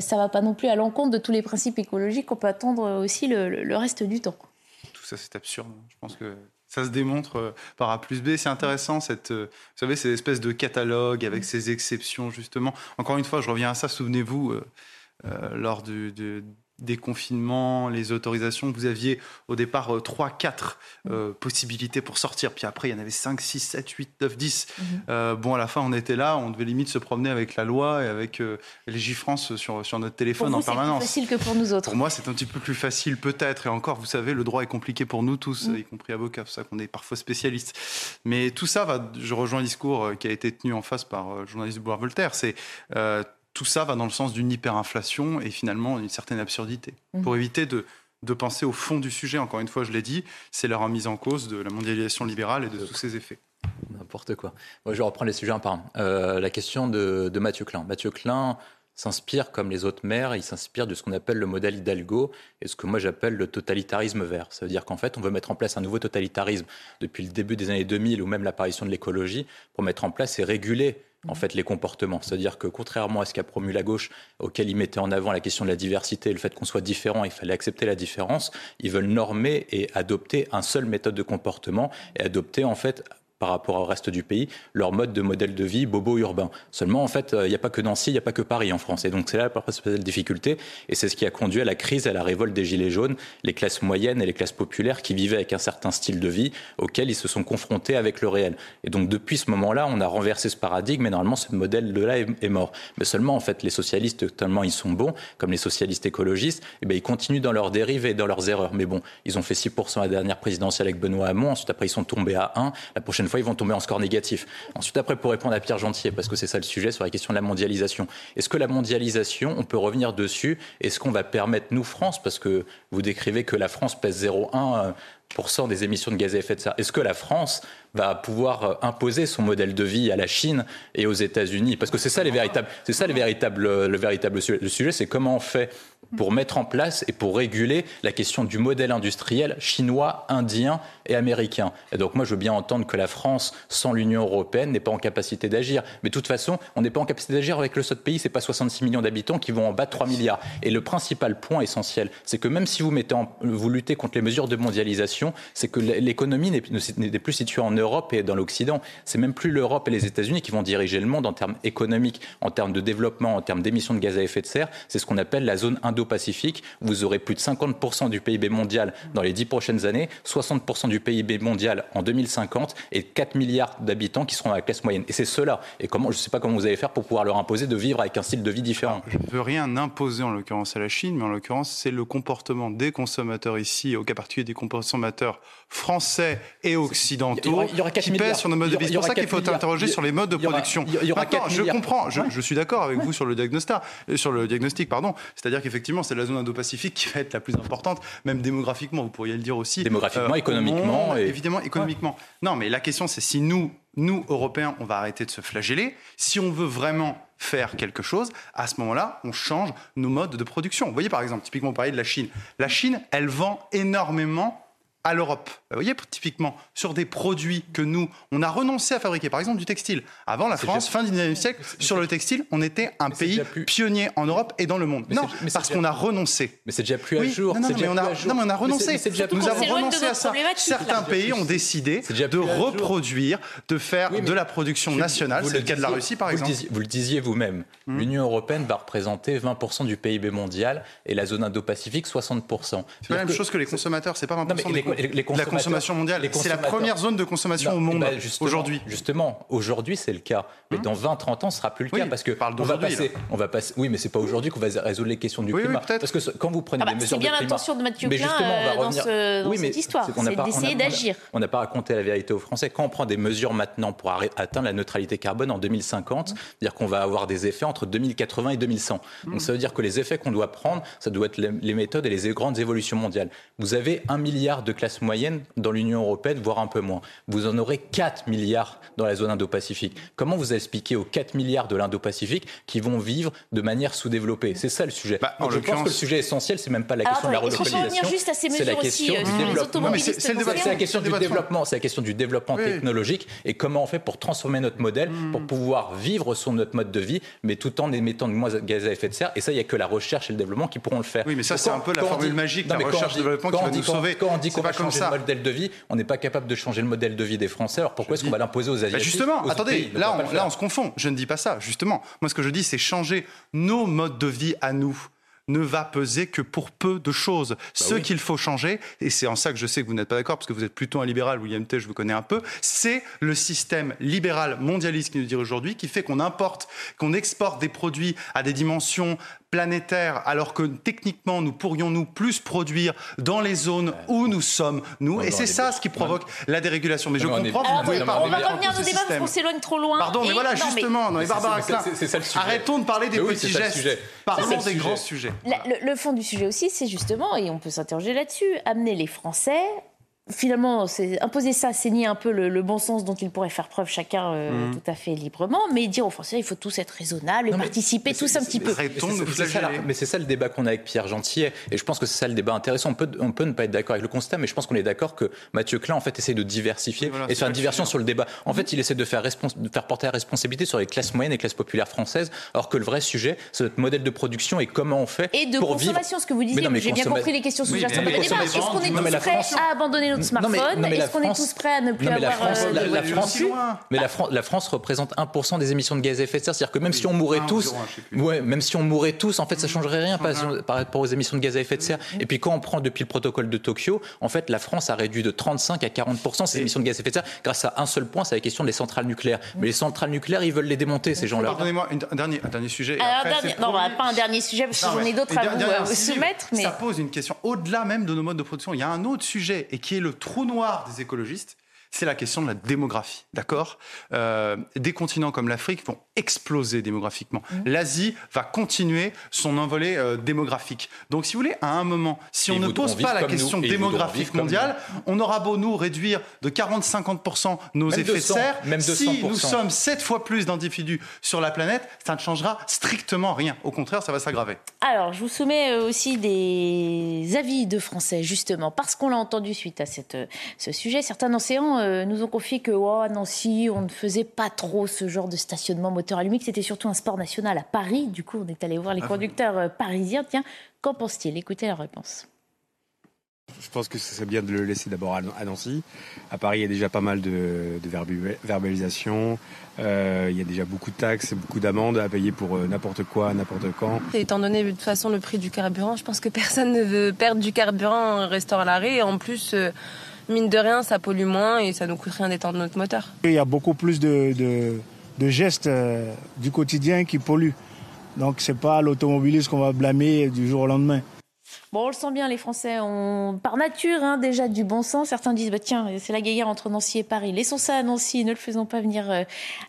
ça ne va pas non plus à l'encontre de tous les principes écologiques qu'on peut attendre aussi le, reste du temps. Tout ça, c'est absurde. Je pense que Ça se démontre par A plus B. C'est intéressant, vous savez, ces espèces de catalogues avec ces exceptions, justement. Encore une fois, je reviens à ça, souvenez-vous, lors du, du des confinements, les autorisations, vous aviez au départ 3, 4 possibilités pour sortir. Puis après, il y en avait 5, 6, 7, 8, 9, 10. bon, à la fin, on était là, on devait limite se promener avec la loi et avec euh, les France sur, sur notre téléphone pour en vous, permanence. C'est plus facile que pour nous autres. Pour moi, c'est un petit peu plus facile peut-être. Et encore, vous savez, le droit est compliqué pour nous tous, y compris avocats, c'est pour ça qu'on est parfois spécialistes. Mais tout ça va, je rejoins le discours euh, qui a été tenu en face par euh, le journaliste Bois Voltaire, c'est tout ça va dans le sens d'une hyperinflation et finalement d'une certaine absurdité. Mhm. Pour éviter de, de penser au fond du sujet, encore une fois, je l'ai dit, c'est la remise en cause de la mondialisation libérale et de tous ses effets. N'importe quoi. Moi, je reprends les sujets un par un. Euh, la question de, de Mathieu Klein. Mathieu Klein s'inspire, comme les autres maires, il s'inspire de ce qu'on appelle le modèle Hidalgo et ce que moi j'appelle le totalitarisme vert. Ça veut dire qu'en fait, on veut mettre en place un nouveau totalitarisme depuis le début des années 2000 ou même l'apparition de l'écologie pour mettre en place et réguler en fait les comportements. C'est-à-dire que contrairement à ce qu'a promu la gauche, auquel ils mettaient en avant la question de la diversité, le fait qu'on soit différent, il fallait accepter la différence, ils veulent normer et adopter un seul méthode de comportement et adopter en fait par rapport au reste du pays, leur mode de modèle de vie bobo-urbain. Seulement, en fait, il n'y a pas que Nancy, il n'y a pas que Paris en France. Et donc, c'est là la principale difficulté. Et c'est ce qui a conduit à la crise, à la révolte des Gilets jaunes, les classes moyennes et les classes populaires qui vivaient avec un certain style de vie auquel ils se sont confrontés avec le réel. Et donc, depuis ce moment-là, on a renversé ce paradigme et normalement, ce modèle-là est, mort. Mais seulement, en fait, les socialistes, tellement ils sont bons, comme les socialistes écologistes, eh bien, ils continuent dans leurs dérives et dans leurs erreurs. Mais bon, ils ont fait 6% à la dernière présidentielle avec Benoît Hamon. Ensuite, après, ils sont tombés à 1. La prochaine fois, ils vont tomber en score négatif. Ensuite, après, pour répondre à Pierre Gentier, parce que c'est ça le sujet sur la question de la mondialisation. Est-ce que la mondialisation, on peut revenir dessus? Est-ce qu'on va permettre, nous, France, parce que vous décrivez que la France pèse 0,1% des émissions de gaz à effet de serre. Est-ce que la France va pouvoir imposer son modèle de vie à la Chine et aux États-Unis? Parce que c'est ça les véritables, c'est ça les véritables, le véritable sujet. Le sujet, c'est comment on fait pour mettre en place et pour réguler la question du modèle industriel chinois, indien et américain. Et donc moi, je veux bien entendre que la France, sans l'Union européenne, n'est pas en capacité d'agir. Mais de toute façon, on n'est pas en capacité d'agir avec le seul pays. C'est pas 66 millions d'habitants qui vont en battre 3 milliards. Et le principal point essentiel, c'est que même si vous mettez en, vous luttez contre les mesures de mondialisation, c'est que l'économie n'est plus située en Europe et dans l'Occident. C'est même plus l'Europe et les États-Unis qui vont diriger le monde en termes économiques, en termes de développement, en termes d'émissions de gaz à effet de serre. C'est ce qu'on appelle la zone Indo-Pacifique. Vous aurez plus de 50% du PIB mondial dans les 10 prochaines années, 60% du PIB mondial en 2050 et 4 milliards d'habitants qui seront à la classe moyenne. Et c'est cela. Et comment, je ne sais pas comment vous allez faire pour pouvoir leur imposer de vivre avec un style de vie différent. Je ne veux rien imposer en l'occurrence à la Chine, mais en l'occurrence, c'est le comportement des consommateurs ici, au cas particulier des consommateurs français et occidentaux, il y aura, il y aura qui pèsent sur nos modes de vie. C'est pour ça qu'il faut interroger sur les modes de production. Il y aura Maintenant, je milliards. comprends, je, je suis d'accord avec vous sur le diagnostic, sur le diagnostic, pardon. C'est-à-dire qu'effectivement, c'est la zone Indo-Pacifique qui va être la plus importante, même démographiquement, vous pourriez le dire aussi. Démographiquement, au économiquement monde, et- Évidemment, économiquement. Non, mais la question, c'est si nous, nous, Européens, on va arrêter de se flageller. Si on veut vraiment faire quelque chose, à ce moment-là, on change nos modes de production. Vous voyez, par exemple, typiquement, vous parlez de la Chine. La Chine, elle vend énormément à l'Europe. Vous voyez, typiquement, sur des produits que nous, on a renoncé à fabriquer, par exemple du textile. Avant la France, déjà- fin du 19e siècle, sur le textile, on était un pays pionnier en Europe et dans le monde. Mais non, mais parce qu'on a renoncé. Mais c'est déjà plus à Oui, jour. Non, non, déjà on a, à jour. non, mais on a renoncé. déjà Nous avons renoncé à ça. Certains pays ont décidé de reproduire, de faire de la production nationale. C'est le cas de la Russie, par exemple. vous le disiez vous-même. L'Union européenne va représenter 20% du PIB mondial et la zone Indo-Pacifique 60%. C'est la même chose que les consommateurs, c'est pas 20% Non, mais des les- la consommation mondiale. C'est la première zone de consommation Non, au monde eh ben, aujourd'hui. Justement, aujourd'hui c'est le cas, mais dans 20-30 ans ce sera plus le cas Oui, parce que parle on va passer, on va passer. Oui, mais c'est pas aujourd'hui qu'on va résoudre les questions du Oui, oui, climat. peut-être. parce que quand vous prenez Ah bah, des c'est mesures bien de climat, l'intention de Mathieu Klein, justement, on va euh, dans revenir- ce- dans Oui, cette histoire, c'est d'essayer d'agir. On n'a pas raconté la vérité aux Français. Quand on prend des mesures maintenant pour atteindre la neutralité carbone en 2050, c'est-à-dire qu'on va avoir des effets entre 2080 et 2100. Donc ça veut dire que les effets qu'on doit prendre, ça doit être les méthodes et les grandes évolutions mondiales. Vous avez un milliard de classes moyennes dans l'Union européenne, voire un peu moins. Vous en aurez 4 milliards dans la zone Indo-Pacifique. Comment vous expliquez aux 4 milliards de l'Indo-Pacifique qui vont vivre de manière sous-développée? C'est ça le sujet. Bah, en je pense que le sujet essentiel, c'est même pas la Alors, question de la relocalisation. revenir juste à ces c'est la mesures question aussi, du développement. c'est- la question du développement, c'est la question du développement Oui. technologique et comment on fait pour transformer notre modèle, pour pouvoir vivre sur notre mode de vie, mais tout en émettant de moins de gaz à effet de serre. Et ça, il n'y a que la recherche et le développement qui pourront le faire. Oui, mais ça, c'est un peu la formule magique, Non, la recherche dit- développement qui va nous sauver. Quand on dit qu'on pas comme ça. Le modèle de vie, on n'est pas capable de changer le modèle de vie des Français. Alors pourquoi est-ce qu'on va l'imposer aux bah, Asiatiques Justement, attendez, là, on, là on se confond. Je ne dis pas ça. Justement, moi ce que je dis, c'est changer nos modes de vie à nous ne va peser que pour peu de choses. Bah Ce qu'il faut changer, et c'est en ça que je sais que vous n'êtes pas d'accord, parce que vous êtes plutôt un libéral, William T, je vous connais un peu, c'est le système libéral mondialiste qui nous dit aujourd'hui, qui fait qu'on importe, qu'on exporte des produits à des dimensions planétaire, alors que techniquement, nous pourrions nous plus produire dans les zones où nous sommes, nous. et c'est ça ce qui provoque la dérégulation. Mais je comprends, vous ne pouvez pas On va revenir nos débats parce qu'on s'éloigne trop loin. Pardon, mais voilà, justement, non, mais Barbara arrêtons de parler des petits gestes. Parlons des grands sujets. Le fond du sujet aussi, c'est justement, et on peut s'interroger là-dessus, amener les Français finalement, c'est imposer ça, c'est nier un peu le, bon sens dont ils pourraient faire preuve chacun euh, mmh. tout à fait librement, mais dire aux Français, il faut tous être raisonnables et participer tous un petit peu. Mais c'est ça, le débat qu'on a avec Pierre Gentier, et je pense que c'est ça le débat intéressant. On peut, on peut ne pas être d'accord avec le constat, mais je pense qu'on est d'accord que Mathieu Klein, en fait, essaie de diversifier et, faire une diversion sur le débat. En fait, il essaie de faire, de faire porter la responsabilité sur les classes moyennes et classes populaires françaises, alors que le vrai sujet, c'est notre modèle de production et comment on fait et de consommation, ce que vous disiez. J'ai bien compris les questions sous-jacentes. Est-ce qu'on est tous prêts à abandonner smartphone Est-ce qu'on est tous prêts à ne plus avoir la France, euh, la, France, mais la, France, la France représente 1% des émissions de gaz à effet de serre. C'est-à-dire que même si on mourait tous, ouais, même si on mourait tous, en fait, ça changerait rien par, rapport aux émissions de gaz à effet de serre. Et puis quand on prend depuis le protocole de Tokyo, en fait, la France a réduit de 35 à 40% ses émissions de gaz à effet de serre grâce à un seul point, c'est la question des centrales nucléaires. Mais les centrales nucléaires, ils veulent les démonter, ces gens-là. Pardonnez-moi, un dernier, un dernier sujet. non, pas un dernier sujet, parce que j'en ai d'autres à vous soumettre. Mais... Ça pose une question au-delà même de nos modes de production. Il y a un autre sujet, et qui est le trou noir des écologistes c'est la question de la démographie. D'accord? Euh, Des continents comme l'Afrique vont exploser démographiquement. Mmh. L'Asie va continuer son envolée euh, démographique. Donc, si vous voulez, à un moment, si on ne pose pas la question démographique mondiale, on aura beau nous réduire de 40-50% nos effets de serre, même si nous sommes 7 fois plus d'individus sur la planète, ça ne changera strictement rien. Au contraire, ça va s'aggraver. Alors, je vous soumets euh, aussi des avis de Français, justement, parce qu'on l'a entendu suite à cette, ce sujet. Certains enseignants euh, nous ont confié que oh, à Nancy, on ne faisait pas trop ce genre de stationnement moteur allumé, que c'était surtout un sport national à Paris. Du coup, on est allé voir les ah conducteurs euh, parisiens. Tiens, qu'en pense-t-il? Écoutez la réponse. Je pense que c'est bien de le laisser d'abord à Nancy. À Paris, il y a déjà pas mal de, verbalisation. Euh, il y a déjà beaucoup de taxes, beaucoup d'amendes à payer pour n'importe quoi, n'importe quand. étant donné de toute façon le prix du carburant, je pense que [laughs] personne ne veut perdre du carburant en restant à l'arrêt. En plus, mine de rien, ça pollue moins et ça nous coûte rien d'étendre notre moteur. Il y a beaucoup plus de, gestes euh, du quotidien qui polluent. Donc c'est pas l'automobiliste qu'on va blâmer du jour au lendemain. Bon, on le sent bien, les Français ont par nature hein, déjà du bon sens. Certains disent, bah, tiens, c'est la guerre entre Nancy et Paris. Laissons ça à Nancy, ne le faisons pas venir euh,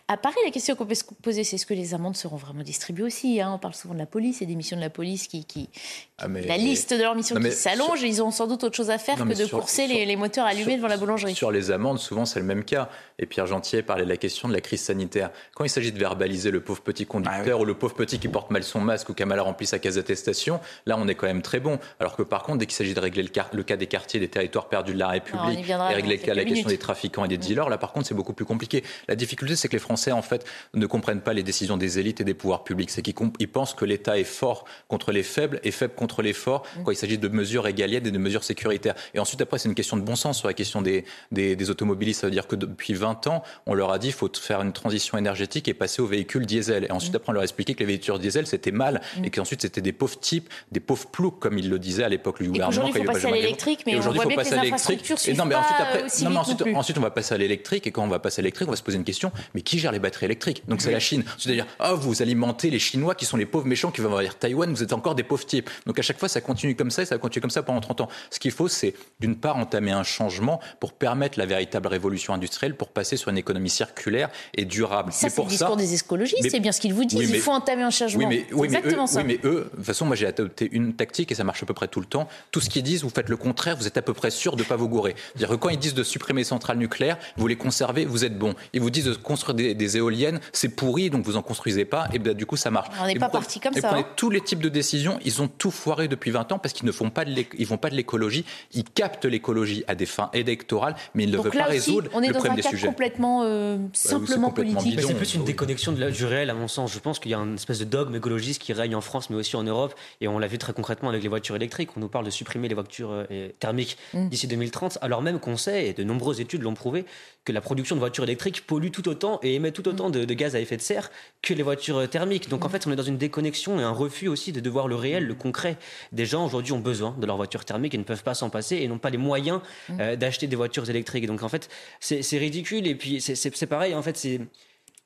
à Paris. La question qu'on peut se poser, c'est est-ce que les amendes seront vraiment distribuées aussi hein? On parle souvent de la police et des missions de la police qui... qui, ah, la liste de leurs missions qui s'allonge. Ils ont sans doute autre chose à faire que de courser les, moteurs allumés devant la boulangerie. Sur les amendes, souvent, c'est le même cas. Et Pierre Gentier parlait de la question de la crise sanitaire. Quand il s'agit de verbaliser le pauvre petit conducteur ah ou le pauvre petit qui porte mal son masque ou qui a mal rempli sa case d'attestation, là, on est quand même très bon. Alors que par contre, dès qu'il s'agit de régler le, cas des quartiers, des territoires perdus de la République, et régler le cas, la question des trafiquants et des dealers, là, par contre, c'est beaucoup plus compliqué. La difficulté, c'est que les Français, en fait, ne comprennent pas les décisions des élites et des pouvoirs publics. C'est qu'ils pensent que l'État est fort contre les faibles et faible contre les forts mm. quand il s'agit de mesures égaliennes et de mesures sécuritaires. Et ensuite, après, c'est une question de bon sens sur la question des, des, des automobilistes. Ça veut dire que depuis 20 ans, on leur a dit qu'il faut faire une transition énergétique et passer aux véhicules diesel. Et ensuite, mm. après, on leur a expliqué que les véhicules diesel, c'était mal mm. et qu'ensuite, c'était des pauvres types, des pauvres ploucs, comme il le disait à l'époque, le gouvernement. il faut passer à l'électrique, mais aujourd'hui, il faut passer à l'électrique. Non, mais ensuite, après, non, mais ensuite, ensuite, on va passer à l'électrique. Et quand on va passer à l'électrique, on va se poser une question mais qui gère les batteries électriques? Donc, c'est la Chine. C'est-à-dire, ah, vous alimentez les Chinois qui sont les pauvres méchants qui vont envahir Taïwan, vous êtes encore des pauvres types. Donc, à chaque fois, ça continue comme ça et ça continue comme ça pendant 30 ans. Ce qu'il faut, c'est d'une part entamer un changement pour permettre la véritable révolution industrielle, pour passer sur une économie circulaire et durable. Ça, c'est le discours des écologistes, c'est bien ce qu'ils vous disent. il faut entamer un changement. Oui, mais, exactement ça. Oui, mais eux, de toute façon, moi j'ai adopté une tactique et ça marche à peu près tout le temps. Tout ce qu'ils disent, vous faites le contraire, vous êtes à peu près sûr de ne pas vous gourer. dire que quand ils disent de supprimer les centrales nucléaires, vous les conservez, vous êtes bon. Ils vous disent de construire des, éoliennes, c'est pourri, donc vous en construisez pas, et bien du coup ça marche. On n'est pas parti comme ça. Hein. tous les types de décisions, ils ont tout foiré depuis 20 ans parce qu'ils ne font pas de ils font pas de l'écologie, ils captent l'écologie à des fins électorales, mais ils ne veulent pas résoudre le problème des sujets. complètement euh, bah simplement politique. C'est plus une déconnexion de la, du réel à mon sens. Je pense qu'il y a une espèce de dogme écologiste qui règne en France, mais aussi en Europe, et on l'a vu très concrètement avec les voitures électriques. On nous parle de supprimer les voitures euh, thermiques mm. d'ici 2030, alors même qu'on sait, et de nombreuses études l'ont prouvé, que la production de voitures électriques pollue tout autant et émet tout autant mm. de, gaz à effet de serre que les voitures euh, thermiques. Donc en mm. fait, on est dans une déconnexion et un refus aussi de devoir le réel, le concret. Des gens aujourd'hui ont besoin de leurs voitures thermiques et ne peuvent pas s'en passer et n'ont pas les moyens d'acheter des voitures électriques. Donc en fait, c'est ridicule et puis c'est pareil, en fait, c'est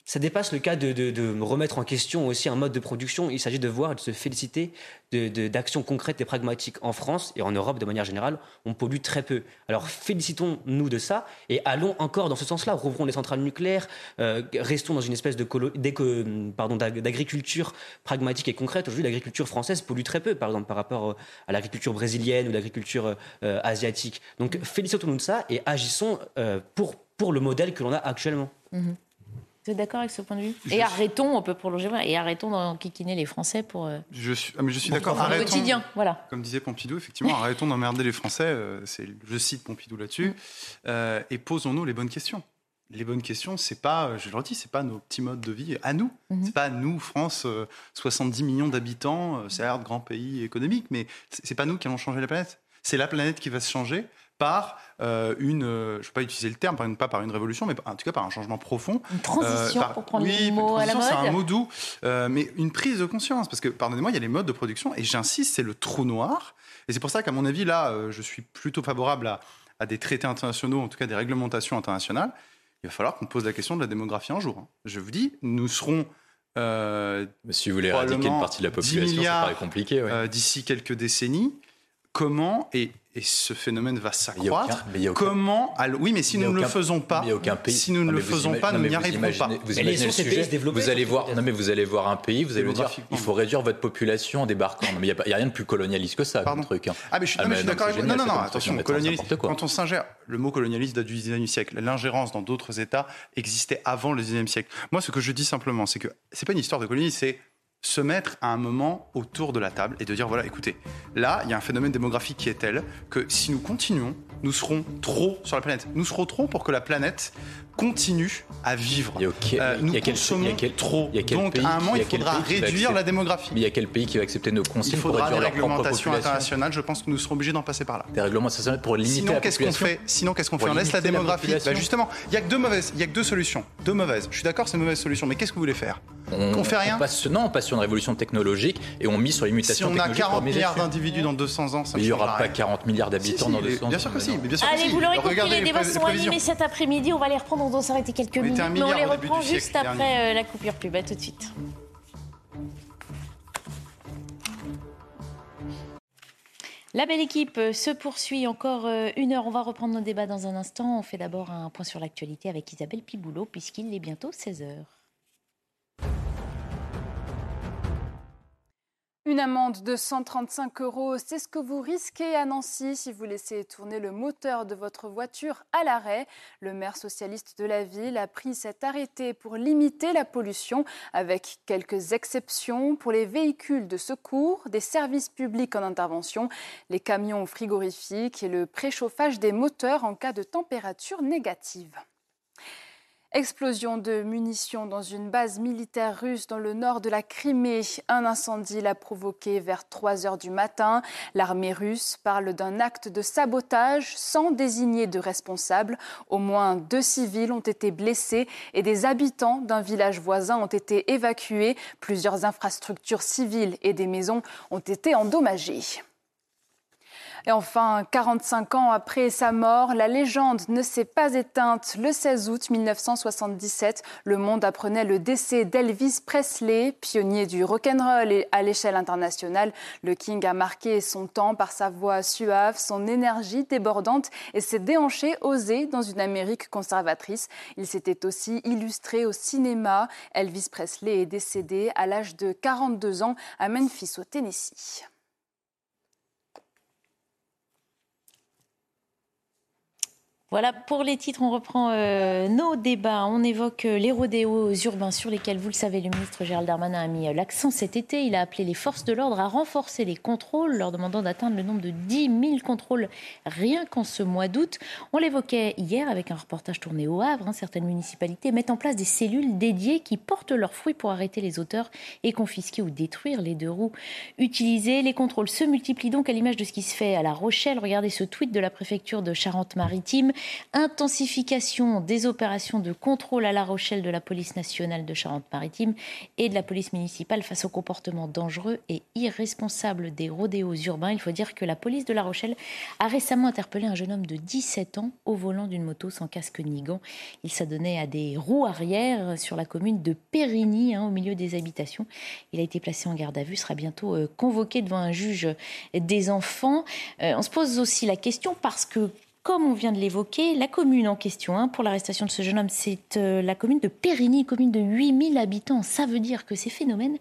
ça dépasse le cas de, remettre en question aussi un mode de production. Il s'agit de voir et de se féliciter d'actions concrètes et pragmatiques. En France et en Europe, de manière générale, on pollue très peu. Alors félicitons-nous de ça et allons encore dans ce sens-là. Rouvrons les centrales nucléaires, euh, restons dans une espèce d'agriculture pragmatique et concrète. Aujourd'hui, l'agriculture française pollue très peu, par exemple, par rapport euh, à l'agriculture brésilienne ou l'agriculture euh, asiatique. Donc félicitons-nous de ça et agissons pour, pour le modèle que l'on a actuellement. Mm-hmm. Vous êtes d'accord avec ce point de vue? Et arrêtons, on peut prolonger, et arrêtons d'enquiquiner les Français pour. Euh, je suis, ah, mais je suis d'accord. Arrêtons. quotidien, voilà. Comme disait Pompidou, effectivement, arrêtons d'emmerder les Français. Euh, c'est, je cite Pompidou là-dessus. Mm. Euh, et posons-nous les bonnes questions. Les bonnes questions, c'est pas, je le redis, c'est pas nos petits modes de vie à nous. Mm-hmm. C'est pas nous, France, 70 millions d'habitants, c'est un grand pays économique, mais c'est pas nous qui allons changer la planète. C'est la planète qui va se changer par euh, une, euh, je ne vais pas utiliser le terme, pas par une révolution, mais en tout cas par un changement profond. Une transition, euh, pour prendre oui, le mot à la mode. c'est un mot doux, mais une prise de conscience, parce que, pardonnez-moi, il y a les modes de production, et j'insiste, c'est le trou noir, et c'est pour ça qu'à mon avis, là, je suis plutôt favorable à, à, des traités internationaux, en tout cas des réglementations internationales. Il va falloir qu'on pose la question de la démographie un jour. Hein. Je vous dis, nous serons... si vous voulez éradiquer une partie de la population, ça paraît compliqué. D'ici quelques décennies, comment, et et ce phénomène va s'accroître. Comment Oui, mais si nous ne le faisons pas, si nous ne le faisons pas, nous n'y arriverons pas. Vous imaginez le sujet Vous allez voir, non mais vous allez voir un pays, vous allez dire, il faut réduire votre population en débarquant. mais il n'y a, rien de plus colonialiste que ça, Pardon. truc. Hein. Ah mais je suis, ah, d'accord avec Non, non, non, attention, colonialiste. Quand on s'ingère, le mot colonialiste date du 19e siècle. L'ingérence dans d'autres États existait avant le 19e siècle. Moi, ce que je dis simplement, c'est que c'est pas une histoire de colonialisme, c'est se mettre à un moment autour de la table et de dire voilà, écoutez, là, il y a un phénomène démographique qui est tel que si nous continuons, nous serons trop sur la planète. Nous serons trop pour que la planète continue à vivre. Euh, nous consommons trop. Donc, à un moment, il faudra réduire la démographie. Mais il y a quel pays qui va accepter nos consignes il faudra des réglementations internationales. Je pense que nous serons obligés d'en passer par là. Des réglementations pour limiter Sinon, la qu'est-ce qu'on fait? Sinon, qu'est-ce qu'on fait? On laisse la démographie. Bah, justement, il y a que deux mauvaises. Il y a que deux solutions. Deux mauvaises. Je suis d'accord, c'est une mauvaise solution. Mais qu'est-ce que vous voulez faire? On, fait rien? on passe, Non, on passe sur une révolution technologique et on mise sur les mutations technologiques. Si on a 40 milliards d'individus dans 200 ans, ça mais il n'y aura pas 40 milliards d'habitants dans 200 ans. Bien sûr que si. Allez, vous l'aurez compris, les débats sont animés cet après-midi. On va les reprendre. On doit s'arrêter quelques minutes. Mais on les reprend juste après euh, la coupure pub. À tout de suite. La belle équipe euh, se poursuit encore euh, une heure. On va reprendre nos débats dans un instant. On fait d'abord un point sur l'actualité avec Isabelle Piboulot, puisqu'il est bientôt 16 Une amende de 135 euros, c'est ce que vous risquez à Nancy si vous laissez tourner le moteur de votre voiture à l'arrêt. Le maire socialiste de la ville a pris cet arrêté pour limiter la pollution, avec quelques exceptions pour les véhicules de secours, des services publics en intervention, les camions frigorifiques et le préchauffage des moteurs en cas de température négative. Explosion de munitions dans une base militaire russe dans le nord de la Crimée. Un incendie l'a provoqué vers 3 heures du matin. L'armée russe parle d'un acte de sabotage sans désigner de responsable. Au moins deux civils ont été blessés et des habitants d'un village voisin ont été évacués. Plusieurs infrastructures civiles et des maisons ont été endommagées. Et enfin, 45 ans après sa mort, la légende ne s'est pas éteinte. Le 16 août 1977, le monde apprenait le décès d'Elvis Presley, pionnier du rock'n'roll à l'échelle internationale. Le King a marqué son temps par sa voix suave, son énergie débordante et ses déhanchés osés dans une Amérique conservatrice. Il s'était aussi illustré au cinéma. Elvis Presley est décédé à l'âge de 42 ans à Memphis au Tennessee. Voilà, pour les titres, on reprend euh, nos débats. On évoque euh, les rodéos urbains sur lesquels, vous le savez, le ministre Gérald Darmanin a mis euh, l'accent cet été. Il a appelé les forces de l'ordre à renforcer les contrôles, leur demandant d'atteindre le nombre de 10 000 contrôles rien qu'en ce mois d'août. On l'évoquait hier avec un reportage tourné au Havre. Hein. certaines municipalités mettent en place des cellules dédiées qui portent leurs fruits pour arrêter les auteurs et confisquer ou détruire les deux roues utilisées. Les contrôles se multiplient donc à l'image de ce qui se fait à La Rochelle. Regardez ce tweet de la préfecture de Charente-Maritime. Intensification des opérations de contrôle à La Rochelle de la police nationale de Charente-Maritime et de la police municipale face aux comportements dangereux et irresponsables des rodéos urbains. Il faut dire que la police de La Rochelle a récemment interpellé un jeune homme de 17 ans au volant d'une moto sans casque ni gants. Il s'adonnait à des roues arrière sur la commune de Périgny, hein, au milieu des habitations. Il a été placé en garde à vue, sera bientôt euh, convoqué devant un juge des enfants. Euh, on se pose aussi la question parce que comme on vient de l'évoquer, la commune en question hein, pour l'arrestation de ce jeune homme, c'est euh, la commune de Périgny, commune de 8000 habitants. Ça veut dire que ces phénomènes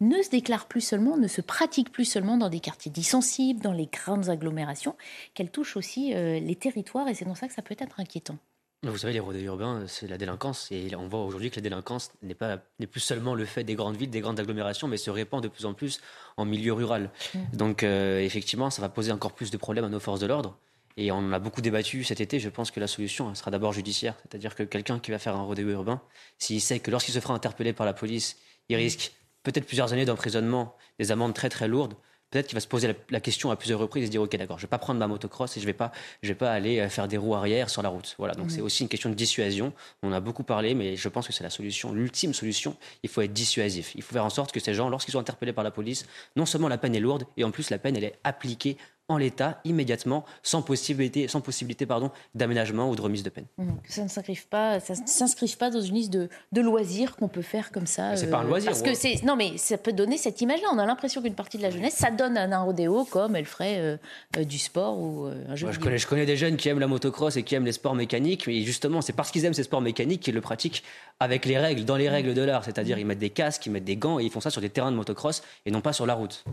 ne se déclarent plus seulement, ne se pratiquent plus seulement dans des quartiers dissensibles, dans les grandes agglomérations, qu'elles touchent aussi euh, les territoires et c'est dans ça que ça peut être inquiétant. Vous savez, les rodéos urbains, c'est la délinquance. Et on voit aujourd'hui que la délinquance n'est pas n'est plus seulement le fait des grandes villes, des grandes agglomérations, mais se répand de plus en plus en milieu rural. Mmh. Donc, euh, effectivement, ça va poser encore plus de problèmes à nos forces de l'ordre. Et on en a beaucoup débattu cet été. Je pense que la solution sera d'abord judiciaire. C'est-à-dire que quelqu'un qui va faire un rodéo urbain, s'il sait que lorsqu'il se fera interpeller par la police, il risque peut-être plusieurs années d'emprisonnement, des amendes très très lourdes, peut-être qu'il va se poser la, question à plusieurs reprises et se dire ok d'accord je vais pas prendre ma motocross et je vais pas je vais pas aller euh, faire des roues arrière sur la route. Voilà. Donc c'est aussi une question de dissuasion. On a beaucoup parlé mais je pense que c'est la solution l'ultime solution. Il faut être dissuasif. Il faut faire en sorte que ces gens lorsqu'ils sont interpellés par la police non seulement la peine est lourde et en plus la peine elle est appliquée en l'état, immédiatement, sans possibilité, sans possibilité pardon, d'aménagement ou de remise de peine. Mmh. que ça ne s'inscrive pas, ça s'inscrive pas dans une liste de, de loisirs qu'on peut faire comme ça. C'est pas un euh, loisir. Parce que c'est non, mais ça peut donner cette image-là. On a l'impression qu'une partie de la jeunesse, ça donne un, un rodéo comme elle ferait euh, euh, du sport ou un jeu. Moi, je connais, je connais des jeunes qui aiment la motocross et qui aiment les sports mécaniques, mais justement, c'est parce qu'ils aiment ces sports mécaniques qu'ils le pratiquent avec les règles, dans les mmh. règles de l'art. C'est-à-dire, ils mettent des casques, ils mettent des gants et ils font ça sur des terrains de motocross et non pas sur la route.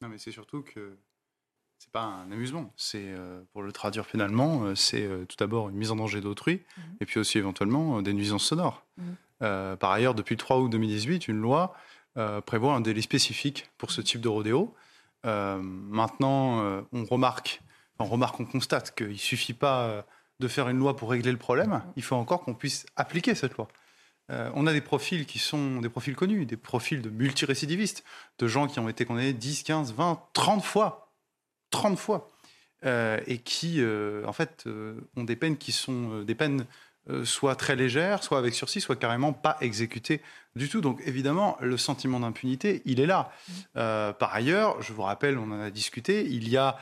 Non, mais c'est surtout que pas un amusement. C'est, euh, pour le traduire finalement, euh, c'est euh, tout d'abord une mise en danger d'autrui, mhm. et puis aussi éventuellement des nuisances sonores. Mhm. par ailleurs, depuis le 3 août 2018, une loi prévoit un délit spécifique pour ce type de rodéo. maintenant, on remarque, on remarque, on constate qu'il ne suffit pas de faire une loi pour régler le problème, mhm. il faut encore qu'on puisse appliquer cette loi. on a des profils qui sont des profils connus, des profils de multirécidivistes, de gens qui ont été condamnés 10, 15, 20, 30 fois 30 fois, euh, et qui, euh, en fait, euh, ont des peines qui sont des peines soit très légères, soit avec sursis, soit carrément pas exécutées du tout. Donc évidemment, le sentiment d'impunité, il est là. Mmh. par ailleurs, je vous rappelle, on en a discuté, il y a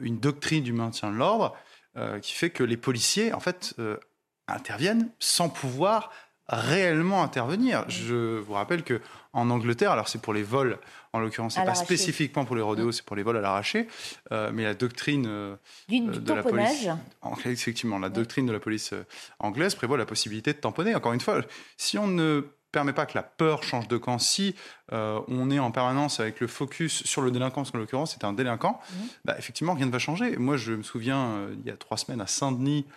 une doctrine du maintien de l'ordre qui fait que les policiers, en fait, interviennent sans pouvoir réellement intervenir. Je vous rappelle que en Angleterre, alors c'est pour les vols, en l'occurrence, c'est pas spécifiquement pour les rodéos, c'est pour les vols à l'arraché, euh, mais la doctrine euh, euh, de la police, effectivement, la doctrine de la police anglaise prévoit la possibilité de tamponner. Encore une fois, si on ne permet pas que la peur change de camp. Si on est en permanence avec le focus sur le délinquant, parce qu'en l'occurrence c'est un délinquant, mmh. bah, effectivement rien ne va changer. Moi je me souviens, il y a trois semaines à Saint-Denis, euh,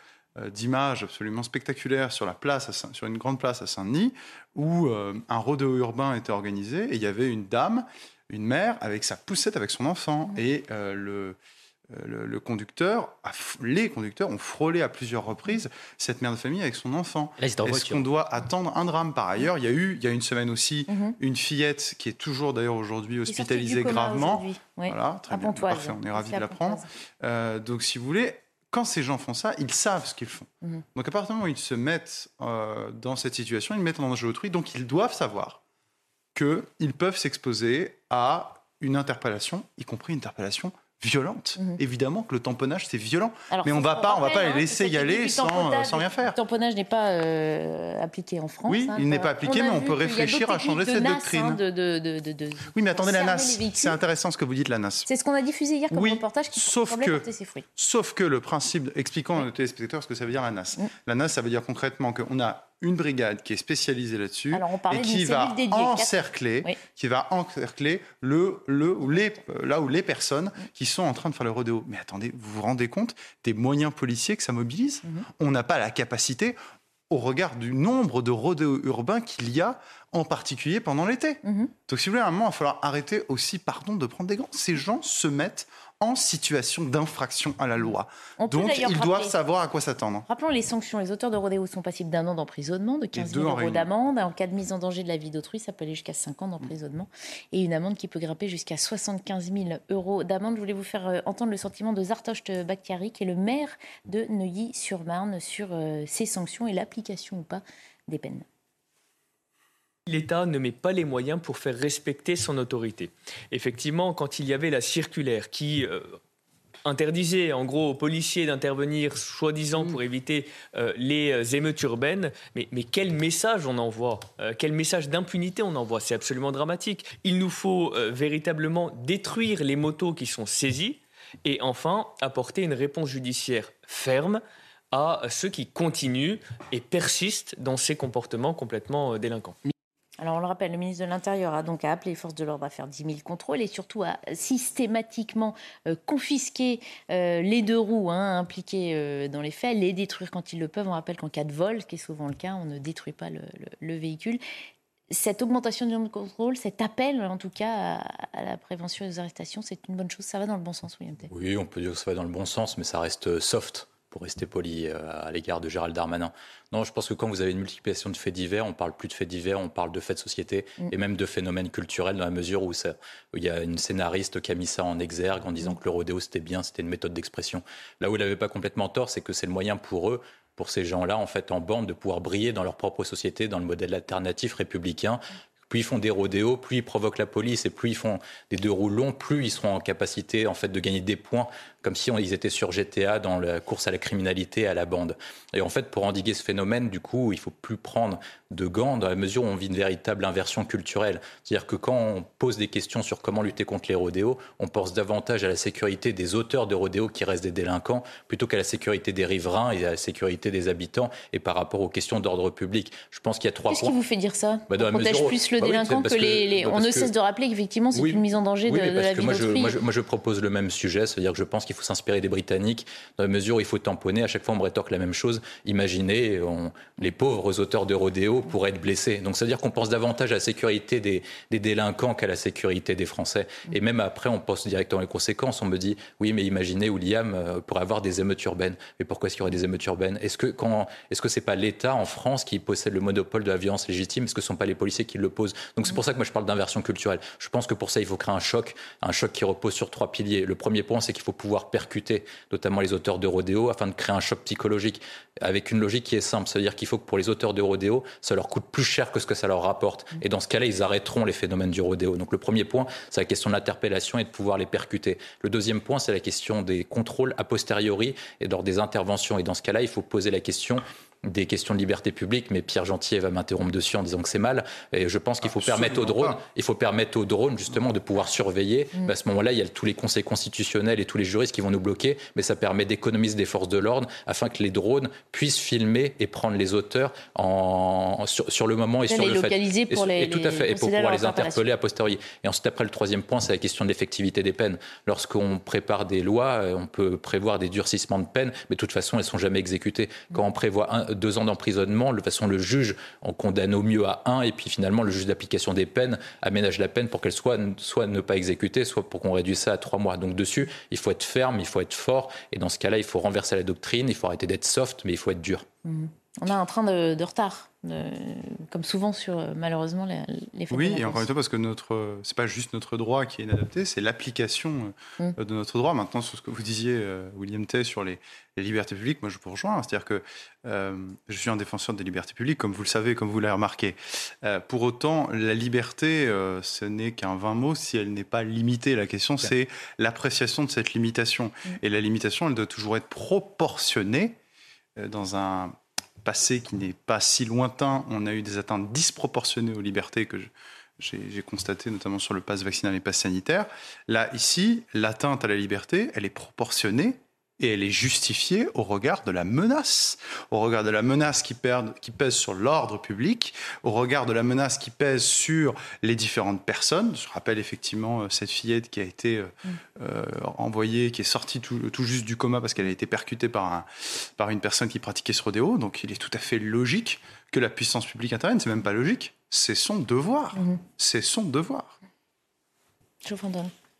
d'images absolument spectaculaires sur la place, sur une grande place à Saint-Denis, où euh, un rodéo urbain était organisé et il y avait une dame, une mère, avec sa poussette avec son enfant. Mmh. Et euh, le, le, conducteur, les conducteurs ont frôlé à plusieurs reprises cette mère de famille avec son enfant. Est-ce qu'on doit attendre un drame par ailleurs? Il y a eu, il y a une semaine aussi, mmh. une fillette qui est toujours d'ailleurs aujourd'hui hospitalisée gravement. Voilà, très bien, parfait, on est ravis de l'apprendre. donc si vous voulez, quand ces gens font ça, ils savent ce qu'ils font. Mhm. Donc à partir du moment où ils se mettent euh, dans cette situation, ils mettent en danger autrui, donc ils doivent savoir qu'ils peuvent s'exposer à une interpellation, y compris une interpellation violente. Mhm. Évidemment que le tamponnage, c'est violent. mais on ne va pas, on va pas les laisser y aller sans, sans, rien faire. Le tamponnage n'est pas euh, appliqué en France. Oui, hein, il n'est pas appliqué, mais on peut réfléchir à changer cette doctrine. Hein, de, oui, mais attendez, la NAS, c'est intéressant ce que vous dites, la NAS. C'est ce qu'on a diffusé hier comme oui, reportage qui sauf que, ses fruits. Sauf que le principe, expliquons aux téléspectateurs ce que ça veut dire la NAS. Mm. La NAS, ça veut dire concrètement qu'on a une brigade qui est spécialisée là-dessus et qui va encercler, qui va encercler le, le, les, là où les personnes qui sont en train de faire le rodéo. Mais attendez, vous vous rendez compte des moyens policiers que ça mobilise? Mhm. On n'a pas la capacité, au regard du nombre de rodéos urbains qu'il y a, en particulier pendant l'été. Mhm. Donc si vous voulez, à un moment, il va falloir arrêter aussi, pardon, de prendre des gants. Ces gens se mettent en situation d'infraction à la loi. Donc, ils doivent savoir à quoi s'attendre. Rappelons les sanctions. Les auteurs de rodéo sont passibles d'un an d'emprisonnement, de 15 000 euros d'amende. En cas de mise en danger de la vie d'autrui, ça peut aller jusqu'à 5 ans d'emprisonnement. Et une amende qui peut grimper jusqu'à 75 000 euros d'amende. Je voulais vous faire euh, entendre le sentiment de Zartosh Bakhtiari, qui est le maire de Neuilly-sur-Marne, sur euh, ces sanctions et l'application ou pas des peines l'État ne met pas les moyens pour faire respecter son autorité. Effectivement, quand il y avait la circulaire qui euh, interdisait en gros aux policiers d'intervenir soi-disant pour éviter euh, les euh, émeutes urbaines, mais, quel message on envoie Quel message d'impunité on envoie? C'est absolument dramatique. Il nous faut véritablement détruire les motos qui sont saisies et enfin apporter une réponse judiciaire ferme à ceux qui continuent et persistent dans ces comportements complètement délinquants. Alors on le rappelle, le ministre de l'Intérieur a donc appelé les forces de l'ordre à faire 10 000 contrôles et surtout à systématiquement euh, confisquer euh, les deux roues hein, impliquées euh, dans les faits, les détruire quand ils le peuvent. On rappelle qu'en cas de vol, ce qui est souvent le cas, on ne détruit pas le, véhicule. Cette augmentation du nombre de contrôles, cet appel en tout cas à, la prévention des arrestations, c'est une bonne chose. Ça va dans le bon sens, William. Oui, on peut dire que ça va dans le bon sens, mais ça reste soft pour rester poli euh, à l'égard de Gérald Darmanin. Non, je pense que quand vous avez une multiplication de faits divers, on parle plus de faits divers, on parle de faits de société mm. et même de phénomènes culturels dans la mesure où, ça, il y a une scénariste qui a mis ça en exergue en disant mm. que le rodéo c'était bien, c'était une méthode d'expression. Là où il n'avait pas complètement tort, c'est que c'est le moyen pour eux pour ces gens-là, en fait, en bande, de pouvoir briller dans leur propre société, dans le modèle alternatif républicain, plus ils font des rodéos, plus ils provoquent la police et plus ils font des deux roues longs, plus ils seront en capacité en fait de gagner des points comme si ils étaient sur GTA dans la course à la criminalité, à la bande. Et en fait, pour endiguer ce phénomène, du coup, il faut plus prendre de gants dans la mesure où on vit une véritable inversion culturelle. C'est-à-dire que quand on pose des questions sur comment lutter contre les rodéos, on pense davantage à la sécurité des auteurs de rodéos qui restent des délinquants plutôt qu'à la sécurité des riverains et à la sécurité des habitants et par rapport aux questions d'ordre public. Je pense qu'il y a trois Qu'est-ce qui vous fait dire ça bah, On protège plus le bah délinquant que, les... Bah, on ne cesse de rappeler qu'effectivement, c'est une mise en danger de, la vie d'autrui. Moi, moi, je propose le même sujet, c'est-à-dire que je pense qu'il faut s'inspirer des Britanniques dans la mesure où il faut tamponner. À chaque fois, on me rétorque la même chose. Imaginez, les pauvres auteurs de rodéo pourraient être blessés. Donc, c'est-à-dire qu'on pense davantage à la sécurité des, délinquants qu'à la sécurité des Français. Et même après, on pense directement les conséquences. On me dit, oui, mais imaginez, William euh, pourrait avoir des émeutes urbaines. Mais pourquoi est-ce qu'il y aurait des émeutes urbaines? Est-ce que quand, est-ce que pas l'État en France qui possède le monopole de la violence légitime? Est-ce que ce sont pas les policiers qui le posent Donc, c'est pour ça que moi je parle d'inversion culturelle. Je pense que pour ça, il faut créer un choc, un choc qui repose sur trois piliers. Le premier point, c'est qu'il faut pouvoir percuter notamment les auteurs de rodéo, afin de créer un choc psychologique avec une logique qui est simple. C'est-à-dire qu'il faut que pour les auteurs de rodéo, ça leur coûte plus cher que ce que ça leur rapporte. Et dans ce cas-là, ils arrêteront les phénomènes du rodéo. Donc le premier point, c'est la question de l'interpellation et de pouvoir les percuter. Le deuxième point, c'est la question des contrôles a posteriori et lors des interventions. Et dans ce cas-là, il faut poser la question des questions de liberté publique, mais Pierre Gentier va m'interrompre dessus en disant que c'est mal. Et je pense qu'il faut permettre aux drones, il faut permettre aux drones justement de pouvoir surveiller. Mm. à ce moment-là, il y a tous les conseils constitutionnels et tous les juristes qui vont nous bloquer, mais ça permet d'économiser des forces de l'ordre afin que les drones puissent filmer et prendre les auteurs en, sur, le moment et sur le fait. Pour et, tout à fait, et pour pouvoir les interpeller a posteriori. Et ensuite, après, le troisième point, c'est la question de l'effectivité des peines. Lorsqu'on prépare des lois, on peut prévoir des durcissements de peines, mais de toute façon, elles sont jamais exécutées. Quand on prévoit un, deux ans d'emprisonnement. De toute façon, le juge en condamne au mieux à un, et puis finalement, le juge d'application des peines aménage la peine pour qu'elle soit soit ne pas exécutée, soit pour qu'on réduise ça à trois mois. Donc dessus, il faut être ferme, il faut être fort, et dans ce cas-là, il faut renverser la doctrine, il faut arrêter d'être soft, mais il faut être dur. Mmh. On a un train de, retard, comme souvent sur euh, malheureusement les, les Oui, et encore une fois, parce que notre, c'est pas juste notre droit qui est inadapté, c'est l'application euh, mm. de notre droit. Maintenant, sur ce que vous disiez, euh, William Tay, sur les, libertés publiques, moi je vous rejoins. C'est-à-dire que je suis un défenseur des libertés publiques, comme vous le savez, comme vous l'avez remarqué. pour autant, la liberté, ce n'est qu'un vain mot si elle n'est pas limitée. La question, c'est l'appréciation de cette limitation. Mm. Et la limitation, elle doit toujours être proportionnée dans un passé qui n'est pas si lointain, on a eu des atteintes disproportionnées aux libertés que j'ai constaté notamment sur le pass vaccinal et pass sanitaire. Là, ici, l'atteinte à la liberté, elle est proportionnée et elle est justifiée au regard de la menace, au regard de la menace qui, qui pèse sur l'ordre public, au regard de la menace qui pèse sur les différentes personnes. Je rappelle effectivement euh, cette fillette qui a été euh, euh, envoyée, qui est sortie tout, juste du coma parce qu'elle a été percutée par, un, par une personne qui pratiquait ce rodéo. Donc il est tout à fait logique que la puissance publique intervienne. C'est même pas logique, c'est son devoir. Mm-hmm. C'est son devoir. Je vous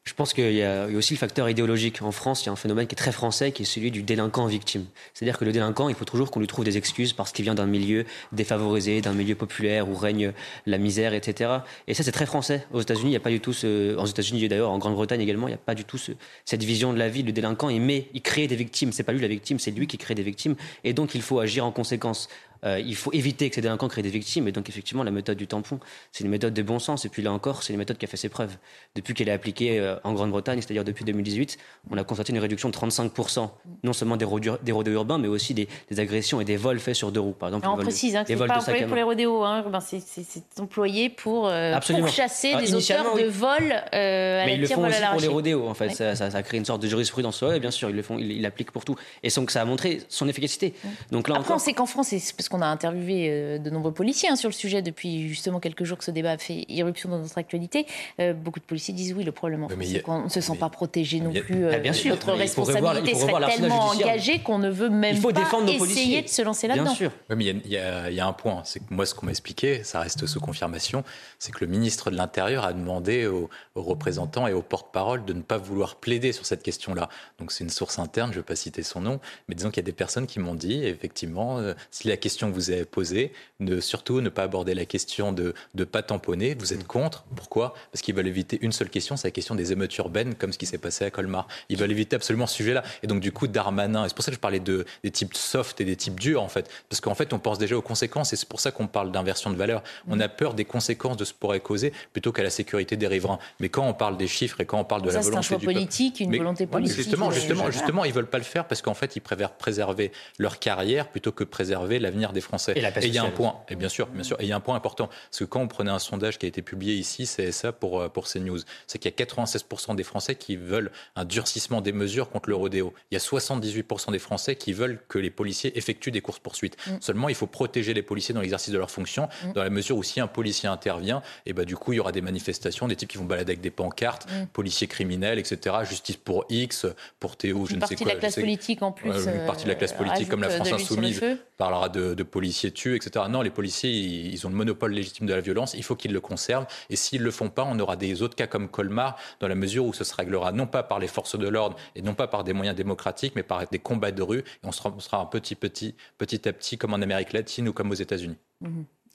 je pense qu'il y, a aussi le facteur idéologique. En France, il y a un phénomène qui est très français, qui est celui du délinquant victime. C'est-à-dire que le délinquant, il faut toujours qu'on lui trouve des excuses parce qu'il vient d'un milieu défavorisé, d'un milieu populaire où règne la misère, etc. Et ça, c'est très français. Aux États-Unis, il n'y a pas du tout ce. Aux États-Unis, d'ailleurs, en Grande-Bretagne également, il n'y a pas du tout cette vision de la vie. Le délinquant, il met, il crée des victimes. C'est pas lui la victime, c'est lui qui crée des victimes. Et donc, il faut agir en conséquence. Euh, il faut éviter que ces délinquants créent des victimes. Et donc, effectivement, la méthode du tampon, c'est une méthode de bon sens. Et puis là encore, c'est une méthode qui a fait ses preuves. Depuis qu'elle est appliquée euh, en Grande-Bretagne, c'est-à-dire depuis 2018, on a constaté une réduction de 35%, non seulement des, rodéos, des urbains, mais aussi des, agressions et des vols faits sur deux roues. Par exemple, on précise hein, que ce pas employé pour les rodéos, hein. ben, c'est employé pour, euh, chasser ah, des auteurs de vols à mais ils le font aussi pour les rodéos, en fait. Ça, ça, crée une sorte de jurisprudence. et bien sûr, ils le font, ils l'appliquent pour tout. Et donc, ça a montré son efficacité. Donc là Après, on sait qu'en France, parce qu'on a interviewé euh, de nombreux policiers hein, sur le sujet depuis justement quelques jours que ce débat a fait irruption dans notre actualité. Euh, beaucoup de policiers disent oui, le problème, c'est qu'on ne se sent pas protégé non plus. Euh, bien sûr, notre responsabilité serait tellement engagée qu'on ne veut même il faut pas défendre nos essayer de se lancer là-dedans. Bien sûr. mais il y, a un point, c'est que moi, ce qu'on m'a expliqué, ça reste sous confirmation, c'est que le ministre de l'Intérieur a demandé aux, représentants et aux porte-parole de ne pas vouloir plaider sur cette question-là. Donc c'est une source interne, je ne vais pas citer son nom, mais disons qu'il y a des personnes qui m'ont dit, effectivement, si la question vous est posée, de surtout ne pas aborder la question de ne pas tamponner. Vous êtes contre. Pourquoi? Parce qu'ils veulent éviter une seule question, c'est la question des émeutes urbaines, comme ce qui s'est passé à Colmar. Ils veulent éviter absolument ce sujet-là. Et donc, du coup, Darmanin, et c'est pour ça que je parlais de, des types soft et des types durs, en fait. Parce qu'en fait, on pense déjà aux conséquences, et c'est pour ça qu'on parle d'inversion de valeur. On a peur des conséquences de ce pourrait causer plutôt qu'à la sécurité des riverains. Mais quand on parle des chiffres et quand on parle de la volonté. Un choix politique, une volonté politique. justement, euh, justement, justement, ils veulent pas le faire parce qu'en fait, ils préfèrent préserver leur carrière plutôt que préserver l'avenir des Français. Et, il y a un point et bien sûr, bien sûr. Et il y a un point important, parce que quand on prenait un sondage qui a été publié ici, c'est ça pour, euh, pour CNews, c'est qu'il y a 96% des Français qui veulent un durcissement des mesures contre le rodéo. Il y a 78% des Français qui veulent que les policiers effectuent des courses-poursuites. Mm. Seulement, il faut protéger les policiers dans l'exercice de leurs fonctions, mm. dans la mesure où si un policier intervient, et bah, du coup, il y aura des manifestations, des types qui vont balader avec des pancartes, mm. policiers criminels, etc., justice pour X, pour Théo, je ne sais quoi. Une partie de la classe politique en plus. une partie de la classe euh, politique, comme la France Insoumise, parlera de, de policiers tués, etc. Non, les policiers, ils ont le monopole légitime de la violence, il faut qu'ils le conservent. Et s'ils ne le font pas, on aura des autres cas comme Colmar, dans la mesure où ce se réglera non pas par les forces de l'ordre et non pas par des moyens démocratiques, mais par des combats de rue. Et on sera, un petit, petit, petit à petit, comme en Amérique latine ou comme aux États-Unis.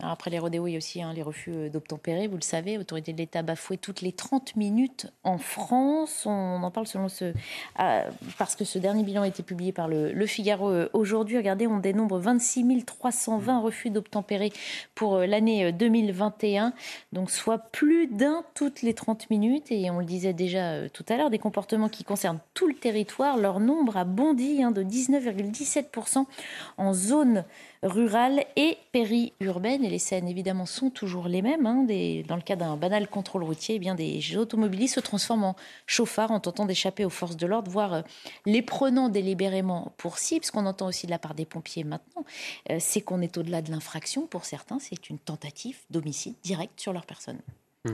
Après les rodéos, il y a aussi hein, les refus euh, d'obtempérer, vous le savez, l'autorité de l'État bafouée toutes les 30 minutes en France. On en parle selon ce. Euh, parce que ce dernier bilan a été publié par le, Figaro euh, aujourd'hui. Regardez, on dénombre 26 320 refus d'obtempérer pour l'année 2021, donc soit plus d'un toutes les 30 minutes. Et on le disait déjà tout à l'heure, des comportements qui concernent tout le territoire. Leur nombre a bondi hein, de 19,17% en zone rurale et périurbaine. Et les scènes, évidemment, sont toujours les mêmes. Hein. dans le cas d'un banal contrôle routier, eh bien, des automobilistes se transforment en chauffards en tentant d'échapper aux forces de l'ordre, voire euh, les prenant délibérément pour cible. Ce qu'on entend aussi de la part des pompiers maintenant, euh, c'est qu'on est au-delà de l'infraction. Pour certains, c'est une tentative d'homicide direct sur leur personne.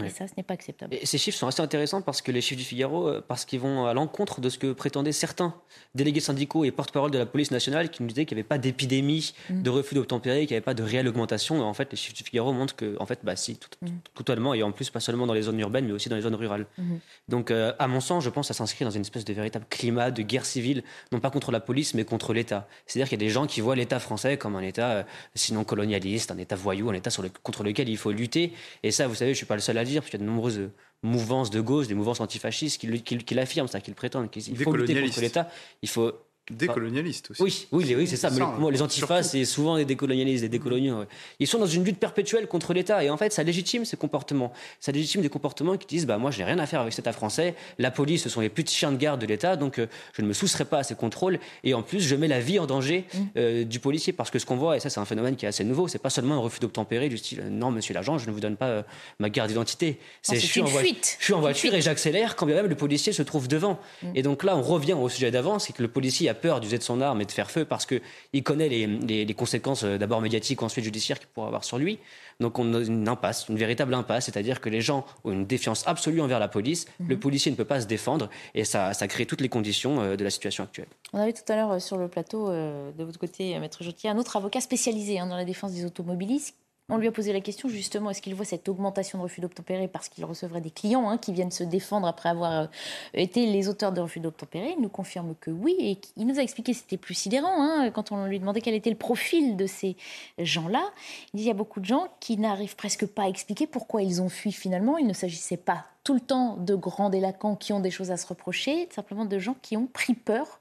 Et ça, ce n'est pas acceptable. Et ces chiffres sont assez intéressants parce que les chiffres du Figaro, euh, parce qu'ils vont à l'encontre de ce que prétendaient certains délégués syndicaux et porte-parole de la police nationale qui nous disaient qu'il n'y avait pas d'épidémie mm. de refus d'obtempérer, qu'il n'y avait pas de réelle augmentation. En fait, les chiffres du Figaro montrent que, en fait, bah si, tout, mm. totalement, et en plus pas seulement dans les zones urbaines, mais aussi dans les zones rurales. Mm-hmm. Donc, euh, à mon sens, je pense que ça s'inscrit dans une espèce de véritable climat de guerre civile, non pas contre la police, mais contre l'État. C'est-à-dire qu'il y a des gens qui voient l'État français comme un État, euh, sinon colonialiste, un État voyou, un État sur le, contre lequel il faut lutter. Et ça, vous savez, je suis pas le seul à le dire, parce qu'il y a de nombreuses mouvances de gauche, des mouvances antifascistes qui, qui, qui l'affirment, ça, qui le prétendent, qu'il faut lutter contre l'État. Il faut Décolonialistes aussi. Oui, oui, oui c'est ça. Mais les antifas, c'est souvent des décolonialistes, des décoloniaux. Ils sont dans une lutte perpétuelle contre l'État. Et en fait, ça légitime ces comportements. Ça légitime des comportements qui disent bah, Moi, je n'ai rien à faire avec cet État français. La police, ce sont les petits chiens de garde de l'État. Donc, euh, je ne me soustrais pas à ces contrôles. Et en plus, je mets la vie en danger mmh. euh, du policier. Parce que ce qu'on voit, et ça, c'est un phénomène qui est assez nouveau, c'est pas seulement un refus d'obtempérer du style Non, monsieur l'agent, je ne vous donne pas euh, ma carte d'identité. C'est je, suis en fuite. je suis en voiture et j'accélère quand bien même le policier se trouve devant. Mmh. Et donc là, on revient au sujet d'avant c'est que le policier a peur d'user de son arme et de faire feu parce qu'il connaît les, conséquences euh, d'abord médiatiques, ensuite judiciaires qu'il pourrait avoir sur lui. Donc on a une impasse, une véritable impasse, c'est-à-dire que les gens ont une défiance absolue envers la police, mhm. le policier ne peut pas se défendre et ça, ça crée toutes les conditions euh, de la situation actuelle. On avait tout à l'heure sur le plateau, de votre côté, Maître Jotier, un autre avocat spécialisé hein, dans la défense des automobilistes on lui a posé la question justement, est-ce qu'il voit cette augmentation de refus d'obtempérer parce qu'il recevrait des clients hein, qui viennent se défendre après avoir euh, été les auteurs de refus d'obtempérer? Il nous confirme que oui, et il nous a expliqué c'était plus sidérant hein, quand on lui demandait quel était le profil de ces gens-là. Il dit y a beaucoup de gens qui n'arrivent presque pas à expliquer pourquoi ils ont fui finalement. Il ne s'agissait pas tout le temps de grands délinquants qui ont des choses à se reprocher, simplement de gens qui ont pris peur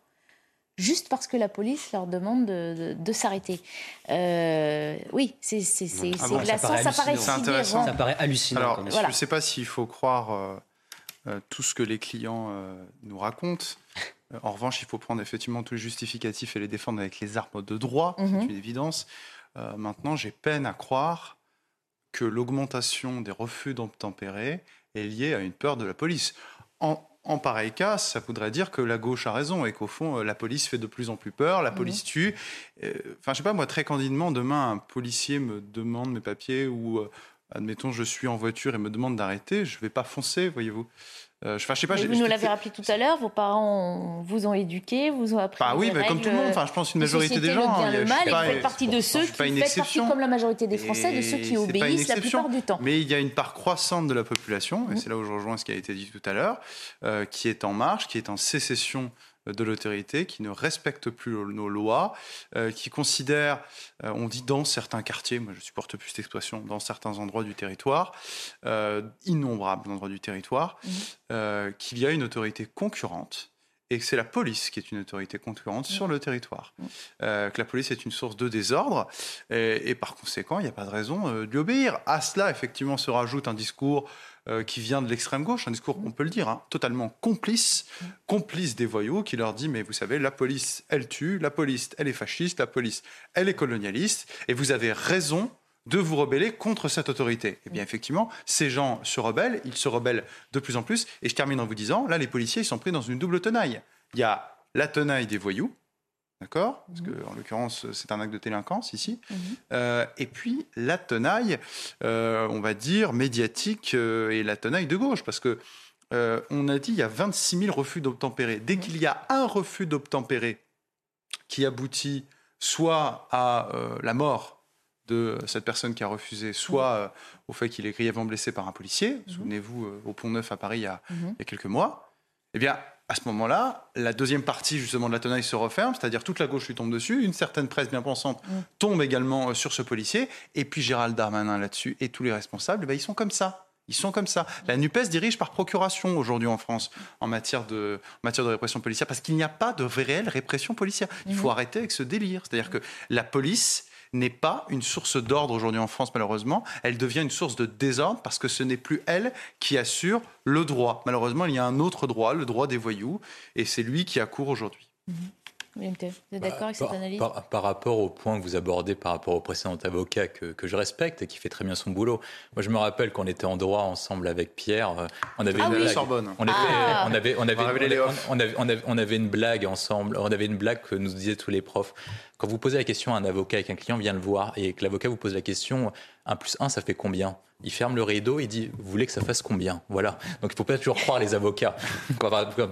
juste parce que la police leur demande de, s'arrêter. Euh, oui, c'est ah glaçant, ça paraît, intéressant. Ça paraît hallucinant. Alors, je ne sais pas s'il faut croire euh, euh, tout ce que les clients nous racontent. en revanche, il faut prendre effectivement tous les justificatifs et les défendre avec les armes de droit, c'est mhm. une évidence. maintenant, j'ai peine à croire que l'augmentation des refus d'obtempérer est liée à une peur de la police. En, en pareil cas, ça voudrait dire que la gauche a raison et qu'au fond, euh, la police fait de plus en plus peur, la police tue. Euh, enfin, je sais pas, moi, très candidement, demain, un policier me demande mes papiers ou, euh, admettons, je suis en voiture et me demande d'arrêter, je vais pas foncer, voyez-vous. Euh, je, sais pas, vous nous l'avez rappelé tout à l'heure, vos parents vous ont éduqué, vous ont appris. Bah oui, bah, comme tout le monde. Enfin, je pense une majorité des gens. Le bien, le mal, et vous faites partie de ceux qui faites partie, comme la majorité des Français, de ceux qui obéissent la plupart du temps. Mais il y a une part croissante de la population, et mmh. c'est là où je rejoins ce qui a été dit tout à l'heure, euh, qui est en marche, qui est en sécession de l'autorité, qui ne respecte plus nos lois, euh, qui considère, euh, on dit dans certains quartiers, moi je supporte plus cette expression, dans certains endroits du territoire, euh, innombrables endroits du territoire, mmh. qu'il y a une autorité concurrente et que c'est la police qui est une autorité concurrente mmh. sur le territoire. Mmh. que la police est une source de désordre et, par conséquent, il n'y a pas de raison de lui obéir. À cela, effectivement, se rajoute un discours euh, qui vient de l'extrême gauche, un discours, on peut le dire, hein, totalement complice, complice des voyous, qui leur dit, mais vous savez, la police, elle tue, la police, elle est fasciste, la police, elle est colonialiste, et vous avez raison de vous rebeller contre cette autorité. Eh bien effectivement, ces gens se rebellent, ils se rebellent de plus en plus, et je termine en vous disant, là, les policiers, ils sont pris dans une double tenaille. Il y a la tenaille des voyous, D'accord? Parce que, en l'occurrence, c'est un acte de délinquance ici. Mhm. Euh, et puis, la tenaille, euh, on va dire, médiatique euh, et la tenaille de gauche. Parce que, on a dit, il y a 26 000 refus d'obtempérer. Dès qu'il y a un refus d'obtempérer qui aboutit soit à la mort de cette personne qui a refusé, soit au fait qu'il est grièvement blessé par un policier, mhm. souvenez-vous, au Pont Neuf à Paris il y a, il y a quelques mois, eh bien, à ce moment-là, la deuxième partie justement de la tenaille se referme, c'est-à-dire toute la gauche lui tombe dessus, une certaine presse bien pensante mm. tombe également euh, sur ce policier, et puis Gérald Darmanin là-dessus et tous les responsables, ben, ils sont comme ça. Ils sont comme ça. La NUPES dirige par procuration aujourd'hui en France en matière de, matière de répression policière parce qu'il n'y a pas de réelle répression policière. Il faut mm. arrêter avec ce délire. C'est-à-dire que la police n'est pas une source d'ordre aujourd'hui en France, malheureusement. Elle devient une source de désordre parce que ce n'est plus elle qui assure le droit. Malheureusement, il y a un autre droit, le droit des voyous, et c'est lui qui accourt aujourd'hui. Mhm. Vous êtes bah, d'accord avec cette analyse par, rapport au point que vous abordez par rapport au précédent avocat que, je respecte et qui fait très bien son boulot. Moi, je me rappelle qu'on était en droit ensemble avec Pierre. Euh, on avait ah une blague. Sorbonne. On, avait, on, avait, on, avait, on, avait, une blague ensemble. On avait une blague que nous disaient tous les profs. Quand vous posez la question à un avocat et qu'un client vient le voir et que l'avocat vous pose la question 1 plus 1, ça fait combien? Il ferme le rideau, il dit Vous voulez que ça fasse combien? Voilà. Donc il ne faut pas toujours croire les avocats, [laughs]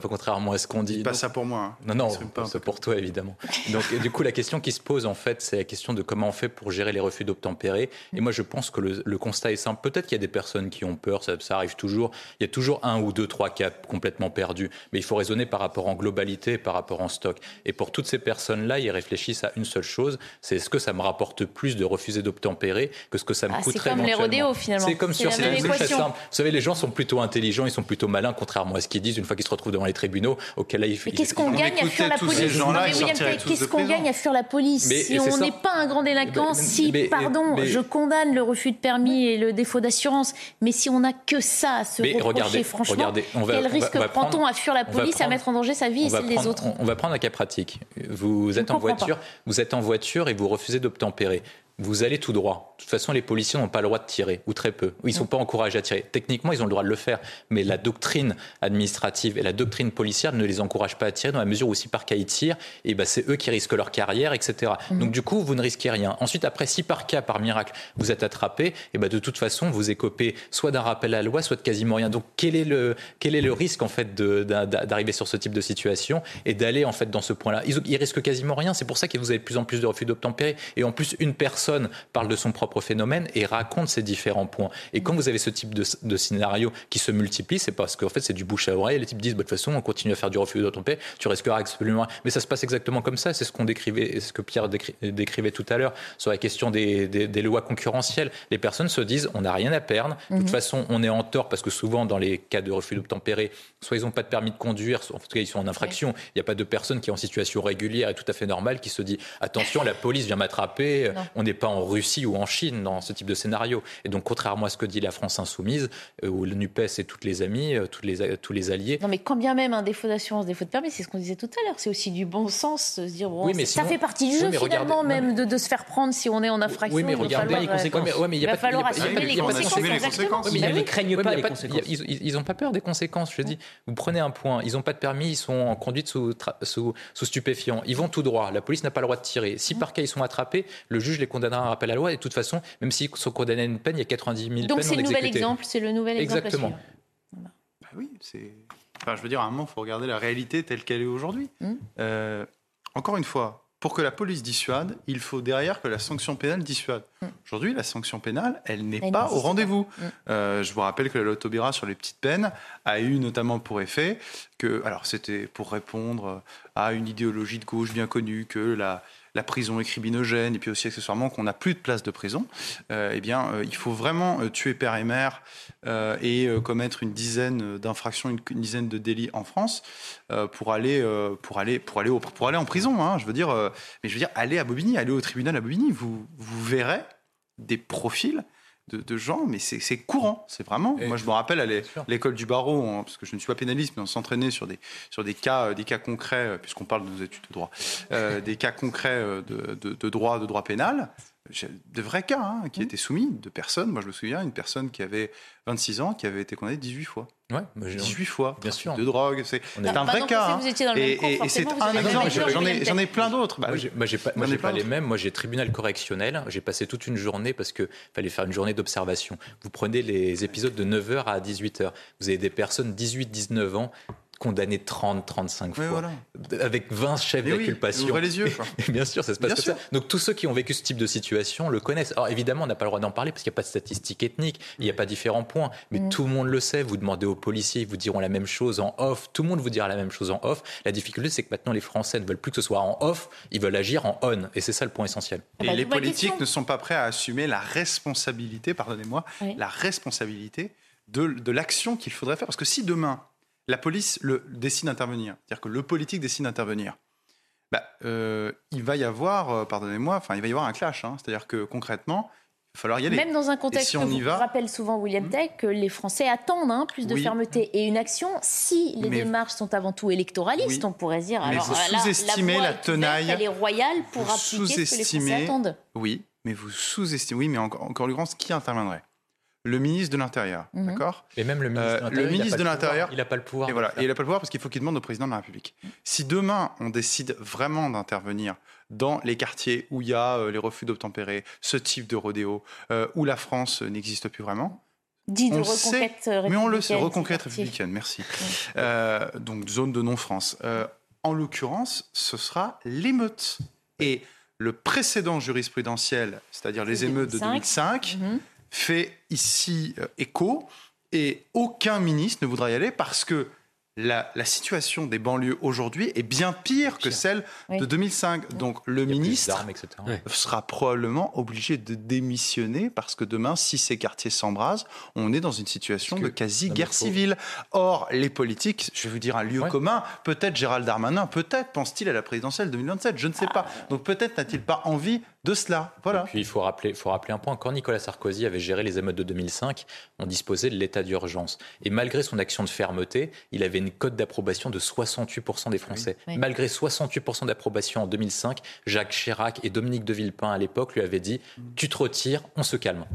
contrairement à ce qu'on dit. Pas ça pour moi. Hein. Non, non, c'est pour toi évidemment. Donc du coup, la question qui se pose en fait, c'est la question de comment on fait pour gérer les refus d'obtempérer. Et moi, je pense que le, constat est simple. Peut-être qu'il y a des personnes qui ont peur, ça, ça, arrive toujours. Il y a toujours un ou deux, trois cas complètement perdus. Mais il faut raisonner par rapport en globalité, par rapport en stock. Et pour toutes ces personnes-là, ils réfléchissent à une seule chose c'est est-ce que ça me rapporte plus de refuser d'obtempérer que ce que ça me ah, coûterait C'est comme les rodéos finalement. C'est comme sur c'est très simple. Vous savez, les gens sont plutôt intelligents, ils sont plutôt malins, contrairement à ce qu'ils disent une fois qu'ils se retrouvent devant les tribunaux. Auquel là, ils, mais qu'est-ce qu'on gagne à fuir la police Qu'est-ce qu'on gagne à fuir la police Si on n'est pas un grand délinquant, si, pardon, je condamne le refus de permis et le défaut d'assurance, mais si on n'a que ça à se reprocher, franchement, quel risque prend-on à fuir la police, à mettre en danger sa vie et celle des autres On va prendre un cas pratique. Vous êtes en voiture, vous êtes en voiture et vous refusez d'obtempérer vous allez tout droit. De toute façon, les policiers n'ont pas le droit de tirer, ou très peu. Ils ne sont pas encouragés à tirer. Techniquement, ils ont le droit de le faire, mais la doctrine administrative et la doctrine policière ne les encouragent pas à tirer dans la mesure où si par cas ils tirent, et ben c'est eux qui risquent leur carrière, etc. Mhm. Donc du coup, vous ne risquez rien. Ensuite, après, si par cas, par miracle, vous êtes attrapé, et ben de toute façon, vous écopez soit d'un rappel à la loi, soit de quasiment rien. Donc quel est le, quel est le risque en fait d'arriver sur ce type de situation et d'aller en fait dans ce point-là? Ils, ils risquent quasiment rien. C'est pour ça que vous avez de plus en plus de refus d'obtempérer. Et en plus, une personne parle de son propre phénomène et raconte ces différents points. Et quand vous avez ce type de, de scénario qui se multiplie, c'est parce qu'en fait c'est du bouche à oreille. Les types disent bah, de toute façon on continue à faire du refus d'obtempérer, tu risqueras absolument rien. Mais ça se passe exactement comme ça. C'est ce qu'on décrivait, ce que Pierre décri- décrivait tout à l'heure sur la question des, des- des lois concurrentielles. Les personnes se disent on n'a rien à perdre. De toute Mhm. façon, on est en tort parce que souvent dans les cas de refus d'obtempérer, soit ils n'ont pas de permis de conduire, soit en tout cas ils sont en infraction. Il n'y a pas de personne qui est en situation régulière et tout à fait normale qui se dit attention, la police vient m'attraper. On n'est pas en Russie ou en Chine dans ce type de scénario. Et donc, contrairement à ce que dit la France insoumise, euh, où le NUPES et toutes les amies, euh, toutes les, tous les alliés, Non, mais quand bien même un défaut d'assurance, défaut de permis, c'est ce qu'on disait tout à l'heure. C'est aussi du bon sens de se dire bon, Oui, mais ça sinon- fait partie du Oui, jeu mais finalement regardez- même de, de se faire prendre si on est en infraction. Oui, mais regardez les euh, conséquences. Mais- mais il va falloir assumer les conséquences. conséquences. Bah Ils ne craignent pas mais les conséquences. Ils, ils ont pas peur des conséquences. Je dis, vous prenez un point, ils n'ont pas de permis, ils sont en conduite sous, sous, sous stupéfiants. Ils vont tout droit. La police n'a pas le droit de tirer. Si par cas ils sont attrapés, le juge les condamnera un rappel à la loi. Et de toute façon, même s'ils sont condamnés à une peine, il y a 90 000 Donc peines c'est le nouvel exemple, c'est le nouvel exemple. Exactement. Bah oui, c'est. Enfin, je veux dire, à un moment, il faut regarder la réalité telle qu'elle est aujourd'hui. Mm. Euh, encore une fois, pour que la police dissuade, il faut derrière que la sanction pénale dissuade. Mm. Aujourd'hui, la sanction pénale, elle n'est pas au rendez-vous. pas. Mm. Euh, je vous rappelle que la Lotobira sur les petites peines a eu notamment pour effet que, alors c'était pour répondre à une idéologie de gauche bien connue, que la, la prison est et puis aussi accessoirement qu'on n'a plus de place de prison, euh, eh bien, euh, il faut vraiment euh, tuer père et mère et commettre une dizaine d'infractions, une, dizaine de délits en France pour aller, pour aller, pour aller, pour aller en prison. hein. je veux dire, mais je veux dire, aller à Bobigny, aller au tribunal à Bobigny, vous, vous verrez des profils de, de gens, mais c'est courant, c'est vraiment. Moi, je me rappelle à l'é- l'école du barreau, on- parce que je ne suis pas pénaliste, mais on s'entraînait sur des sur des cas, euh, des cas concrets, euh, puisqu'on parle de nos études de droit, euh, des cas concrets de, de- de droit, de droit pénal. De vrais cas hein, qui étaient soumis de personnes. Moi, je me souviens, une personne qui avait 26 ans, qui avait été condamnée 18 fois. Ouais, bah, j'ai- 18 fois. Bien sûr. De drogue. C'est On c'est est- un vrai cas. si hein. vous étiez dans le même Et- c'est un exemple. J'en ai, plein d'autres. Bah Moi, j'ai- pas, moi, pas les mêmes. Moi, j'ai tribunal correctionnel. J'ai passé toute une journée parce que fallait faire une journée d'observation. Vous prenez les épisodes de 9h à 18h. Vous avez des personnes 18-19 ans condamnées 30, 35 fois. Voilà. Avec 20 chefs Mais oui, les yeux, quoi. [laughs] Et bien sûr, ça se passe Bien comme sûr. ça. Donc, tous ceux qui ont vécu ce type de situation le connaissent. Alors, évidemment, on n'a pas le droit d'en parler parce qu'il n'y a pas de statistiques ethniques, il n'y a pas différents points. Mais Mm. tout le monde le sait. Vous demandez aux policiers, ils vous diront la même chose en off. Tout le monde vous dira la même chose en off. La difficulté, c'est que maintenant, les Français ne veulent plus que ce soit en off, ils veulent agir en on. Et c'est ça le point essentiel. Et bah, les d'où ma politiques question. ne sont pas prêts à assumer la responsabilité, pardonnez-moi, Oui. la responsabilité de, de l'action qu'il faudrait faire. Parce que si demain, la police le, décide d'intervenir, c'est-à-dire que le politique décide d'intervenir, bah, euh, il va y avoir, euh, pardonnez-moi, enfin, il va y avoir un clash. hein. c'est-à-dire que concrètement, il va falloir y aller. Même dans un contexte si que on vous y va, rappelle souvent William Tech, que les Français attendent hein, plus de Oui. fermeté et une action. Si les Mais- démarches sont avant tout électoralistes, Oui. on pourrait se dire Mais alors vous sous-estimez la ouverte, tenaille. elle est royale pour vous appliquer ce que les Français sous-estimez- attendent. Oui, mais vous sous-estimez. Oui, mais encore, encore le grand, qui interviendrait Le ministre de l'Intérieur, Mhm. d'accord Et même le ministre Euh, de l'Intérieur, le il a ministre de l'Intérieur, il n'a pas le pouvoir. Et voilà, et il n'a pas le pouvoir parce qu'il faut qu'il demande au président de la République. Si demain on décide vraiment d'intervenir dans les quartiers où il y a euh, les refus d'obtempérer, ce type de rodéo, euh, où la France n'existe plus vraiment, Dit de on reconquête sait, républicaine. mais on le sait, reconquête républicaine, merci. Euh, donc zone de non-France. Euh, en l'occurrence, ce sera l'émeute. Et le précédent jurisprudentiel, c'est-à-dire les émeutes de 2005. 2005, fait ici euh, écho et aucun ministre ne voudra y aller parce que la, la situation des banlieues aujourd'hui est bien pire que celle de 2005. Donc le ministre sera probablement obligé de démissionner parce que demain, si ces quartiers s'embrasent, on est dans une situation de quasi-guerre civile. Or, les politiques, je vais vous dire un lieu Ouais. commun, peut-être Gérald Darmanin, peut-être pense-t-il à la présidentielle 2027, je ne sais pas. Donc peut-être n'a-t-il pas envie de cela. Voilà. Et puis il faut rappeler, faut rappeler un point. Quand Nicolas Sarkozy avait géré les émeutes de 2005, on disposait de l'état d'urgence. Et malgré son action de fermeté, il avait une cote d'approbation de 68% des Français. Malgré 68% d'approbation en 2005, Jacques Chirac et Dominique de Villepin à l'époque lui avaient dit Tu te retires, on se calme.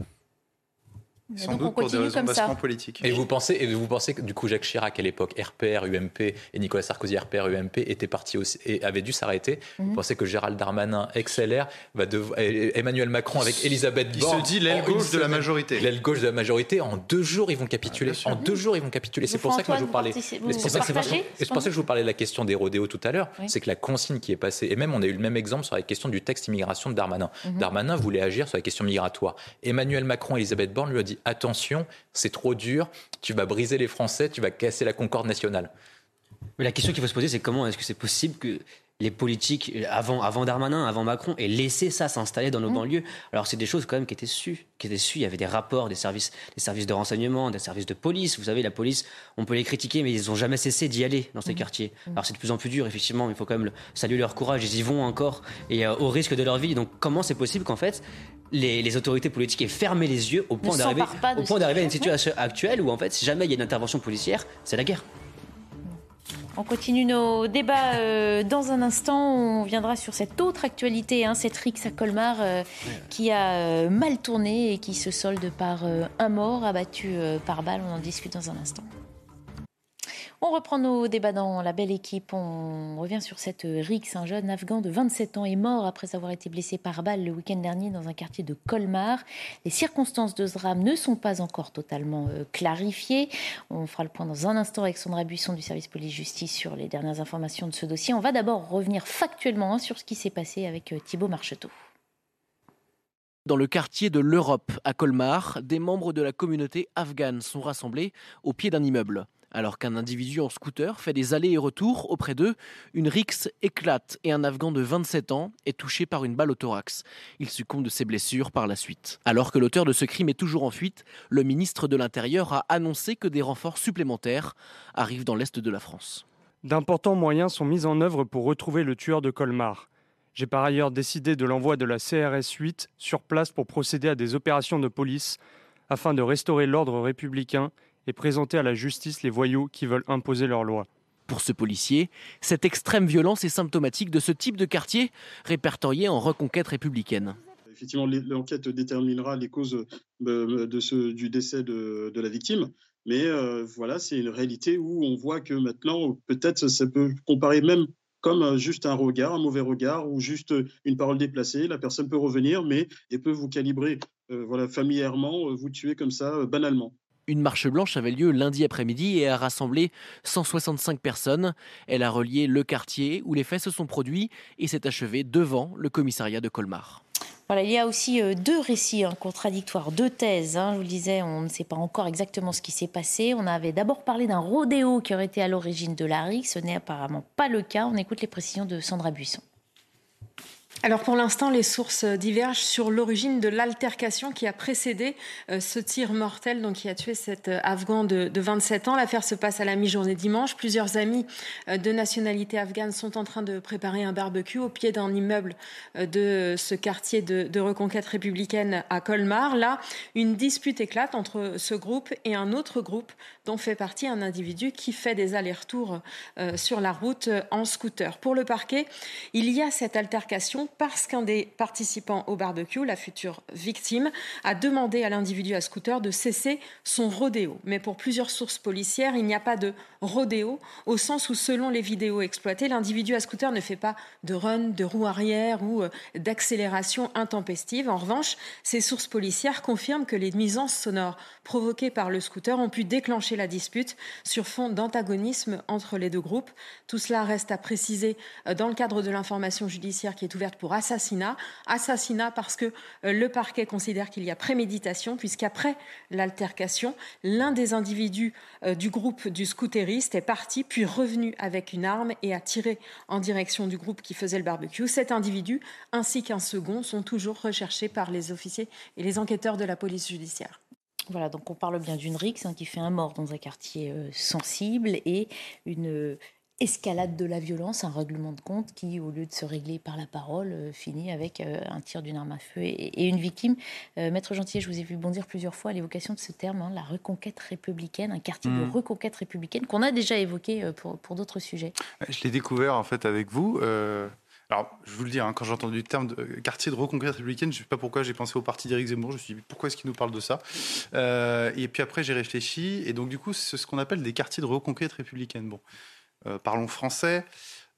Sans doute pour des raisons politiques. Et vous pensez, et vous pensez que du coup Jacques Chirac à l'époque, RPR, UMP et Nicolas Sarkozy, RPR, UMP étaient partis aussi et avaient dû s'arrêter. Vous mhm. pensez que Gérald Darmanin, XLR, va devoir, Emmanuel Macron avec Elisabeth Borne, il se dit l'aile gauche de la majorité. L'aile gauche de la majorité, en deux jours ils vont capituler. En deux jours ils vont capituler. C'est pour ça que moi je vous parlais. C'est pour ça que je vous parlais de la question des rodéos tout à l'heure. C'est que la consigne qui est passée, et même on a eu le même exemple sur la question du texte immigration de Darmanin. Mhm. Darmanin voulait agir sur la question migratoire. Emmanuel Macron et Elisabeth Borne lui a dit attention, c'est trop dur, tu vas briser les Français, tu vas casser la concorde nationale. Mais la question qu'il faut se poser, c'est comment est-ce que c'est possible que les politiques, avant, avant Darmanin, avant Macron, aient laissé ça s'installer dans nos mmh. banlieues Alors c'est des choses quand même qui étaient sues, qui étaient sues. Il y avait des rapports des services, des services de renseignement, des services de police. Vous savez, la police, on peut les critiquer, mais ils n'ont jamais cessé d'y aller dans ces mmh. quartiers. Mmh. Alors c'est de plus en plus dur, effectivement, mais il faut quand même saluer leur courage. Ils y vont encore, et euh, au risque de leur vie. Donc comment c'est possible qu'en fait, les, autorités politiques aient fermé les yeux au point d'arriver à une situation actuelle où en fait, si jamais il y a une intervention policière, c'est la guerre. On continue nos débats euh, dans un instant. On viendra sur cette autre actualité, hein, cette Rix à Colmar euh, qui a euh, mal tourné et qui se solde par un mort abattu par balle. On en discute dans un instant. On reprend nos débats dans la belle équipe. On revient sur cette rixe. Un jeune Afghan de 27 ans est mort après avoir été blessé par balle le week-end dernier dans un quartier de Colmar. Les circonstances de ce drame ne sont pas encore totalement euh, clarifiées. On fera le point dans un instant avec Sandra Buisson du service police-justice sur les dernières informations de ce dossier. On va d'abord revenir factuellement hein, sur ce qui s'est passé avec euh, Thibault Marcheteau. Dans le quartier de l'Europe, à Colmar, des membres de la communauté afghane sont rassemblés au pied d'un immeuble. Alors qu'un individu en scooter fait des allers et retours auprès d'eux, une rixe éclate et un Afghan de 27 ans est touché par une balle au thorax. Il succombe de ses blessures par la suite. Alors que l'auteur de ce crime est toujours en fuite, le ministre de l'Intérieur a annoncé que des renforts supplémentaires arrivent dans l'est de la France. D'importants moyens sont mis en œuvre pour retrouver le tueur de Colmar. J'ai par ailleurs décidé de l'envoi de la CRS 8 sur place pour procéder à des opérations de police afin de restaurer l'ordre républicain et présenter à la justice les voyous qui veulent imposer leur loi. Pour ce policier, cette extrême violence est symptomatique de ce type de quartier répertorié en reconquête républicaine. Effectivement, l'enquête déterminera les causes euh, de ce, du décès de, la victime. Mais euh, voilà, c'est une réalité où on voit que maintenant, peut-être ça peut comparer même comme euh, juste un regard, un mauvais regard ou juste une parole déplacée. La personne peut revenir, mais elle peut vous calibrer voilà, familièrement, vous tuer comme ça, banalement. Une marche blanche avait lieu lundi après-midi et a rassemblé 165 personnes. Elle a relié le quartier où les faits se sont produits et s'est achevée devant le commissariat de Colmar. Voilà, il y a aussi euh, deux récits hein, contradictoires, deux thèses. Hein. je vous le disais, on ne sait pas encore exactement ce qui s'est passé. On avait d'abord parlé d'un rodéo qui aurait été à l'origine de la Ce n'est apparemment pas le cas. On écoute les précisions de Sandra Buisson. Alors pour l'instant, les sources divergent sur l'origine de l'altercation qui a précédé euh, ce tir mortel donc, qui a tué cet euh, Afghan de, 27 ans. L'affaire se passe à la mi-journée dimanche. Plusieurs amis euh, de nationalité afghane sont en train de préparer un barbecue au pied d'un immeuble de ce quartier de, de, reconquête républicaine à Colmar. Là, une dispute éclate entre ce groupe et un autre groupe dont fait partie un individu qui fait des allers-retours sur la route en scooter. Pour le parquet, il y a cette altercation parce qu'un des participants au barbecue, la future victime, a demandé à l'individu à scooter de cesser son rodéo. Mais pour plusieurs sources policières, il n'y a pas de rodéo au sens où, selon les vidéos exploitées, l'individu à scooter ne fait pas de run, de roue arrière ou euh, d'accélération intempestive. En revanche, ces sources policières confirment que les nuisances sonores provoquées par le scooter ont pu déclencher la dispute sur fond d'antagonisme entre les deux groupes. Tout cela reste à préciser euh, dans le cadre de l'information judiciaire qui est ouverte pour assassinat. Assassinat parce que euh, le parquet considère qu'il y a préméditation, puisqu'après l'altercation, l'un des individus euh, du groupe du scooteriste est parti, puis revenu avec une arme et a tiré en direction du groupe qui faisait le barbecue. Cet individu, ainsi qu'un second, sont toujours recherchés par les officiers et les enquêteurs de la police judiciaire. Voilà, donc on parle bien d'une rixe hein, qui fait un mort dans un quartier euh, sensible et une escalade de la violence, un règlement de compte qui, au lieu de se régler par la parole, euh, finit avec euh, un tir d'une arme à feu et, une victime. Euh, Maître Gentil, je vous ai vu bondir plusieurs fois à l'évocation de ce terme, hein, la reconquête républicaine, un quartier de hmm. reconquête républicaine qu'on a déjà évoqué pour, pour d'autres sujets. Je l'ai découvert en fait avec vous. Alors, je vous le dis, hein, quand j'ai entendu le terme de quartier de reconquête républicaine, je ne sais pas pourquoi j'ai pensé au parti d'Éric Zemmour. Je me suis dit, pourquoi est-ce qu'il nous parle de ça? Et puis après, j'ai réfléchi. Et donc, du coup, c'est ce qu'on appelle des quartiers de reconquête républicaine. Bon, euh, parlons français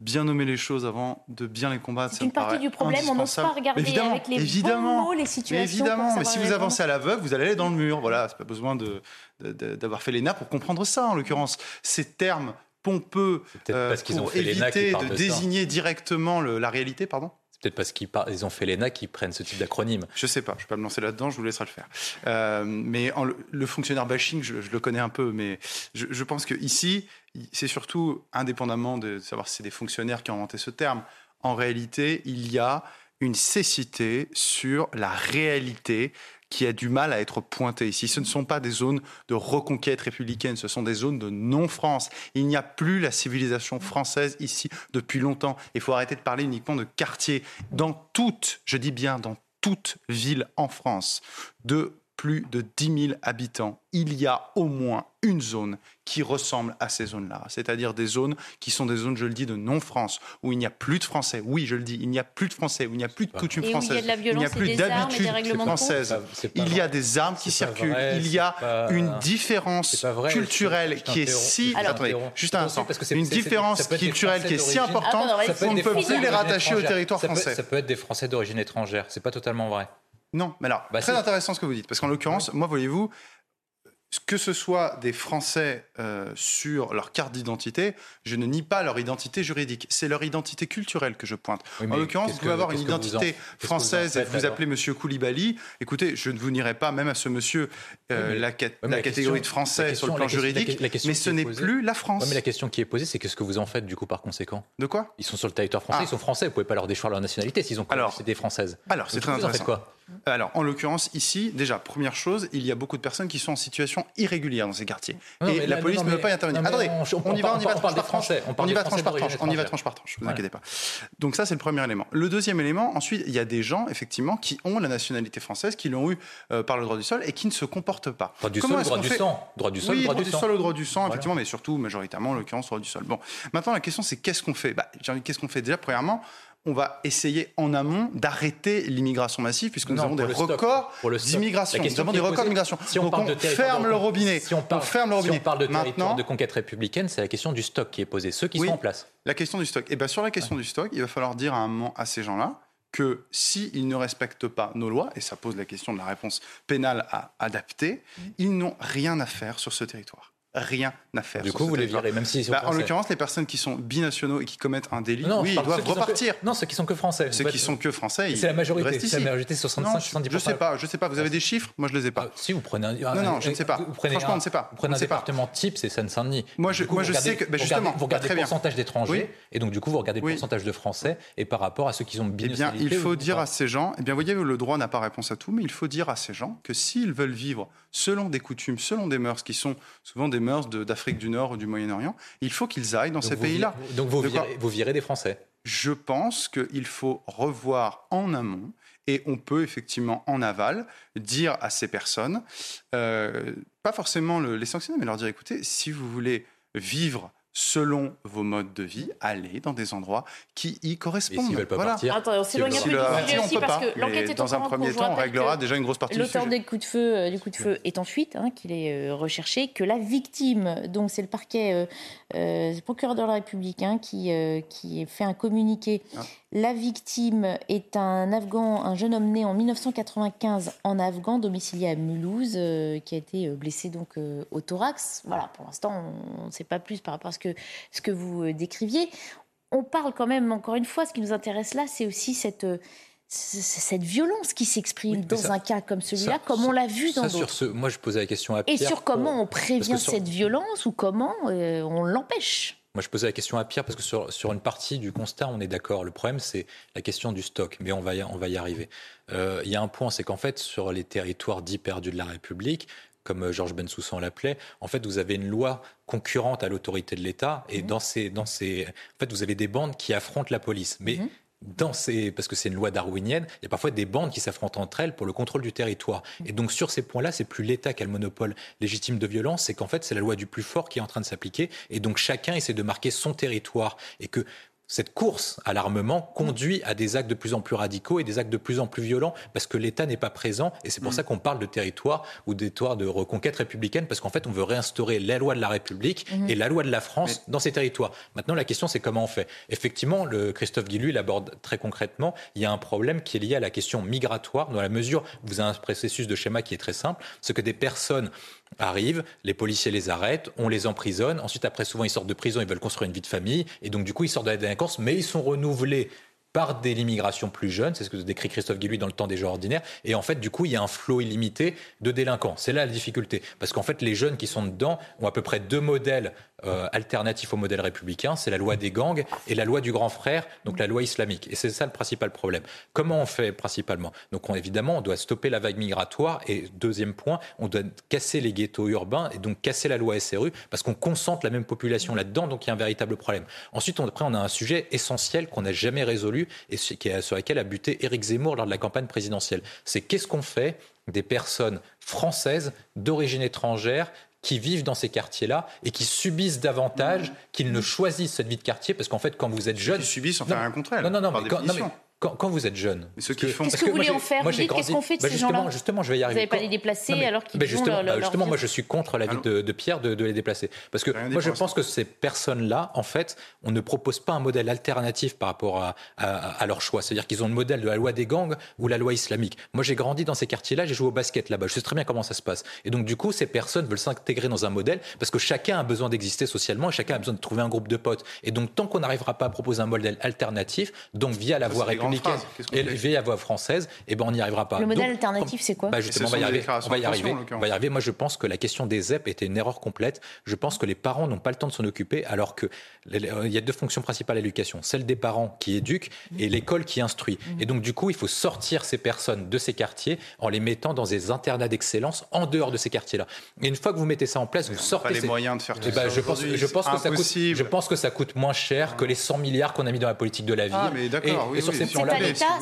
bien nommer les choses avant de bien les combattre. C'est une partie du problème, on n'ose pas regarder avec les évidemment, bons mots les situations. évidemment, mais si vous avancez à l'aveugle, vous allez aller dans le mur. Voilà, c'est pas besoin d'avoir de, de, fait l'ENA pour comprendre ça, en l'occurrence. Ces termes pompeux euh, pour éviter de désigner directement le, la réalité, pardon peut-être parce qu'ils ils ont fait l'ENA qu'ils prennent ce type d'acronyme. Je sais pas, je vais pas me lancer là-dedans, je vous laisserai le faire. Euh, mais le, fonctionnaire bashing, je, le connais un peu, mais je, je pense que ici, c'est surtout indépendamment de savoir si c'est des fonctionnaires qui ont inventé ce terme. En réalité, il y a une cécité sur la réalité qui a du mal à être pointé ici. Ce ne sont pas des zones de reconquête républicaine, ce sont des zones de non-France. Il n'y a plus la civilisation française ici depuis longtemps. Il faut arrêter de parler uniquement de quartier. Dans toute, je dis bien dans toute ville en France, de plus de 10 000 habitants, il y a au moins une zone qui ressemble à ces zones-là. C'est-à-dire des zones qui sont des zones, je le dis, de non-France, où il n'y a plus de Français. Oui, je le dis, il n'y a plus de Français, où il n'y a plus de coutumes françaises, il n'y a plus d'habitudes françaises. Il y a des armes qui circulent, il y a une différence culturelle qui est si... Attendez, juste un instant. Une différence culturelle qui est si importante qu'on ne peut plus les rattacher au territoire français. Ça peut être des Français d'origine étrangère, c'est pas totalement vrai. Non, mais alors, bah, très intéressant ce que vous dites, parce qu'en l'occurrence, moi, voyez-vous, que ce soit des Français euh, sur leur carte d'identité, je ne nie pas leur identité juridique. C'est leur identité culturelle que je pointe. en l'occurrence, vous pouvez avoir une identité française et vous appelez Monsieur Koulibaly. Écoutez, je ne vous nierai pas même à ce monsieur euh, la, catégorie de français sur le plan juridique, mais ce n'est plus la France. mais la question qui est posée, c'est qu'est-ce que vous en faites du coup par conséquent? De quoi? Ils sont sur le territoire français, ah. ils sont français, vous pouvez pas leur déchoir leur nationalité s'ils ont alors, des françaises. Alors, c'est très intéressant. quoi? Alors, en l'occurrence, ici, déjà, première chose, il y a beaucoup de personnes qui sont en situation irrégulière dans ces quartiers. et la police ne veut pas y intervenir. Attendez, on, y va, on y va tranche par tranche. On y va tranche par tranche. On y va tranche par tranche. Vous inquiétez pas. Donc ça, c'est le premier élément. Le deuxième élément, ensuite, il y a des gens, effectivement, qui ont la nationalité française, qui l'ont eu euh, par le droit du sol et qui ne se comportent pas. Droit du sol, droit du sang. Droit du sol, droit du sol, droit du sang, effectivement, mais surtout, majoritairement, en l'occurrence, droit du sol. Bon, maintenant, la question, c'est qu'est-ce qu'on fait? Bah, Qu'est-ce qu'on fait? Déjà, premièrement, on va essayer en amont d'arrêter l'immigration massive, puisque nous avons des records d'immigration. Nous avons des records d'immigration. Si on, parle de ferme le robinet. Si on parle, ferme le robinet. parle de territoire de conquête républicaine, c'est la question du stock qui est posée, ceux qui sont en place. La question du stock. Et eh bien sur la question du stock, il va falloir dire à un moment à ces gens-là que s'ils ne respectent pas nos lois, et ça pose la question de la réponse pénale à adapter, mmh. ils n'ont rien à faire sur ce territoire rien à faire. Du coup, vous les virez, même si bah, En l'occurrence, les personnes qui sont binationaux et qui commettent un délit, oui, ils doivent repartir. Non, ceux qui sont que français. Ceux qui sont que français, c'est la majorité. C'est la majorité, 65, 70 Je sais pas, je sais pas. Vous avez des chiffres? Moi, je les ai pas. Ah, si vous prenez un. Non, non, je ne sais pas. Franchement, on ne sait pas. Vous prenez un département type, c'est Seine-Saint-Denis. Moi, je, moi, je sais que bah, justement, vous regardez le pourcentage d'étrangers, et donc du coup, vous regardez le pourcentage de Français, et par rapport à ceux qui ont bien. Eh bien, il faut dire à ces gens. Eh bien, vous voyez, le droit n'a pas réponse à tout, mais il faut dire à ces gens que s'ils veulent vivre selon des coutumes, selon des mœurs qui sont souvent des mœurs d'Afrique du Nord ou du Moyen-Orient, il faut qu'ils aillent dans ces pays-là. Donc vous virez, vous virez des Français Je pense qu'il faut revoir en amont et on peut effectivement en aval dire à ces personnes, euh, pas forcément les sanctionner, mais leur dire écoutez, si vous voulez vivre selon vos modes de vie, allez dans des endroits qui y correspondent. Et veulent pas partir Attends, on s'éloigne un peu du sujet aussi parce que l'enquête est Dans un premier temps, on réglera déjà une grosse partie du sujet. L'auteur des coups de feu, euh, du coup de feu est en fuite, hein, qu'il est euh, recherché, que la victime, donc c'est le parquet, euh, le procureur de la République, hein, qui, qui fait un communiqué. Ah. La victime est un Afghan, un jeune homme né en 1995 en Afghan, domicilié à Mulhouse, qui a été blessé donc au thorax. Voilà, pour l'instant, on ne sait pas plus par rapport à ce que, ce que vous décriviez. On parle quand même, encore une fois, ce qui nous intéresse là, c'est aussi cette cette violence qui s'exprime dans un cas comme celui-là, comme on l'a vu dans d'autres. Moi, je posais la question à Pierre. Et sur comment on prévient cette violence ou comment on l'empêche. Moi, je posais la question à Pierre parce que sur, sur une partie du constat, on est d'accord. Le problème, c'est la question du stock, mais on va y, on va y arriver. Euh, il y a un point, c'est qu'en fait, sur les territoires dits perdus de la République, comme Georges Bensoussan l'appelait, en fait, vous avez une loi concurrente à l'autorité de l'État, et mmh. dans ces, dans ces, en fait, vous avez des bandes qui affrontent la police. Mais mmh parce que c'est une loi darwinienne, il y a parfois des bandes qui s'affrontent entre elles pour le contrôle du territoire. Et donc sur ces points-là, c'est plus l'État qui a le monopole légitime de violence, c'est qu'en fait c'est la loi du plus fort qui est en train de s'appliquer, et donc chacun essaie de marquer son territoire, et que cette course à l'armement conduit à des actes de plus en plus radicaux et des actes de plus en plus violents parce que l'État n'est pas présent. Et c'est pour mm. ça qu'on parle de territoire ou territoires de reconquête républicaine parce qu'en fait, on veut réinstaurer la loi de la République mm-hmm. et la loi de la France dans ces territoires. Maintenant, la question, c'est comment on fait? Effectivement, le Christophe Guilluy l'aborde très concrètement. Il y a un problème qui est lié à la question migratoire dans la mesure où vous avez un processus de schéma qui est très simple. Ce que des personnes arrivent, les policiers les arrêtent, on les emprisonne. Ensuite, après, souvent, ils sortent de prison, ils veulent construire une vie de famille. Et donc, du coup, ils sortent de la délinquance, mais ils sont renouvelés par des l'immigration plus jeune, c'est ce que décrit Christophe Guilluy dans le temps des gens ordinaires, et en fait, du coup, il y a un flot illimité de délinquants. C'est là la difficulté, parce qu'en fait, les jeunes qui sont dedans ont à peu près deux modèles euh, alternatif au modèle républicain, c'est la loi des gangs et la loi du grand frère, donc la loi islamique. Et c'est ça le principal problème. Comment on fait principalement? Donc évidemment, on doit stopper la vague migratoire et deuxième point, on doit casser les ghettos urbains et donc casser la loi SRU parce qu'on concentre la même population là-dedans, donc il y a un véritable problème. Ensuite, on, après, on a un sujet essentiel qu'on n'a jamais résolu et sur lequel a buté Éric Zemmour lors de la campagne présidentielle. C'est qu'est-ce qu'on fait des personnes françaises d'origine étrangère qui vivent dans ces quartiers-là et qui subissent davantage qu'ils ne choisissent cette vie de quartier parce qu'en fait, quand vous êtes jeune. Ils subissent, enfin, un contraire. Non, non, non, mais non, quand, vous êtes jeune. ceux qui font. Qu'est-ce que, vous voulez en faire Qu'est-ce qu'on fait de bah, ces gens-là Justement, je vais y arriver. Vous n'avez pas les déplacer alors qu'ils bah, justement, leur, justement moi, je suis contre l'avis de, de, Pierre de, les déplacer. Parce que moi, je pense que ces personnes-là, en fait, on ne propose pas un modèle alternatif par rapport à, à, leur choix. C'est-à-dire qu'ils ont le modèle de la loi des gangs ou la loi islamique. Moi, j'ai grandi dans ces quartiers-là, j'ai joué au basket là-bas. Je sais très bien comment ça se passe. Et donc, du coup, ces personnes veulent s'intégrer dans un modèle parce que chacun a besoin d'exister socialement et chacun a besoin de trouver un groupe de potes. Et donc, tant qu'on n'arrivera pas à proposer un modèle alternatif, donc via la voie républicaine élevé à voix française, et eh ben on n'y arrivera pas. Le modèle alternatif, c'est quoi bah Justement, on va y arriver. On va y arriver. On va y arriver. Moi, je pense que la question des ZEP était une erreur complète. Je pense que les parents n'ont pas le temps de s'en occuper, alors que il y a deux fonctions principales à l'éducation celle des parents qui éduquent et l'école qui instruit. Mmh. Et donc, du coup, il faut sortir ces personnes de ces quartiers en les mettant dans des internats d'excellence en dehors de ces quartiers-là. Et une fois que vous mettez ça en place, vous sortez. Pas les moyens de faire tout eh ben, ça. Je pense, je pense que ça coûte. Je pense que ça coûte moins cher que les 100 milliards qu'on a mis dans la politique de la ville. Ah, mais d'accord. Oui,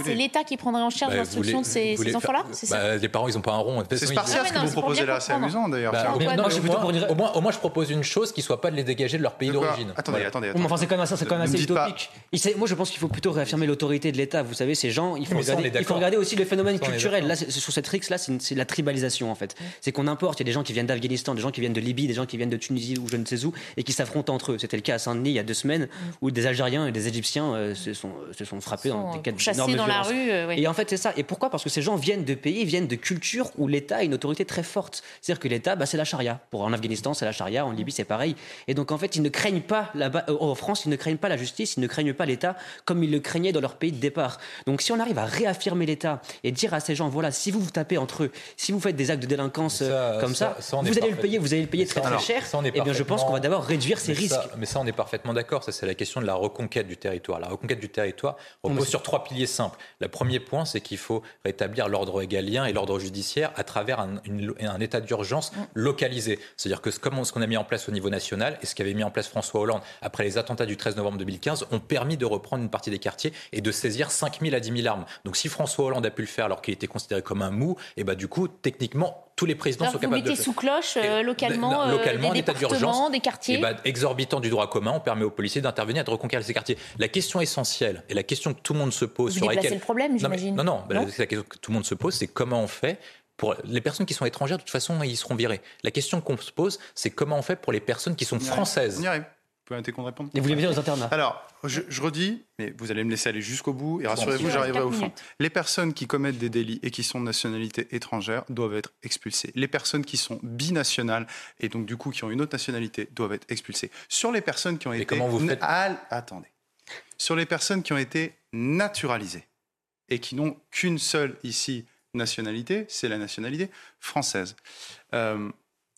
c'est l'État qui prendrait en charge bah, l'instruction de ces, enfants-là bah, Les parents, ils n'ont pas un rond. C'est spartiate ce que vous proposez là, c'est amusant d'ailleurs. Bah, au moins, je propose une chose qui ne soit pas de les dégager de leur pays d'origine. Attendez, attendez. Enfin, c'est quand même assez utopique. Moi, je pense qu'il faut plutôt réaffirmer l'autorité de l'État. Vous savez, ces gens, il faut regarder aussi le phénomène culturel. Là, sur cette rixe là, c'est la tribalisation en fait. C'est qu'on importe. Il y a des gens qui viennent d'Afghanistan, des gens qui viennent de Libye, des gens qui viennent de Tunisie ou je ne sais où, et qui s'affrontent entre eux. C'était le cas à Saint-Denis il y a deux semaines, où des Algériens et des Égyptiens euh, se sont frappés dans des de dans la rue. Et en fait, c'est ça. Et pourquoi? Parce que ces gens viennent de pays, viennent de cultures où l'État a une autorité très forte. C'est-à-dire que l'État, bah, c'est la charia. Pour en Afghanistan, c'est la charia. En Libye, c'est pareil. Et donc, en fait, ils ne craignent pas là-bas. Euh, en France, ils ne craignent pas la justice, ils ne craignent pas l'État comme ils le craignaient dans leur pays de départ. Donc, si on arrive à réaffirmer l'État et dire à ces gens, voilà, si vous vous tapez entre eux, si vous faites des actes de délinquance euh, comme ça, vous allez le payer, vous allez le payer très très cher. et eh bien, je pense qu'on va d'abord réduire ces risques. mais ça, on est parfaitement d'accord. Ça, c'est la question de la reconquête du territoire. La reconquête du territoire repose sur trois piliers simples. Le premier point, c'est qu'il faut rétablir l'ordre égalien et l'ordre judiciaire à travers un, un état d'urgence mm. localisé. C'est-à-dire que comme ce qu'on a mis en place au niveau national et ce qu'avait mis en place François Hollande après les attentats du 13 novembre 2015 ont permis de reprendre une partie des quartiers et de saisir 5 000 à 10 000 armes. Donc si François Hollande a pu le faire alors qu'il était considéré comme un mou, et bah du coup, techniquement, tous les présidents sont capables de le faire. Vous mettez sous cloche euh, localement, euh, localement des d'urgence, des quartiers. Et bah, exorbitant du droit commun, on permet aux policiers d'intervenir et de reconquérir ces quartiers. La question essentielle et la question que tout le monde se pose Vous sur laquelle le problème, j'imagine. Non, non, bah, non, la question que tout le monde se pose, c'est comment on fait pour les personnes qui sont étrangères, de toute façon, ils seront virés. La question qu'on se pose, c'est comment on fait pour les personnes qui sont françaises. On y arrive. Vous pouvez qu'on réponde Et vous voulez bien aux internats? Alors, je, redis, mais vous allez me laisser aller jusqu'au bout, et rassurez-vous, j'arriverai au fond. Les personnes qui commettent des délits et qui sont de nationalité étrangère doivent être expulsées. Les personnes qui sont binationales, et donc du coup qui ont une autre nationalité, doivent être expulsées. Sur les personnes qui ont été... comment vous faites? Attendez. Sur les personnes qui ont été naturalisées, et qui n'ont qu'une seule ici nationalité, c'est la nationalité française. Euh,